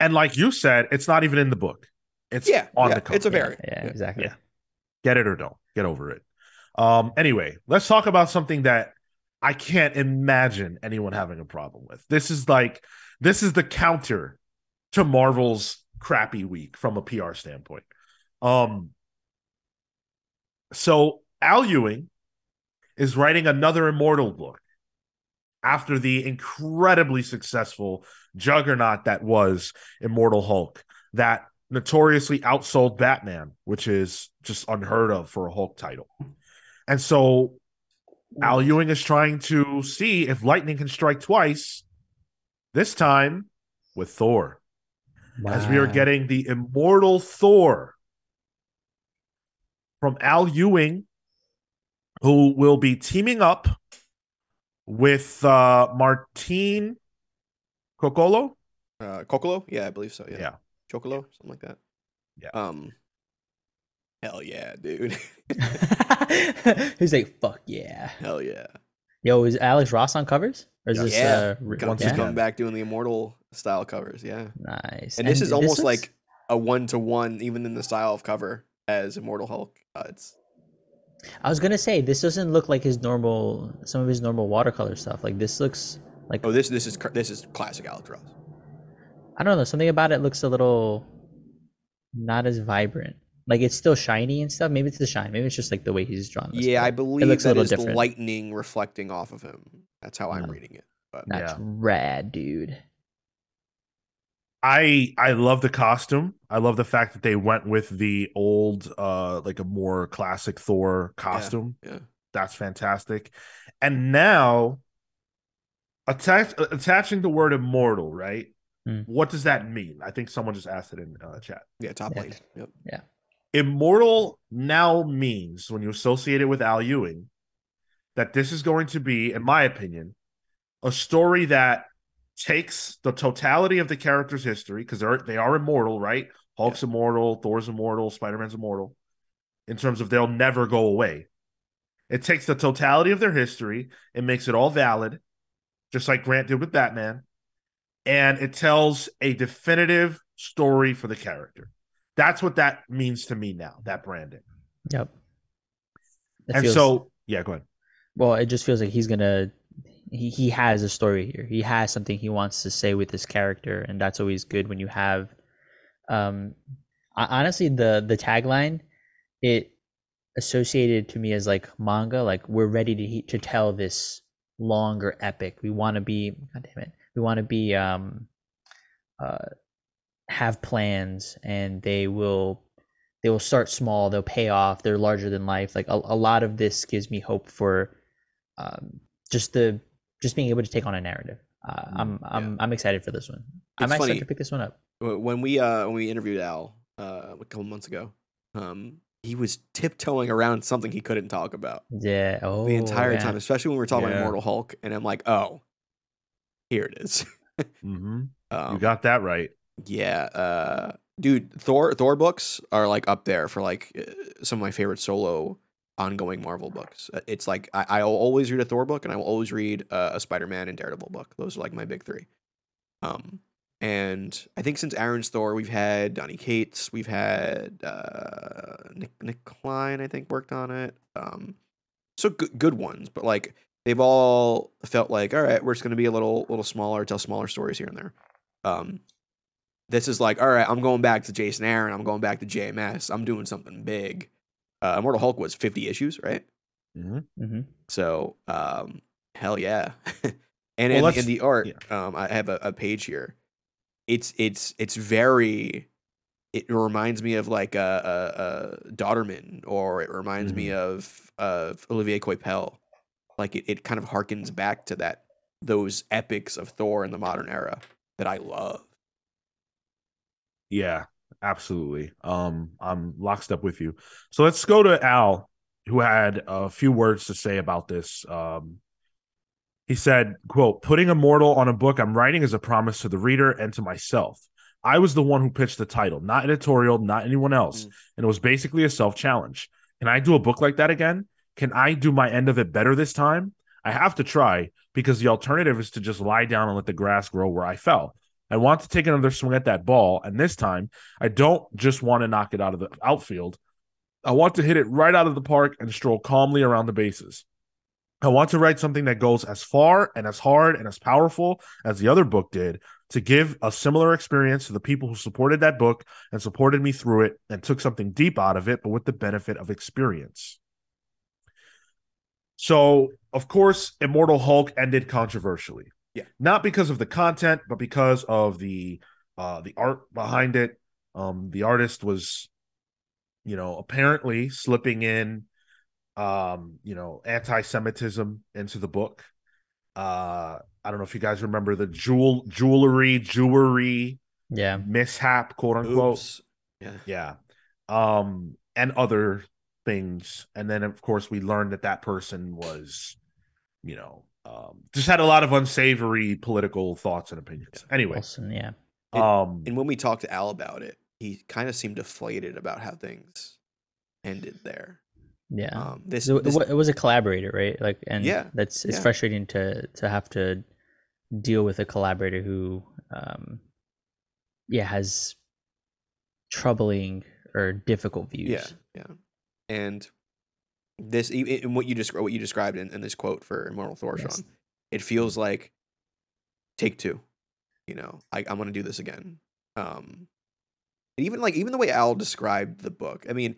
And like you said, it's not even in the book. It's Yeah, on yeah, the cover. it's a Yeah, variant. Yeah, Yeah. exactly. Yeah. Get it or don't. Get over it. Um, anyway, let's talk about something that I can't imagine anyone having a problem with. This is like this is the counter to Marvel's crappy week from a PR standpoint. Um so Al Ewing is writing another Immortal book after the incredibly successful juggernaut that was Immortal Hulk that notoriously outsold Batman, which is just unheard of for a Hulk title. And so Al Ewing is trying to see if lightning can strike twice, this time with Thor, as we are getting the immortal Thor from Al Ewing, who will be teaming up with uh, Martine Coccolo. Uh, Coccolo? Yeah, I believe so. Yeah. Yeah. Chocolo? Something like that. Yeah. Um, hell yeah, dude. He's like, fuck yeah. hell yeah. Yo, is Alex Ross on covers? Or is Yeah. this Yeah. uh re- Once Yeah. he's coming back doing the immortal style covers. Yeah. nice. And, this is almost like a one to one, even in the style of cover as Immortal Hulk. Uh, it's I was gonna say this doesn't look like his normal some of his normal watercolor stuff. Like this looks like oh, this this is this is classic Alex Ross. I don't know, something about it looks a little not as vibrant. Like it's still shiny and stuff. Maybe it's the shine. Maybe it's just like the way he's drawn this. Yeah, I believe it looks a that little is different. lightning reflecting off of him. That's how I'm Yeah. reading it. But That's Yeah. rad, dude. I I love the costume. I love the fact that they went with the old uh like a more classic Thor costume. yeah. That's fantastic. And now attach attaching the word immortal, right? Hmm. What does that mean? I think someone just asked it in uh, chat. Yeah, top Yeah. lane. Yep. Immortal now means when you associate it with Al Ewing that this is going to be, in my opinion, a story that takes the totality of the character's history because they're they are immortal, right? Hulk's immortal, Thor's immortal, Spider Man's immortal. In terms of they'll never go away. It takes the totality of their history, it makes it all valid, just like Grant did with Batman, and it tells a definitive story for the character. That's what that means to me now. That branding, Yep. It and feels- so yeah, go ahead. well, it just feels like he's gonna he, he has a story here. He has something he wants to say with this character, and that's always good when you have um honestly the the tagline it associated to me as like manga like we're ready to he- to tell this longer epic. We want to be god damn it we want to be um uh have plans and they will they will start small they'll pay off they're larger than life. Like a, a lot of this gives me hope for um just the just being able to take on a narrative. Uh, i'm i'm i'm excited for this one. I It's might funny. start to pick this one up. When we uh when we interviewed Al uh a couple months ago, um he was tiptoeing around something he couldn't talk about yeah oh the entire yeah. time, especially when we are talking Yeah. about Immortal Hulk, and I'm like, oh, here it is. hmm um, you got that right. Yeah, uh, dude, Thor Thor books are like up there for like uh, some of my favorite solo ongoing Marvel books. Uh, It's like I, I'll always read a Thor book, and I will always read uh, a Spider Man and Daredevil book. Those are like my big three. Um, and I think since Aaron's Thor, we've had Donny Cates, we've had uh, Nick Nick Klein, I think worked on it. Um, so good good ones, but like they've all felt like all right, we're just gonna be a little little smaller, tell smaller stories here and there. Um, this is like, all right, I'm going back to Jason Aaron. I'm going back to JMS. I'm doing something big. Uh, Immortal Hulk was 50 issues, right? Mhm. hmm So, um, hell yeah. and Well, in, in the art, yeah. um, I have a, a page here. It's it's it's very. It reminds me of like a, a, a or it reminds me of of Olivier Coipel. Like it, it kind of harkens back to that those epics of Thor in the modern era that I love. Yeah, absolutely. Um, I'm locked up with you. So let's go to Al, who had a few words to say about this. Um, he said, "quote Putting Immortal on a book I'm writing is a promise to the reader and to myself. I was the one who pitched the title, not editorial, not anyone else, Mm. and it was basically a self challenge. Can I do a book like that again? Can I do my end of it better this time? I have to try because the alternative is to just lie down and let the grass grow where I fell." I want to take another swing at that ball, and this time I don't just want to knock it out of the outfield. I want to hit it right out of the park and stroll calmly around the bases. I want to write something that goes as far and as hard and as powerful as the other book did to give a similar experience to the people who supported that book and supported me through it and took something deep out of it, but with the benefit of experience. So, of course, Immortal Hulk ended controversially. Yeah. Not because of the content, but because of the uh the art behind it. Um the artist was you know, apparently slipping in um, you know, anti-Semitism into the book. Uh I don't know if you guys remember the jewel jewelry jewelry Yeah. mishap, quote unquote. Oops. Yeah. Yeah. Um, and other things. And then, of course, we learned that that person was, you know, um, just had a lot of unsavory political thoughts and opinions. Anyway, Wilson. Yeah. um, And when we talked to Al about it, he kind of seemed deflated about how things ended there. Yeah. Um, this, So it, this it was a collaborator, right? Like, and Yeah, that's it's yeah. frustrating to to have to deal with a collaborator who, um, yeah, has troubling or difficult views. Yeah, yeah. And this, in what you just what you described in, in this quote for Immortal Thor, Yes. Sean, it feels like take two. You know, I, I'm gonna do this again. Um, and even like even the way Al described the book. I mean,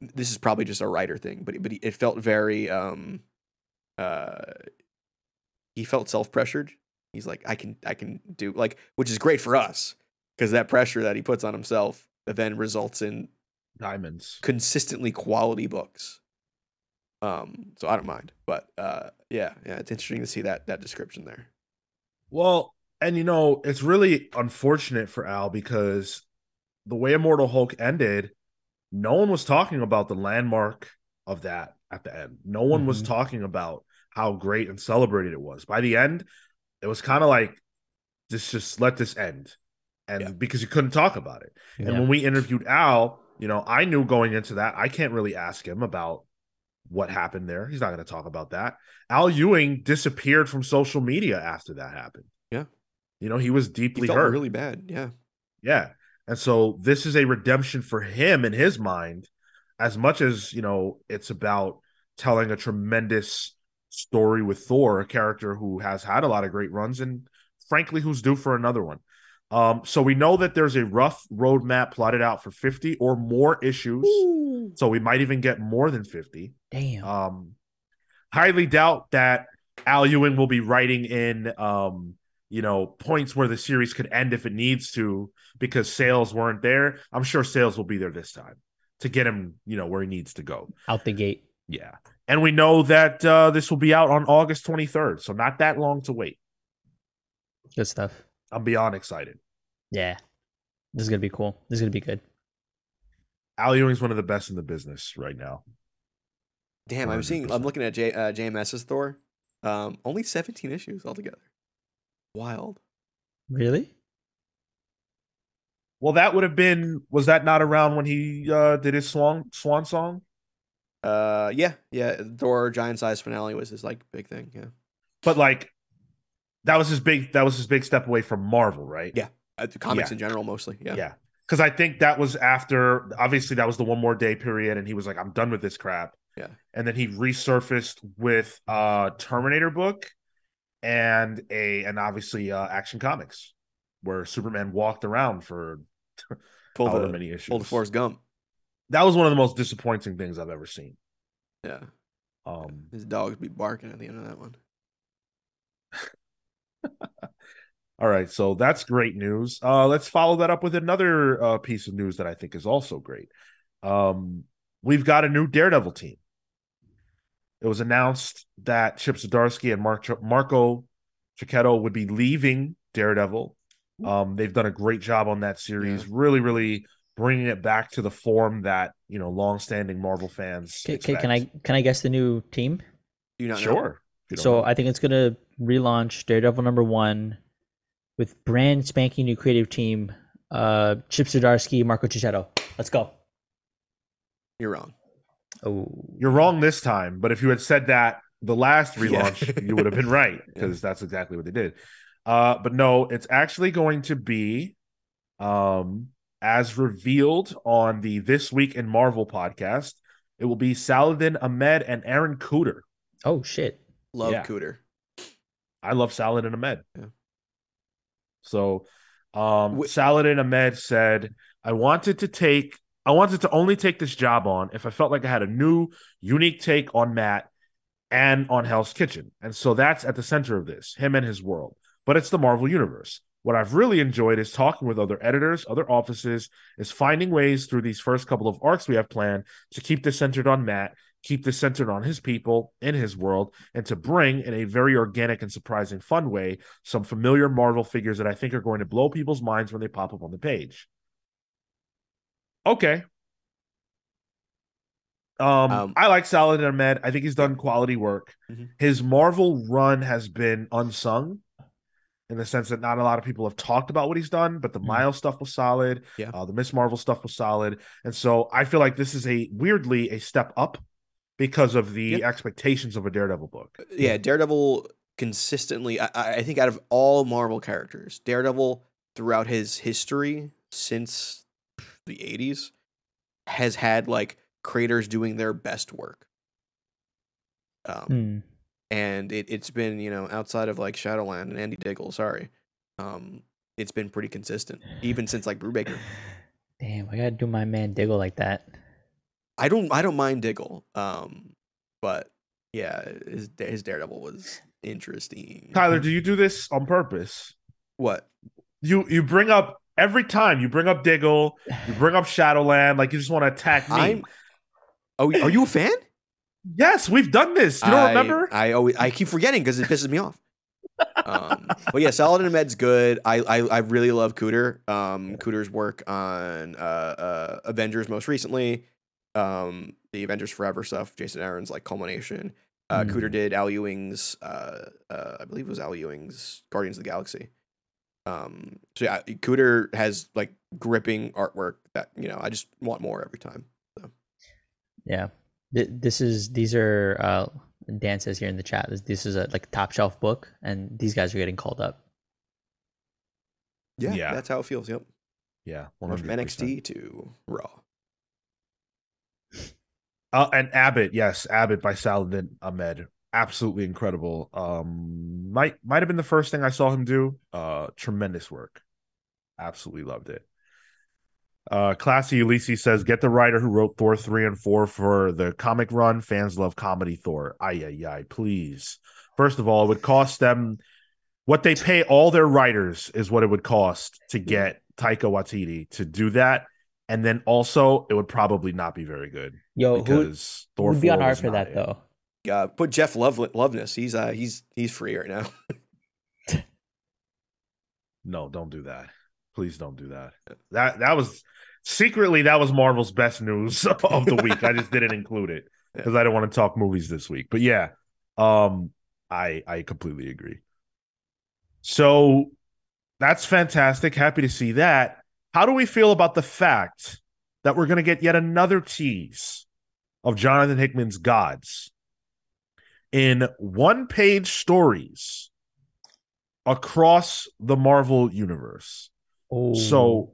this is probably just a writer thing, but but it felt very um, uh, he felt self pressured. He's like, I can I can do like, which is great for us because that pressure that he puts on himself then results in diamonds. consistently quality books. Um, so I don't mind, but uh, yeah, yeah, it's interesting to see that that description there. Well, and you know, it's really unfortunate for Al because the way Immortal Hulk ended, no one was talking about the landmark of that at the end. No one was Mhm. talking about how great and celebrated it was. By the end, it was kind of like just just let this end. And Yeah. because you couldn't talk about it. And when we interviewed Al, you know, I knew going into that, I can't really ask him about what happened there. He's not going to talk about that. Al Ewing disappeared from social media after that happened. Yeah. You know, he was He deeply felt hurt. really bad. Yeah, Yeah. And so this is a redemption for him in his mind, as much as, you know, it's about telling a tremendous story with Thor, a character who has had a lot of great runs and frankly who's due for another one. Um, so we know that there's a rough roadmap plotted out for 50 or more issues. So we might even get more than 50. Damn. Um, highly doubt that Al Ewing will be writing in, um, you know, points where the series could end if it needs to because sales weren't there. I'm sure sales will be there this time to get him, you know, where he needs to go. Out the gate. Yeah. And we know that uh, this will be out on August 23rd. So not that long to wait. Good stuff. I'm beyond excited. Yeah. This is gonna be cool. This is gonna be good. Al Ewing's one of the best in the business right now. damn. I'm seeing. I'm looking at J, uh, JMS's Thor. Um, only 17 issues altogether. Wild. Really? Well, that would have been was that not around when he uh, did his swan swan song? Uh, yeah, yeah. Thor giant size finale was his like big thing. Yeah, But like that was his big that was his big step away from Marvel, right? Yeah. uh, the comics Yeah. in general mostly. Yeah, Yeah. Because I think that was after obviously that was the one more day period, and he was like, I'm done with this crap. Yeah. And then he resurfaced with uh Terminator book and a and obviously uh Action Comics, where Superman walked around for pulled however the many issues. pulled the Forrest Gump. That was one of the most disappointing things I've ever seen. Yeah, Um, His dogs be barking at the end of that one. all right, so that's great news. Uh, let's follow that up with another uh, piece of news that I think is also great. Um, we've got a new Daredevil team. It was announced that Chip Zdarsky and Mark Marco Checchetto would be leaving Daredevil. Um, they've done a great job on that series, Yeah. really, really bringing it back to the form that you know longstanding Marvel fans. Can, can, I can I guess the new team? Do you not? Sure. if you So know. I think it's gonna relaunch Daredevil number one with brand spanking new creative team. Uh, Chip Zdarsky, Marco Checchetto. Let's go. You're wrong. Oh, You're wrong this time, but if you had said that the last Yeah. relaunch, you would have been right because that's exactly what they did. Uh, but no, it's actually going to be, um, as revealed on the This Week in Marvel podcast, it will be Saladin Ahmed and Aaron Kuder. oh shit. Love Yeah. Kuder. I love Saladin Ahmed. Yeah. So, um, Wh- Saladin Ahmed said, "I wanted to take, I wanted to only take this job on if I felt like I had a new, unique take on Matt and on Hell's Kitchen, and so that's at the center of this, him and his world. But it's the Marvel universe. What I've really enjoyed is talking with other editors, other offices, is finding ways through these first couple of arcs we have planned to keep this centered on Matt." Keep this centered on his people in his world, and to bring in a very organic and surprising fun way some familiar Marvel figures that I think are going to blow people's minds when they pop up on the page. Okay. Um, Um, I like Saladin Ahmed. I think he's done quality work. Mhm. His Marvel run has been unsung in the sense that not a lot of people have talked about what he's done, but the Mhm. Miles stuff was solid. Yeah. Uh, the Miss Marvel stuff was solid. And so I feel like this is a weirdly a step up because of the Yeah. expectations of a Daredevil book. Yeah, Daredevil consistently. I I think out of all Marvel characters, Daredevil throughout his history since the '80s has had like creators doing their best work. Um, Hmm. and it, it's been you know outside of like Shadowland and Andy Diggle, sorry, um, it's been pretty consistent even since like Brubaker. Damn, I gotta do my man Diggle like that. I don't I don't mind Diggle, um, but yeah, his his Daredevil was interesting. Tyler, do you do this on purpose? what? You you bring up every time you bring up Diggle, you bring up Shadowland, like you just want to attack me. I'm. Oh, are you a fan? Yes, we've done this. You don't I, remember? I always I keep forgetting because it pisses me off. Um, but yeah, Saladin Ahmed's good. I, I I really love Kuder. Um, Kuder's work on uh, uh Avengers most recently, um, the Avengers Forever stuff. Jason Aaron's like culmination. Uh, Mm. Kuder did Al Ewing's. Uh, uh, I believe it was Al Ewing's Guardians of the Galaxy. Um, so yeah, Kuder has like gripping artwork that you know I just want more every time. Yeah. Th- This is these are uh Dan says here in the chat. This, this is a like top shelf book, and these guys are getting called up. Yeah, Yeah. that's how it feels. Yep. yeah, From 100%. NXT to Raw. Uh, and Abbott, yes, Abbott by Saladin Ahmed, absolutely incredible. Um, might might have been the first thing I saw him do. Uh, tremendous work, absolutely loved it. Uh, Classy Ulysses says, "Get the writer who wrote Thor three and four for the comic run. Fans love comedy Thor. Ay ay ay, please. First of all, it would cost them what they pay all their writers is what it would cost to get Taika Waititi to do that." And then also, it would probably not be very good Yo, because who Thor would be on 4 art for that it. though? Uh, put Jeff Love Loveness. He's uh he's he's free right now. No, don't do that. Please don't do that. That that was secretly that was Marvel's best news of the week. I just didn't include it because I don't want to talk movies this week. But yeah, um, I I completely agree. So that's fantastic. Happy to see that. How do we feel about the fact that we're going to get yet another tease of Jonathan Hickman's Gods in one page stories across the Marvel universe? Oh, So,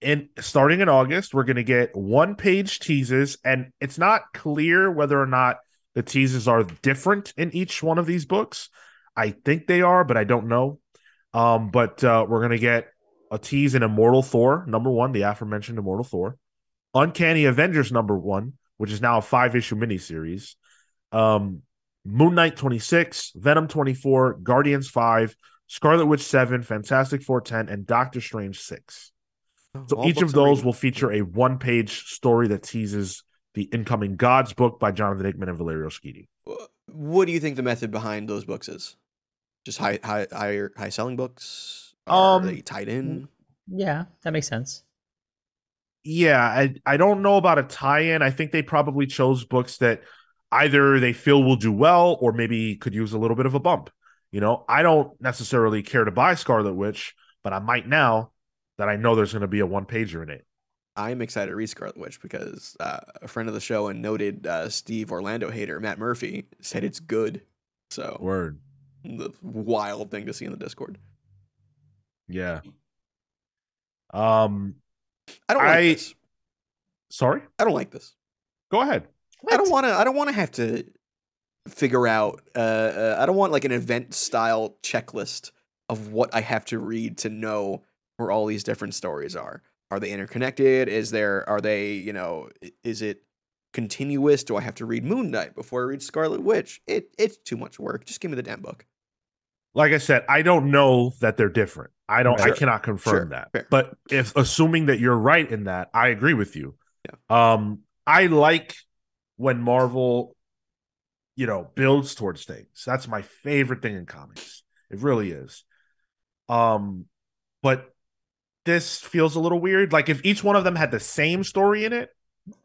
in starting in August, we're going to get one page teases, and it's not clear whether or not the teases are different in each one of these books. I think they are, but I don't know. Um, but uh, we're going to get a tease in Immortal Thor number one, the aforementioned Immortal Thor, Uncanny Avengers number one, which is now a five issue miniseries, Um, Moon Knight 26, Venom 24, Guardians 5, Scarlet Witch 7, Fantastic Four 10, and Doctor Strange 6. So All each of those reading. will feature a one page story that teases the incoming Gods book by Jonathan Hickman and Valerio Schiti. What do you think the method behind those books is? Just high, high, higher, high selling books? Are Um, they tied in? Yeah, that makes sense. Yeah, I, I don't know about a tie in. I think they probably chose books that either they feel will do well or maybe could use a little bit of a bump. You know, I don't necessarily care to buy Scarlet Witch, but I might now that I know there's going to be a one pager in it. I'm excited to read Scarlet Witch because uh, a friend of the show and noted uh, Steve Orlando hater Matt Murphy said it's good. So Word. the wild thing to see in the Discord. Yeah. Um, I don't like I- this. sorry. I don't like this. Go ahead. I don't want to. I don't want to have to figure out. Uh, uh, I don't want like an event style checklist of what I have to read to know where all these different stories are. Are they interconnected? Is there? Are they? You know? Is it continuous? Do I have to read Moon Knight before I read Scarlet Witch? It it's too much work. Just give me the damn book. Like I said, I don't know that they're different. I don't. I cannot confirm Sure. that. Fair. But if assuming that you're right in that, I agree with you. Yeah. Um, I like when Marvel, you know, builds towards things. That's my favorite thing in comics. It really is. Um, but this feels a little weird. Like if each one of them had the same story in it,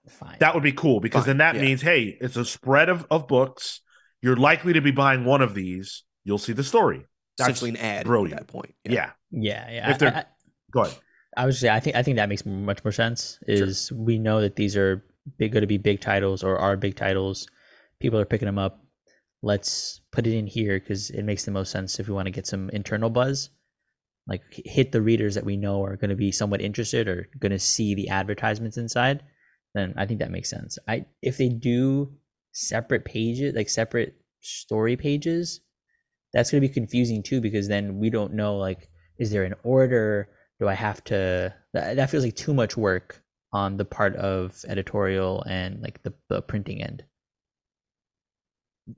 Fine. that would be cool because Fine, then that yeah. means hey it's a spread of, of books you're likely to be buying one of these you'll see the story That's Essentially an ad brilliant. at that point. yeah, yeah, yeah. If they're- I, I, go ahead I was just I think I think that makes much more sense. Is we know that these are big, going to be big titles or are big titles. People are picking them up. Let's put it in here because it makes the most sense if we want to get some internal buzz. Like hit the readers that we know are going to be somewhat interested or going to see the advertisements inside. Then I think that makes sense. I if they do separate pages, like separate story pages, that's going to be confusing too because then we don't know like is there an order do i have to that, that feels like too much work on the part of editorial and like the, the printing end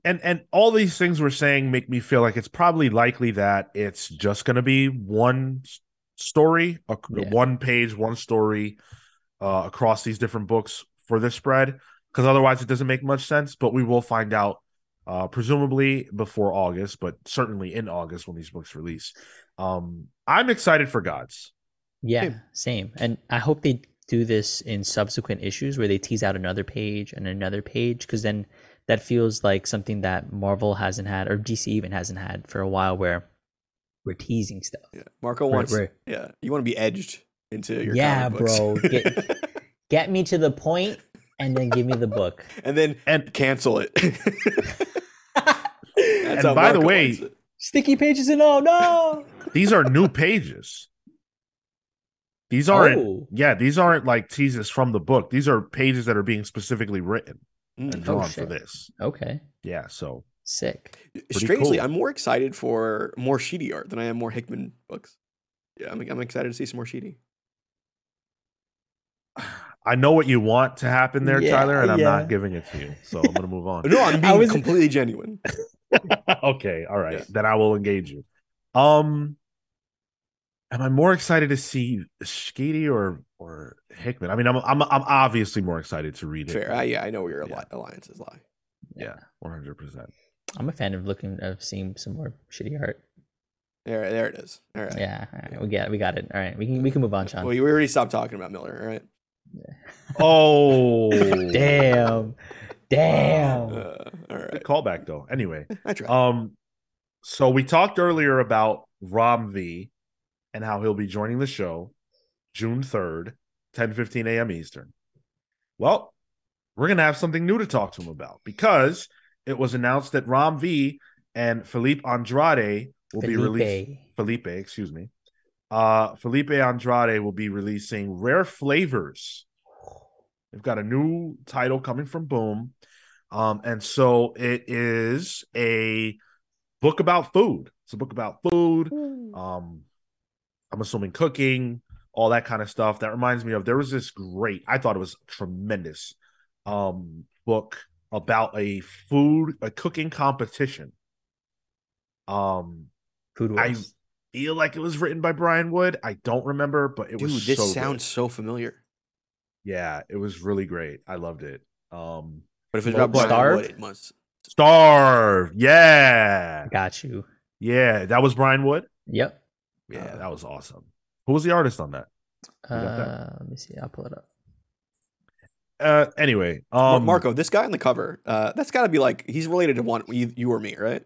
and and all these things we're saying make me feel like it's probably likely that it's just going to be one story a, Yeah. one page one story uh, across these different books for this spread because otherwise it doesn't make much sense but we will find out uh, presumably before august but certainly in august when these books release um, i'm excited for gods yeah Same. same and i hope they do this in subsequent issues where they tease out another page and another page because then that feels like something that marvel hasn't had or dc even hasn't had for a while where we're teasing stuff Yeah. Marco We're- wants. we're- Yeah, you want to be edged into your Yeah, comic books. bro, get- get me to the point and then give me the book and then and cancel it. And by the way- sticky pages and all no these are new pages these aren't Oh. yeah these aren't like teases from the book these are pages that are being specifically written and Mm. drawn Oh, for this okay yeah so sick Strangely, cool. I'm more excited for more Schiti art than I am more Hickman books. Yeah, I'm, I'm excited to see some more Schiti. I know what you want to happen there, Yeah, Tyler, and I'm yeah. not giving it to you. So I'm gonna move on. No, I'm being was- completely genuine. okay, all right. Yeah. Then I will engage you. Um am I more excited to see Schiti or or Hickman? I mean, I'm I'm I'm obviously more excited to read it. Fair. I, yeah, I know where your Yeah. alliances lie. Yeah, 100. percent i'm a fan of looking of seeing some more shitty art There, there it is. All right. yeah all right, we got we got it all right we can we can move on sean Well, you already stopped talking about Miller. All right. Oh, damn damn Uh, all Good callback though. Anyway, I tried. Um, so we talked earlier about Ram V and how he'll be joining the show June 3rd, 10 15 a.m. Eastern. Well, we're gonna have something new to talk to him about because it was announced that Ram V and Filipe Andrade will be released. Felipe. Felipe, excuse me. Uh Filipe Andrade will be releasing Rare Flavors. They've got a new title coming from Boom. Um, and so it is a book about food. It's a book about food. Um, I'm assuming cooking, all that kind of stuff. That reminds me of there was this great, I thought it was tremendous um book about a food a cooking competition. Um, Food I feel like it was written by Brian Wood. I don't remember, but it Dude, was this so good. sounds so familiar. Yeah, it was really great. I loved it. Um, But if it's Well, about Brian Starved? Wood, it must. Starve. Yeah, Got you. yeah, that was Brian Wood. Yep. Yeah, Uh, that was awesome. Who was the artist on that? You that? Uh, let me see. I'll pull it up. Uh, anyway, Mar- um, Marco, this guy on the cover, uh, that's got to be like he's related to one you, you or me, right?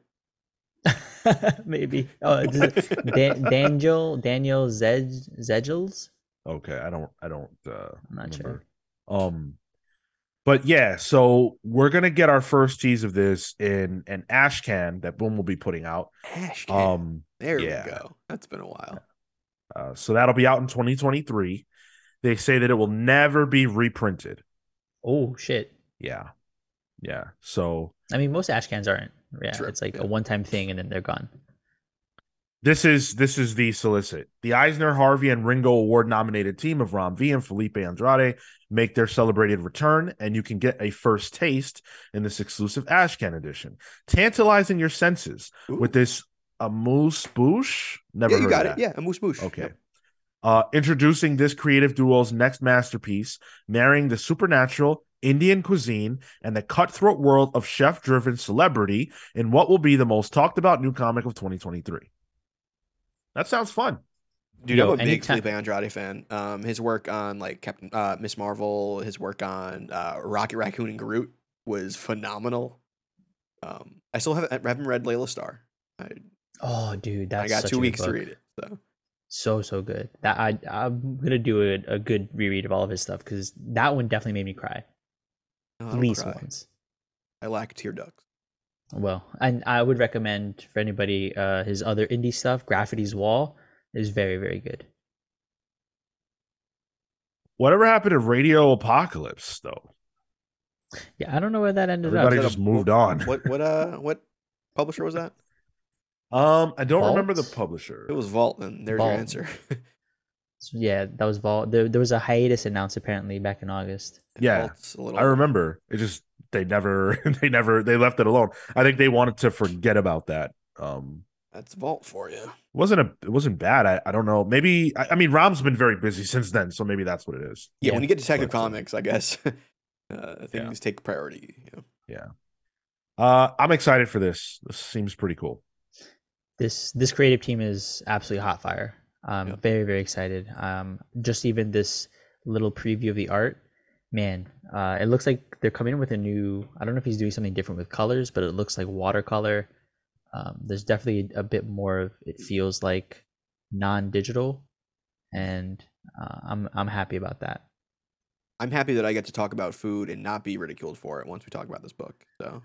Maybe. Oh, it's Dan- Daniel Daniel Zed Zegels. Okay, I don't, I don't. uh I'm not remember. Um, but yeah, so we're gonna get our first tease of this in an ash can that Boom will be putting out. Ash can. Um, there yeah. we go. That's been a while. uh, so that'll be out in 2023. They say that it will never be reprinted. Oh shit. Yeah, yeah. So I mean, most ash cans aren't. Yeah, True, it's like yeah. a one-time thing and then they're gone. This is this is the solicit. The Eisner, Harvey, and Ringo Award nominated team of Ram V and Filipe Andrade make their celebrated return, and you can get a first taste in this exclusive Ashcan edition, tantalizing your senses with Ooh. this amuse bouche. Never yeah, you heard got of it. Yeah, a moose boosh. Okay. Yep. Uh, introducing this creative duo's next masterpiece, marrying the supernatural Indian cuisine and the cutthroat world of chef driven celebrity in what will be the most talked about new comic of 2023. That sounds fun. Dude, Yo, I'm a big anytime- Filipe Andrade fan. Um, his work on like Captain uh, Miss Marvel, his work on uh, Rocket Raccoon and Groot was phenomenal. Um, I still haven't, I haven't read Laila Starr. I, Oh, dude, that's I got such two a good weeks to read it. So So so good. That I I'm gonna do a, a good reread of all of his stuff because that one definitely made me cry No, at least cry. once. I lack tear ducts. Well, and I would recommend for anybody uh his other indie stuff. Grafity's Wall is very very good. Whatever happened to Radio Apocalypse, though? Yeah, I don't know where that ended Everybody up. Is that just a- moved on. What what uh what publisher was that? Um, I don't remember the publisher. It was Vault, and there's Vault. your answer. Yeah, that was vault There, there was a hiatus announced apparently back in August. Yeah, Vault's a little, I remember. It just they never they never they left it alone. I think they wanted to forget about that. Um That's Vault for you. wasn't a it wasn't bad. I, I don't know. Maybe I, I mean Ram's been very busy since then, so maybe that's what it is. Yeah, Yeah, when you get Detective but, uh, Comics, I guess uh, things take priority. You know? Uh I'm excited for this. This seems pretty cool. This this creative team is absolutely hot fire. I'm Yeah. very very excited. Um, just even this little preview of the art, man. Uh, it looks like they're coming in with a new. I don't know if he's doing something different with colors, but it looks like watercolor. Um, there's definitely a bit more of it feels like non-digital, and uh, I'm I'm happy about that. I'm happy that I get to talk about food and not be ridiculed for it once we talk about this book. So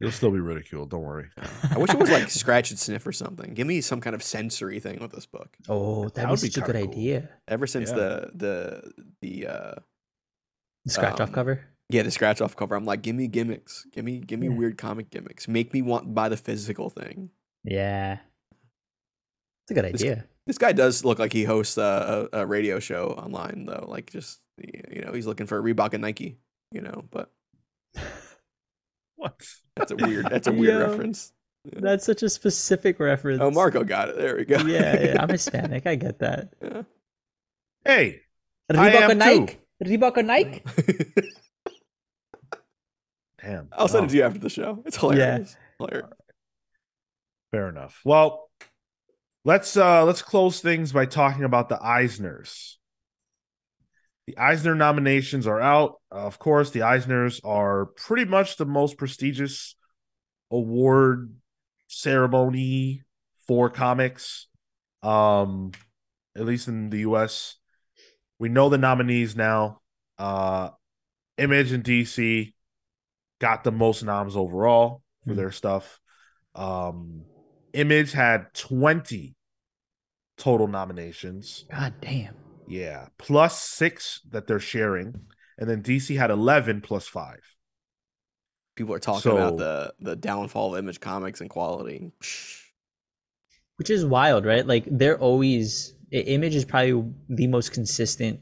You'll still be ridiculed. Don't worry. I wish it was like scratch and sniff or something. Give me some kind of sensory thing with this book. Oh, that'd That be would be such a good cool. idea. Ever since Yeah. the the the uh The scratch off Um, cover. yeah the scratch off cover, I'm like, give me gimmicks, give me give me Yeah. weird comic gimmicks, make me want buy the physical thing. Yeah, it's a good idea. This guy does look like he hosts a, a, a radio show online though. Like just you know, he's looking for a Reebok and Nike. You know, but What? that's a weird that's a weird Yo. reference. Yeah. That's such a specific reference. Oh, Marco got it. There we go. yeah, yeah, I'm Hispanic. I get that. Yeah. Hey, I Reebok am or Nike? Reebok or Nike? damn. I'll send Oh, it to you after the show. It's hilarious. Hilarious. Fair enough. Well, let's uh let's close things by talking about the Eisners. The Eisner nominations are out. of course, the Eisners are pretty much the most prestigious award ceremony for comics. Um at least in the US. We know the nominees now. Uh Image and DC got the most noms overall for Hmm. their stuff. Um, Image had 20 total nominations. God damn. Yeah, plus six that they're sharing. And then DC had 11 plus five. People are talking So- about the the downfall of Image Comics and quality. Which is wild, right? Like they're always I- Image is probably the most consistent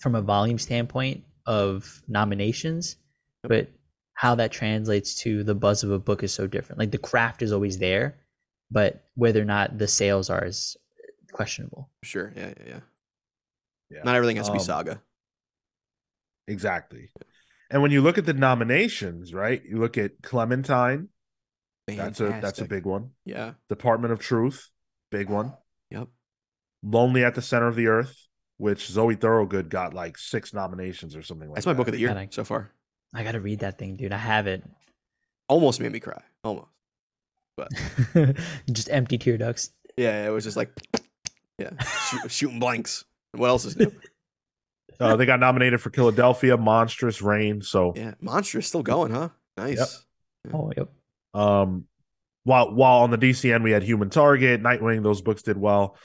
from a volume standpoint of nominations, but how that translates to the buzz of a book is so different. Like the craft is always there, but whether or not the sales are is questionable. Sure. Yeah, yeah, yeah. Yeah. Not everything has to be Um, saga. Exactly. And when you look at the nominations, right? You look at Clementine. That's a that's a big one. Yeah. Department of Truth, big one. Yep. Lonely at the Center of the Earth, which Zoe Thorogood got like six nominations or something like That's my that. book of the year And I- so far. I gotta read that thing, dude. I have it. Almost made me cry. Almost. But just empty tear ducts. Yeah, it was just like, yeah, shoot, shooting blanks. What else is new? Uh, they got nominated for Killadelphia, Monstrous, Rain. So Yeah, Monstrous still going, huh? Nice. Oh, yep. Um, while while on the DCN we had Human Target, Nightwing, those books did well.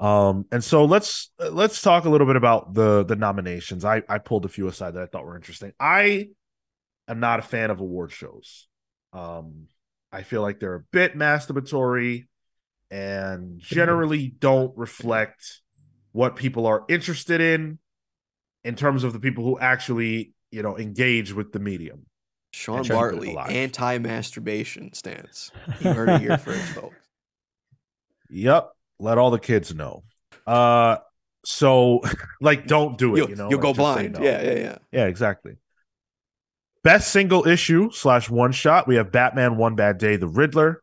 Um, and so let's let's talk a little bit about the the nominations. I I pulled a few aside that I thought were interesting. I am not a fan of award shows. Um, I feel like they're a bit masturbatory and generally don't reflect what people are interested in in terms of the people who actually you know engage with the medium. Sean Bartley, anti-masturbation stance. You heard it here first, folks. Yep. Let all the kids know. Uh so like don't do it, You'll, you know. you'll go like, say blind. no. Yeah, yeah, yeah. Yeah, exactly. Best single issue slash one shot. We have Batman One Bad Day, The Riddler.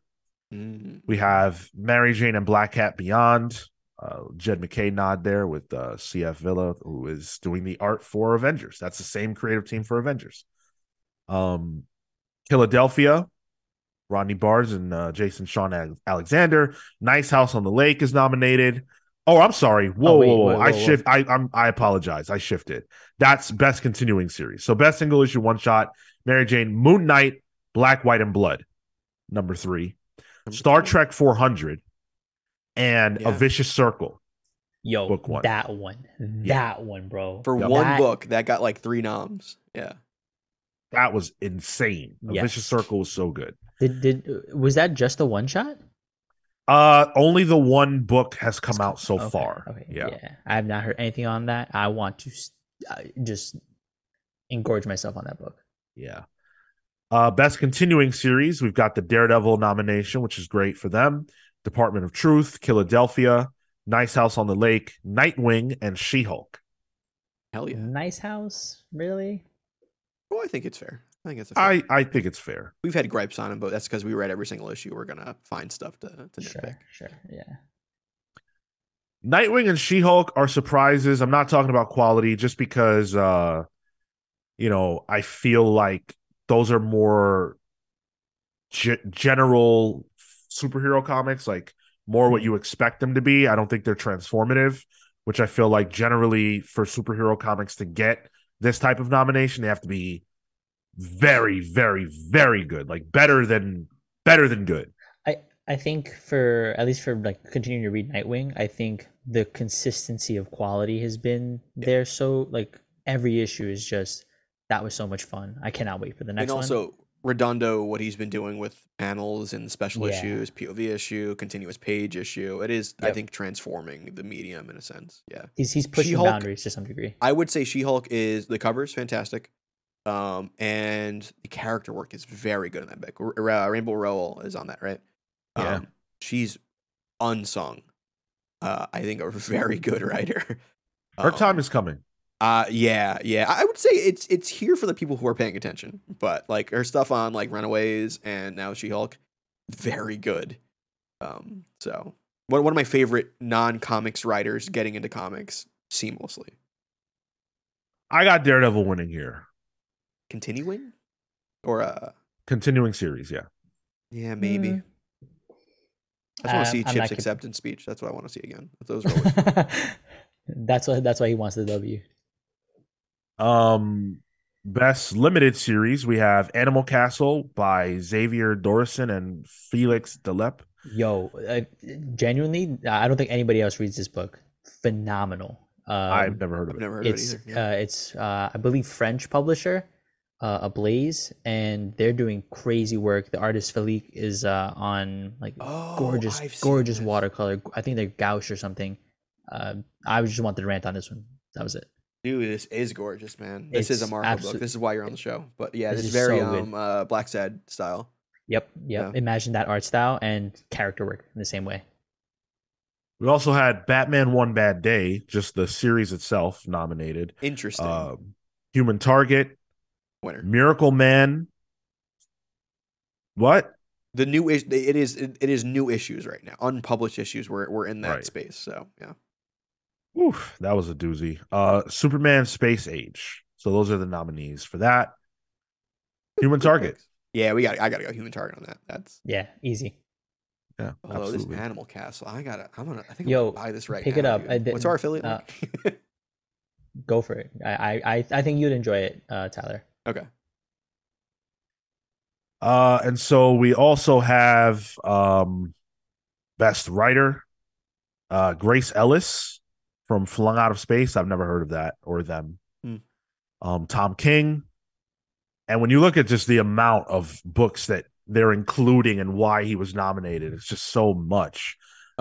Mm. We have Mary Jane and Black Cat Beyond. Uh, Jed MacKay nod there with uh, CF Villa, who is doing the art for Avengers. That's the same creative team for Avengers. Um, Killadelphia, Rodney Barnes and uh, Jason Shawn Alexander. Nice House on the Lake is nominated. Oh, I'm sorry. Whoa, Oh, wait, whoa, whoa! wait, I whoa, whoa. shift. I I'm, I apologize. I shifted. That's best continuing series. So best single issue one shot. Mary Jane, Moon Knight, Black, White, and Blood. Number three. Star. Trek 400 and A Vicious Circle. Yo, Book one. that one. That one, bro. For Yep. one That- book, that got like three noms. Yeah. That was insane. A Yes. Vicious Circle was so good. Did did was that just a one shot? Uh only the one book has come out so Okay, far. Okay, yeah. yeah. I have not heard anything on that. I want to uh, just engorge myself on that book. Yeah. Uh, best continuing series, we've got the Daredevil nomination, which is great for them. Department of Truth, Killadelphia, Nice House on the Lake, Nightwing, and She Hulk. Hell yeah. Nice house, really? Well, I think it's fair. I think it's a fair. I I think it's fair. We've had gripes on him, but that's because we read every single issue. We're gonna find stuff to, to nitpick. Sure, sure, yeah. Nightwing and She Hulk are surprises. I'm not talking about quality just because, uh, you know, I feel like those are more ge- general superhero comics, like more what you expect them to be. I don't think they're transformative, which I feel like generally for superhero comics to get this type of nomination, they have to be very, very, very good, like better than better than good. I I think for at least for like continuing to read Nightwing, I think the consistency of quality has been there. So like every issue is just that was so much fun. I cannot wait for the next one. and one. also Redondo, what he's been doing with panels and special Yeah. issues, POV issue, continuous page issue. It is, I think, transforming the medium in a sense. Yeah. He's he's pushing She-Hulk- boundaries to some degree. I would say She Hulk is the cover is fantastic. Um, and the character work is very good in that book. R- Ra- Rainbow Rowell is on that, right? Yeah. Um, she's unsung. Uh, I think a very good writer. Her Um, time is coming. Uh yeah, yeah. I I would say it's it's here for the people who are paying attention. But like her stuff on like Runaways and now She Hulk, very good. Um, so one one of my favorite non comics writers getting into comics seamlessly. I got Daredevil winning here. Continuing? Or a Continuing series, yeah. yeah, maybe. Mm. I just want to Um, see I'm not Chip's con- acceptance speech. That's what I want to see again. Those are always that's why that's why he wants the W. Um, best limited series we have Animal Castle by Xavier Dorison and Felix Delep. Yo, uh, genuinely, I don't think anybody else reads this book. Phenomenal. Um, I've never heard of I've it. never heard of it's it either. Yeah. uh, it's uh, I believe French publisher, uh, Ablaze, and they're doing crazy work. The artist Philippe is uh, on like oh, gorgeous, gorgeous this. watercolor. I think they're gouache or something. Uh, I just wanted to rant on this one. That was it. Dude, this is gorgeous, man. This is a Marvel absolute- book. This is why you're on the show. But yeah, This this is is very so good. um uh Blacksad style. Yep, yep. Yeah. Imagine that art style and character work in the same way. We also had Batman One Bad Day, just the series itself nominated. Interesting. Um, Human Target, Winner. Miracleman. What? The new is it is it, it is new issues right now. Unpublished issues. We're we're in that Right. space. So yeah. Oof, that was a doozy. Uh, Superman Space Age. So those are the nominees for that. Human Good Target. Yeah, we got. I gotta go human target on that. That's Yeah, easy. Yeah, although absolutely. this Animal Castle. I gotta. I'm gonna. I think Yo, I'm gonna buy this right pick now. it up. dude. I did- What's our affiliate? uh. Go for it. I I I, I think you'd enjoy it, uh, Tyler. Okay. Uh, and so we also have um, best writer, uh, Grace Ellis from Flung Out of Space. I've never heard of that or them. Hmm. Um, Tom King. And when you look at just the amount of books that they're including and why he was nominated, it's just so much.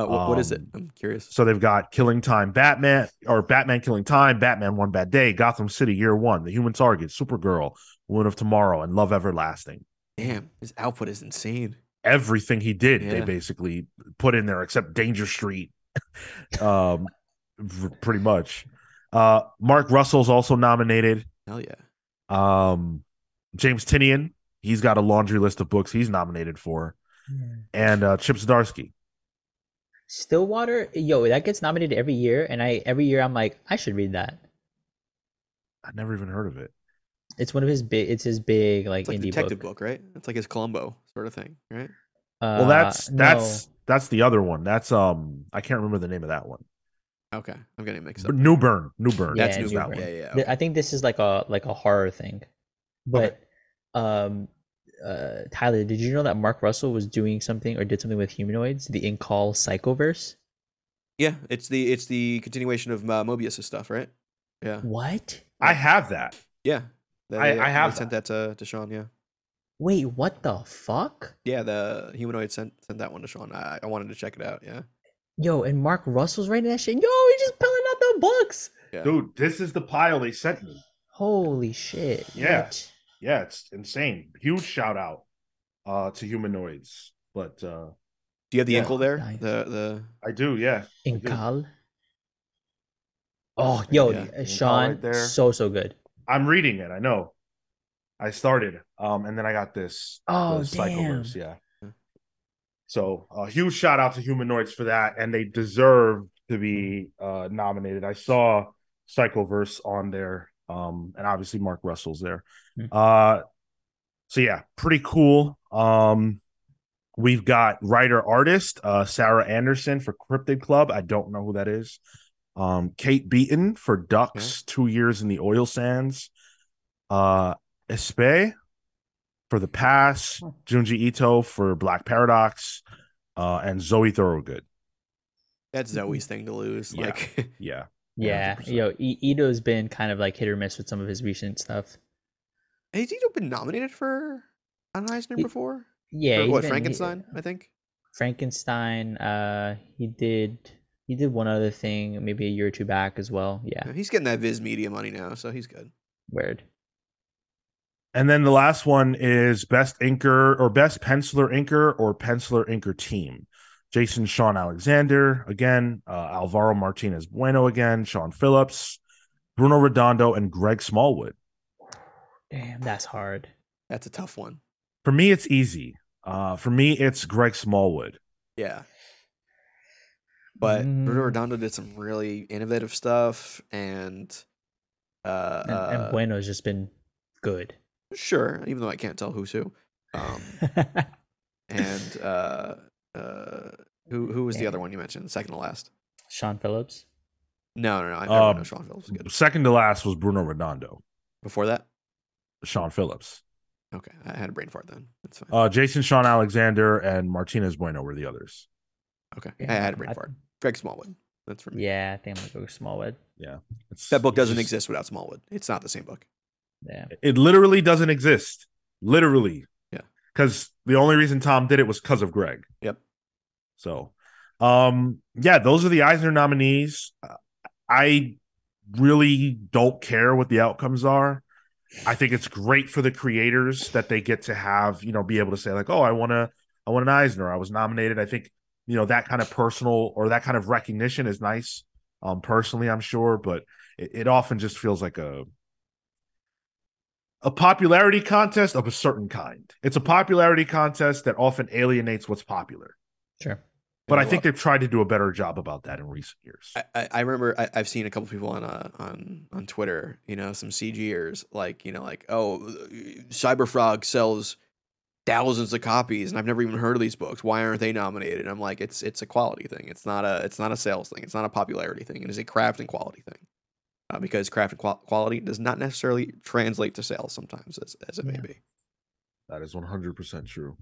Uh, wh- what is it? Um, I'm curious. So they've got Killing Time, Batman, or Batman Killing Time, Batman One Bad Day, Gotham City Year One, The Human Target, Supergirl, Woman of Tomorrow, and Love Everlasting. Damn, his output is insane. everything he did they basically put in there except danger street um pretty much uh mark russell's also nominated Hell yeah. um james tynion he's got a laundry list of books he's nominated for and uh chip zdarsky Stillwater, yo, that gets nominated every year, and I every year I'm like, I should read that. i never even heard of it It's one of his big. It's his big like It's like indie detective book. book. right? It's like his Columbo sort of thing, right? Uh, well that's no. that's that's the other one that's um i can't remember the name of that one Okay, I'm getting mixed up. newburn new burn Yeah, That's is new. that one Yeah, yeah. Okay. I think this is like a like a horror thing, but um, uh, Tyler, did you know that Mark Russell was doing something or did something with humanoids? The Incal Psychoverse. Yeah, it's the it's the continuation of uh, Moebius' stuff, right? Yeah, What? i have that yeah. They- I- I have they sent that to, to Sean. Yeah, Wait, what the fuck? yeah. The humanoid sent sent that one to Sean. I, I wanted to check it out. Yeah, Yo, and Mark Russell's writing that shit. Yo, he just pulling out the books. yeah. dude this is the pile they sent me Holy shit. Yeah. What? Yeah it's insane huge shout out uh to humanoids but uh Do you have the Yeah. ankle there? Nice. The the i do yeah I do. Incal. Oh, yo, Yeah, uh, Sean, right there. so so good. i'm reading it i know i started um and then i got this Oh, the Psychoverse, damn. yeah Yeah. so a huge shout out to humanoids for that and they deserve to be uh nominated i saw psychoverse on there um and obviously mark russell's there. Hmm. uh so yeah pretty cool. Um we've got writer artist uh sarah anderson for cryptid club. I don't know who that is. Um kate beaton for ducks two years in the oil sands. Uh espe for the pass junji ito for black paradox uh and zoe thorogood that's Zoe's thing to lose. Yeah. Like, yeah Yeah, 100%. yo, I- Ito's been kind of like hit or miss with some of his recent stuff. has Ito been nominated for an Eisner He- before? Yeah, Or what been- he- Frankenstein? I think. Frankenstein. Uh, he did he did one other thing maybe a year or two back as well. Yeah, Yeah, he's getting that Viz Media money now, so he's good. weird. and then the last one is best inker or best penciler inker or penciler inker team jason shawn alexander again uh, alvaro martinez bueno again sean phillips bruno redondo and greg smallwood Damn, that's hard. That's a tough one. for me it's easy uh, for me it's greg smallwood Yeah. But Bruno Mm. Redondo did some really innovative stuff, and uh, And, and uh, Bueno's just been good. sure, even though I can't tell who's who. Um, and uh, uh, who who was the other one you mentioned? Second to last. Sean Phillips. No, no, no. I never Um, know Sean Phillips was good. second to last was bruno redondo Before that, sean phillips okay, I had a brain fart then. That's fine. uh, jason shawn alexander and martinez bueno were the others okay, Yeah, I had a brain I- fart. Greg Smallwood. That's for me. Yeah, I think I'm gonna go with Smallwood. It's- That book it's doesn't just- exist without Smallwood. It's not the same book. Yeah. It literally doesn't exist. Literally. Because the only reason Tom did it was because of Greg. Yep. So, um, yeah, those are the Eisner nominees. I really don't care what the outcomes are. I think it's great for the creators that they get to have, you know, be able to say like, "Oh, I want to I want an Eisner. I was nominated." I think, you know, that kind of personal or that kind of recognition is nice. Um personally, I'm sure, but it, it often just feels like a a popularity contest of a certain kind. It's a popularity contest that often alienates what's popular. Sure. But I think they've tried to do a better job about that in recent years. I, I I remember I, I've seen a couple people on uh, on on Twitter, you know, some CGers like you know like oh, Cyberfrog sells thousands of copies, and I've never even heard of these books. Why aren't they nominated? And I'm like, it's it's a quality thing. It's not a it's not a sales thing. It's not a popularity thing. It is a craft and quality thing. Uh, because craft qual- quality does not necessarily translate to sales sometimes, as as it may be. That is 100% true.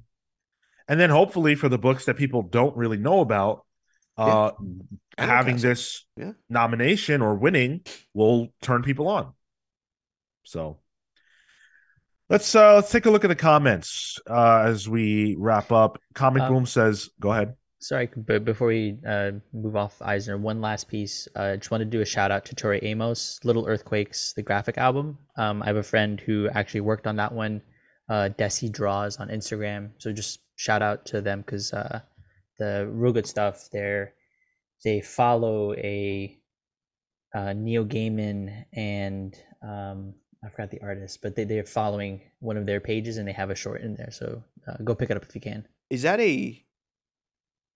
And then hopefully for the books that people don't really know about, uh having this Yeah. nomination or winning will turn people on. So let's uh let's take a look at the comments uh as we wrap up. Comic Um, Boom says, go ahead. Sorry, but before we uh, move off Eisner, one last piece. I uh, just want to do a shout out to Tori Amos, Little Earthquakes, the graphic album. Um, I have a friend who actually worked on that one. Uh, Desi Draws on Instagram. So just shout out to them because uh, the real good stuff. They're they follow a uh, Neil Gaiman and um, I forgot the artist, but they they're following one of their pages and they have a short in there. So uh, go pick it up if you can. Is that a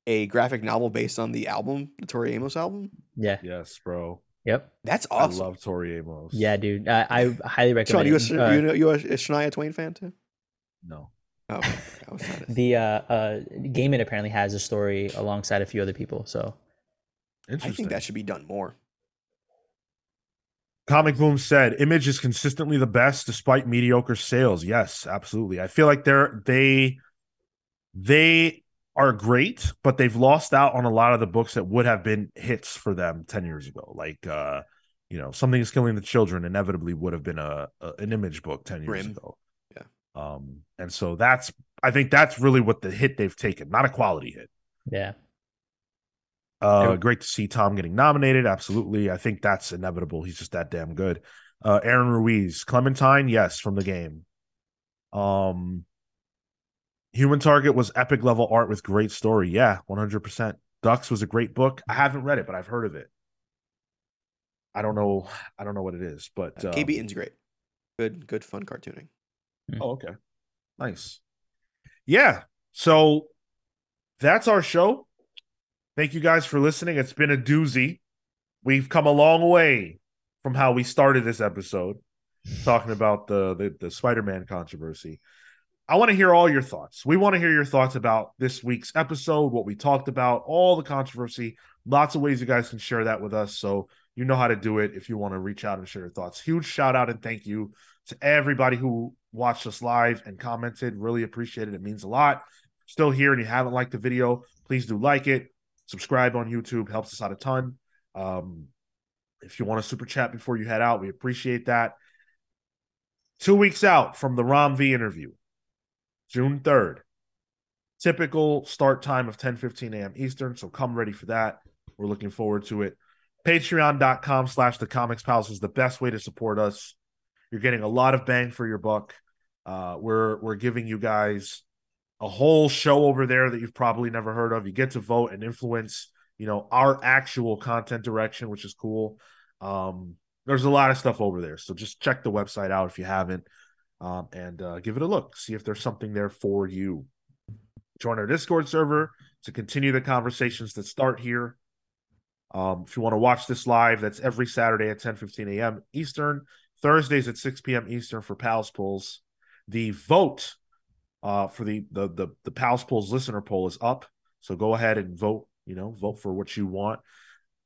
a graphic novel based on the album, the Tori Amos album? Yeah. Yes, bro. Yep. That's awesome. I love Tori Amos. Yeah, dude. I, I highly Sean, recommend you a, it. you, Uh, know, you a, a Shania Twain fan too? No. Oh, okay. I was trying to. the uh, uh, Gaiman apparently has a story alongside a few other people. So I think that should be done more. Comic Boom said, "Image is consistently the best despite mediocre sales." Yes, absolutely. I feel like they're they they are great, but they've lost out on a lot of the books that would have been hits for them ten years ago. Like, uh, you know, something is killing the children. Inevitably, would have been a, a an Image book ten years Grimm. ago. Yeah. Um, and so that's I think that's really what the hit they've taken, not a quality hit. yeah, Uh, Yeah. great to see Tom getting nominated. Absolutely. I think that's inevitable. He's just that damn good. Uh, Aaron Ruiz, Clementine, yes, from the game. Um, Human Target was epic level art with great story. Yeah, 100%. Ducks was a great book. I haven't read it, but I've heard of it. I don't know. I don't know what it is, but Uh, um, Kate Beaton's great. Good, good, fun cartooning. Oh, okay. Nice. Yeah. So that's our show. Thank you guys for listening. It's been a doozy. We've come a long way from how we started this episode, talking about the the, the Spider-Man controversy. I want to hear all your thoughts. We want to hear your thoughts about this week's episode, what we talked about, all the controversy. Lots of ways you guys can share that with us. So you know how to do it if you want to reach out and share your thoughts. Huge shout out and thank you to everybody who watched us live and commented. Really appreciate it. It means a lot. Still here and you haven't liked the video, please do like it. Subscribe on YouTube helps us out a ton. Um, if you want to super chat before you head out, we appreciate that. Two weeks out from the Ram V interview, June 3rd. Typical start time of 10 15 a.m. Eastern. So come ready for that. We're looking forward to it. Patreon.com slash the comics pals is the best way to support us. You're getting a lot of bang for your buck. Uh, we're we're giving you guys a whole show over there that you've probably never heard of. You get to vote and influence, you know, our actual content direction, which is cool. Um, there's a lot of stuff over there, so just check the website out if you haven't, um, and uh, give it a look. See if there's something there for you. Join our Discord server to continue the conversations that start here. Um, if you want to watch this live, that's every Saturday at 10 15 a.m. Eastern, Thursdays at 6 p.m. Eastern for Pals Pulls. The vote uh, for the, the the the Pals Pulls listener poll is up. So go ahead and vote, you know, vote for what you want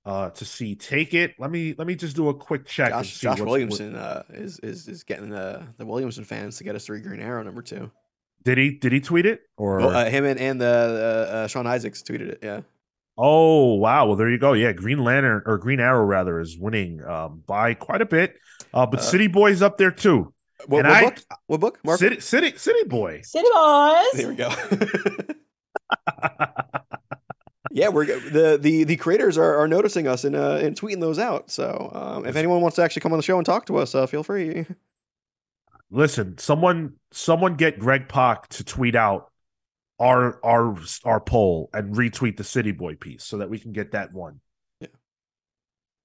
uh, to see. Take it. Let me let me just do a quick check. and Josh, see Josh what's- Williamson uh, is is is getting the the Williamson fans to get us three Green Arrow number two. Did he did he tweet it or? Well, uh, him and and the uh, uh, Sean Izaakse tweeted it. Yeah. Oh wow! Well, there you go. Yeah, Green Lantern or Green Arrow rather is winning um, by quite a bit. Uh, but Uh, City Boy's up there too. What, what I- book? What book? Mark. City City City Boy. City boys. There we go. yeah, yeah, we're the the the creators are, are noticing us and uh, and tweeting those out. So um, if anyone wants to actually come on the show and talk to us, uh, feel free. Listen, someone someone get Greg Pak to tweet out our our our poll and retweet the City Boy piece so that we can get that one. Yeah.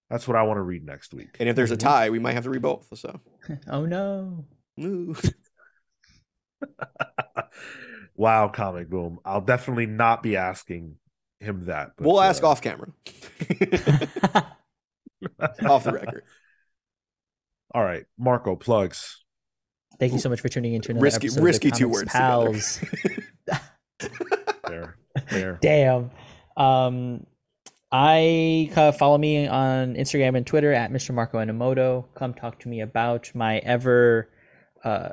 That's what I want to read next week. And if there's a tie, we might have to read both. So oh no. Ooh. wow, comic boom. I'll definitely not be asking him that. but, we'll ask uh, off camera, off the record. All right, Marco plugs. Thank you so much for tuning into another Risky- episode risky the two words. Pals. There, there. Damn. Um, I uh, follow me on Instagram and Twitter at Mr. Marco Enomoto. Come talk to me about my ever, uh,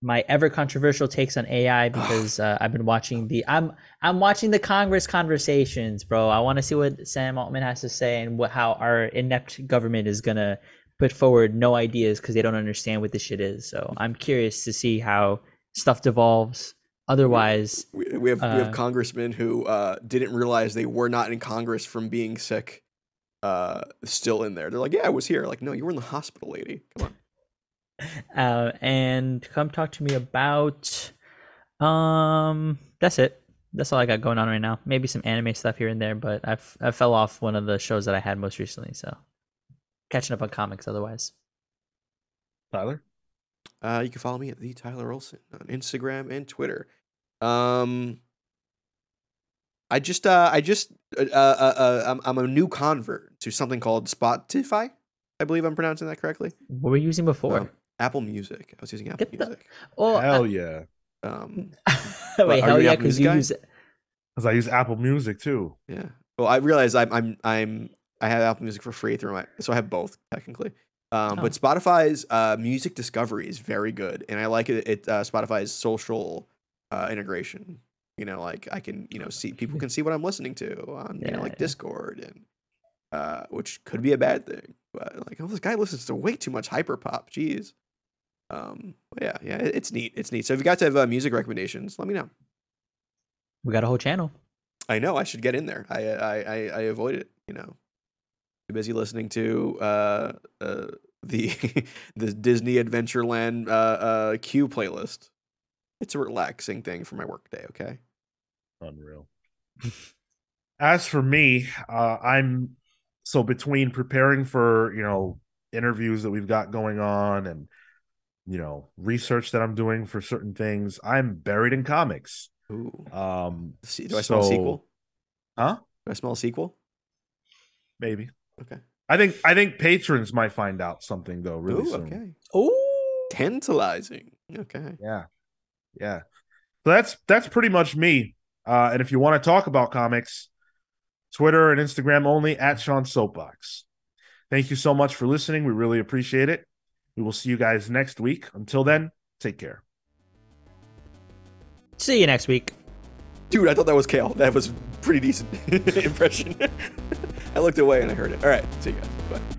my ever controversial takes on AI because uh, I've been watching the I'm I'm watching the Congress conversations, bro. I want to see what Sam Altman has to say and what how our inept government is gonna put forward no ideas because they don't understand what this shit is. So I'm curious to see how stuff devolves. Otherwise, We, we have we Uh, have congressmen who uh, didn't realize they were not in Congress from being sick. Uh, still in there. They're like, yeah, I was here. Like, no, you were in the hospital, lady. Come on. Uh, and come talk to me about um that's it that's all i got going on right now maybe some anime stuff here and there but i've i fell off one of the shows that i had most recently so catching up on comics otherwise Tyler? Uh, you can follow me at the Tyler Olson on Instagram and Twitter. Um, I just uh, I just uh, uh, uh, I'm I'm a new convert to something called Spotify. I believe I'm pronouncing that correctly. what were you using before Um, Apple Music. I was using Apple Get the- Music. oh Hell yeah. Um, wait hell yeah because you guy? use Because I use Apple Music too. yeah. Well, I realize I'm I'm I'm I have Apple Music for free through my so I have both technically. Um, Oh. but Spotify's uh, music discovery is very good, and I like it. It uh, Spotify's social uh, integration. You know, like I can you know see people can see what I'm listening to on you know like Yeah. Discord and uh, which could be a bad thing. But like, oh, this guy listens to way too much hyperpop. Jeez. Um. yeah, yeah, it's neat. It's neat. So if you guys have uh, music recommendations, let me know. we got a whole channel I know I should get in there. I I I, I avoid it. You know, too busy listening to uh, uh the the Disney Adventureland uh uh Q playlist. It's a relaxing thing for my workday. Okay. Unreal. As for me, uh, I'm so between preparing for you know interviews that we've got going on and you know research that I'm doing for certain things, I'm buried in comics. Ooh. Um, do I smell a sequel? huh? Do I smell a sequel? Maybe. Okay. I think I think patrons might find out something though really Ooh, soon. okay. oh Tantalizing. Okay. Yeah. Yeah. So that's that's pretty much me. Uh, and if you want to talk about comics, Twitter and Instagram only at Sean Soapbox. Thank you so much for listening. We really appreciate it. We will see you guys next week. Until then, take care. see you next week Dude, I thought that was Kale. That was pretty decent impression. I looked away and I heard it. All right. See you guys. Bye.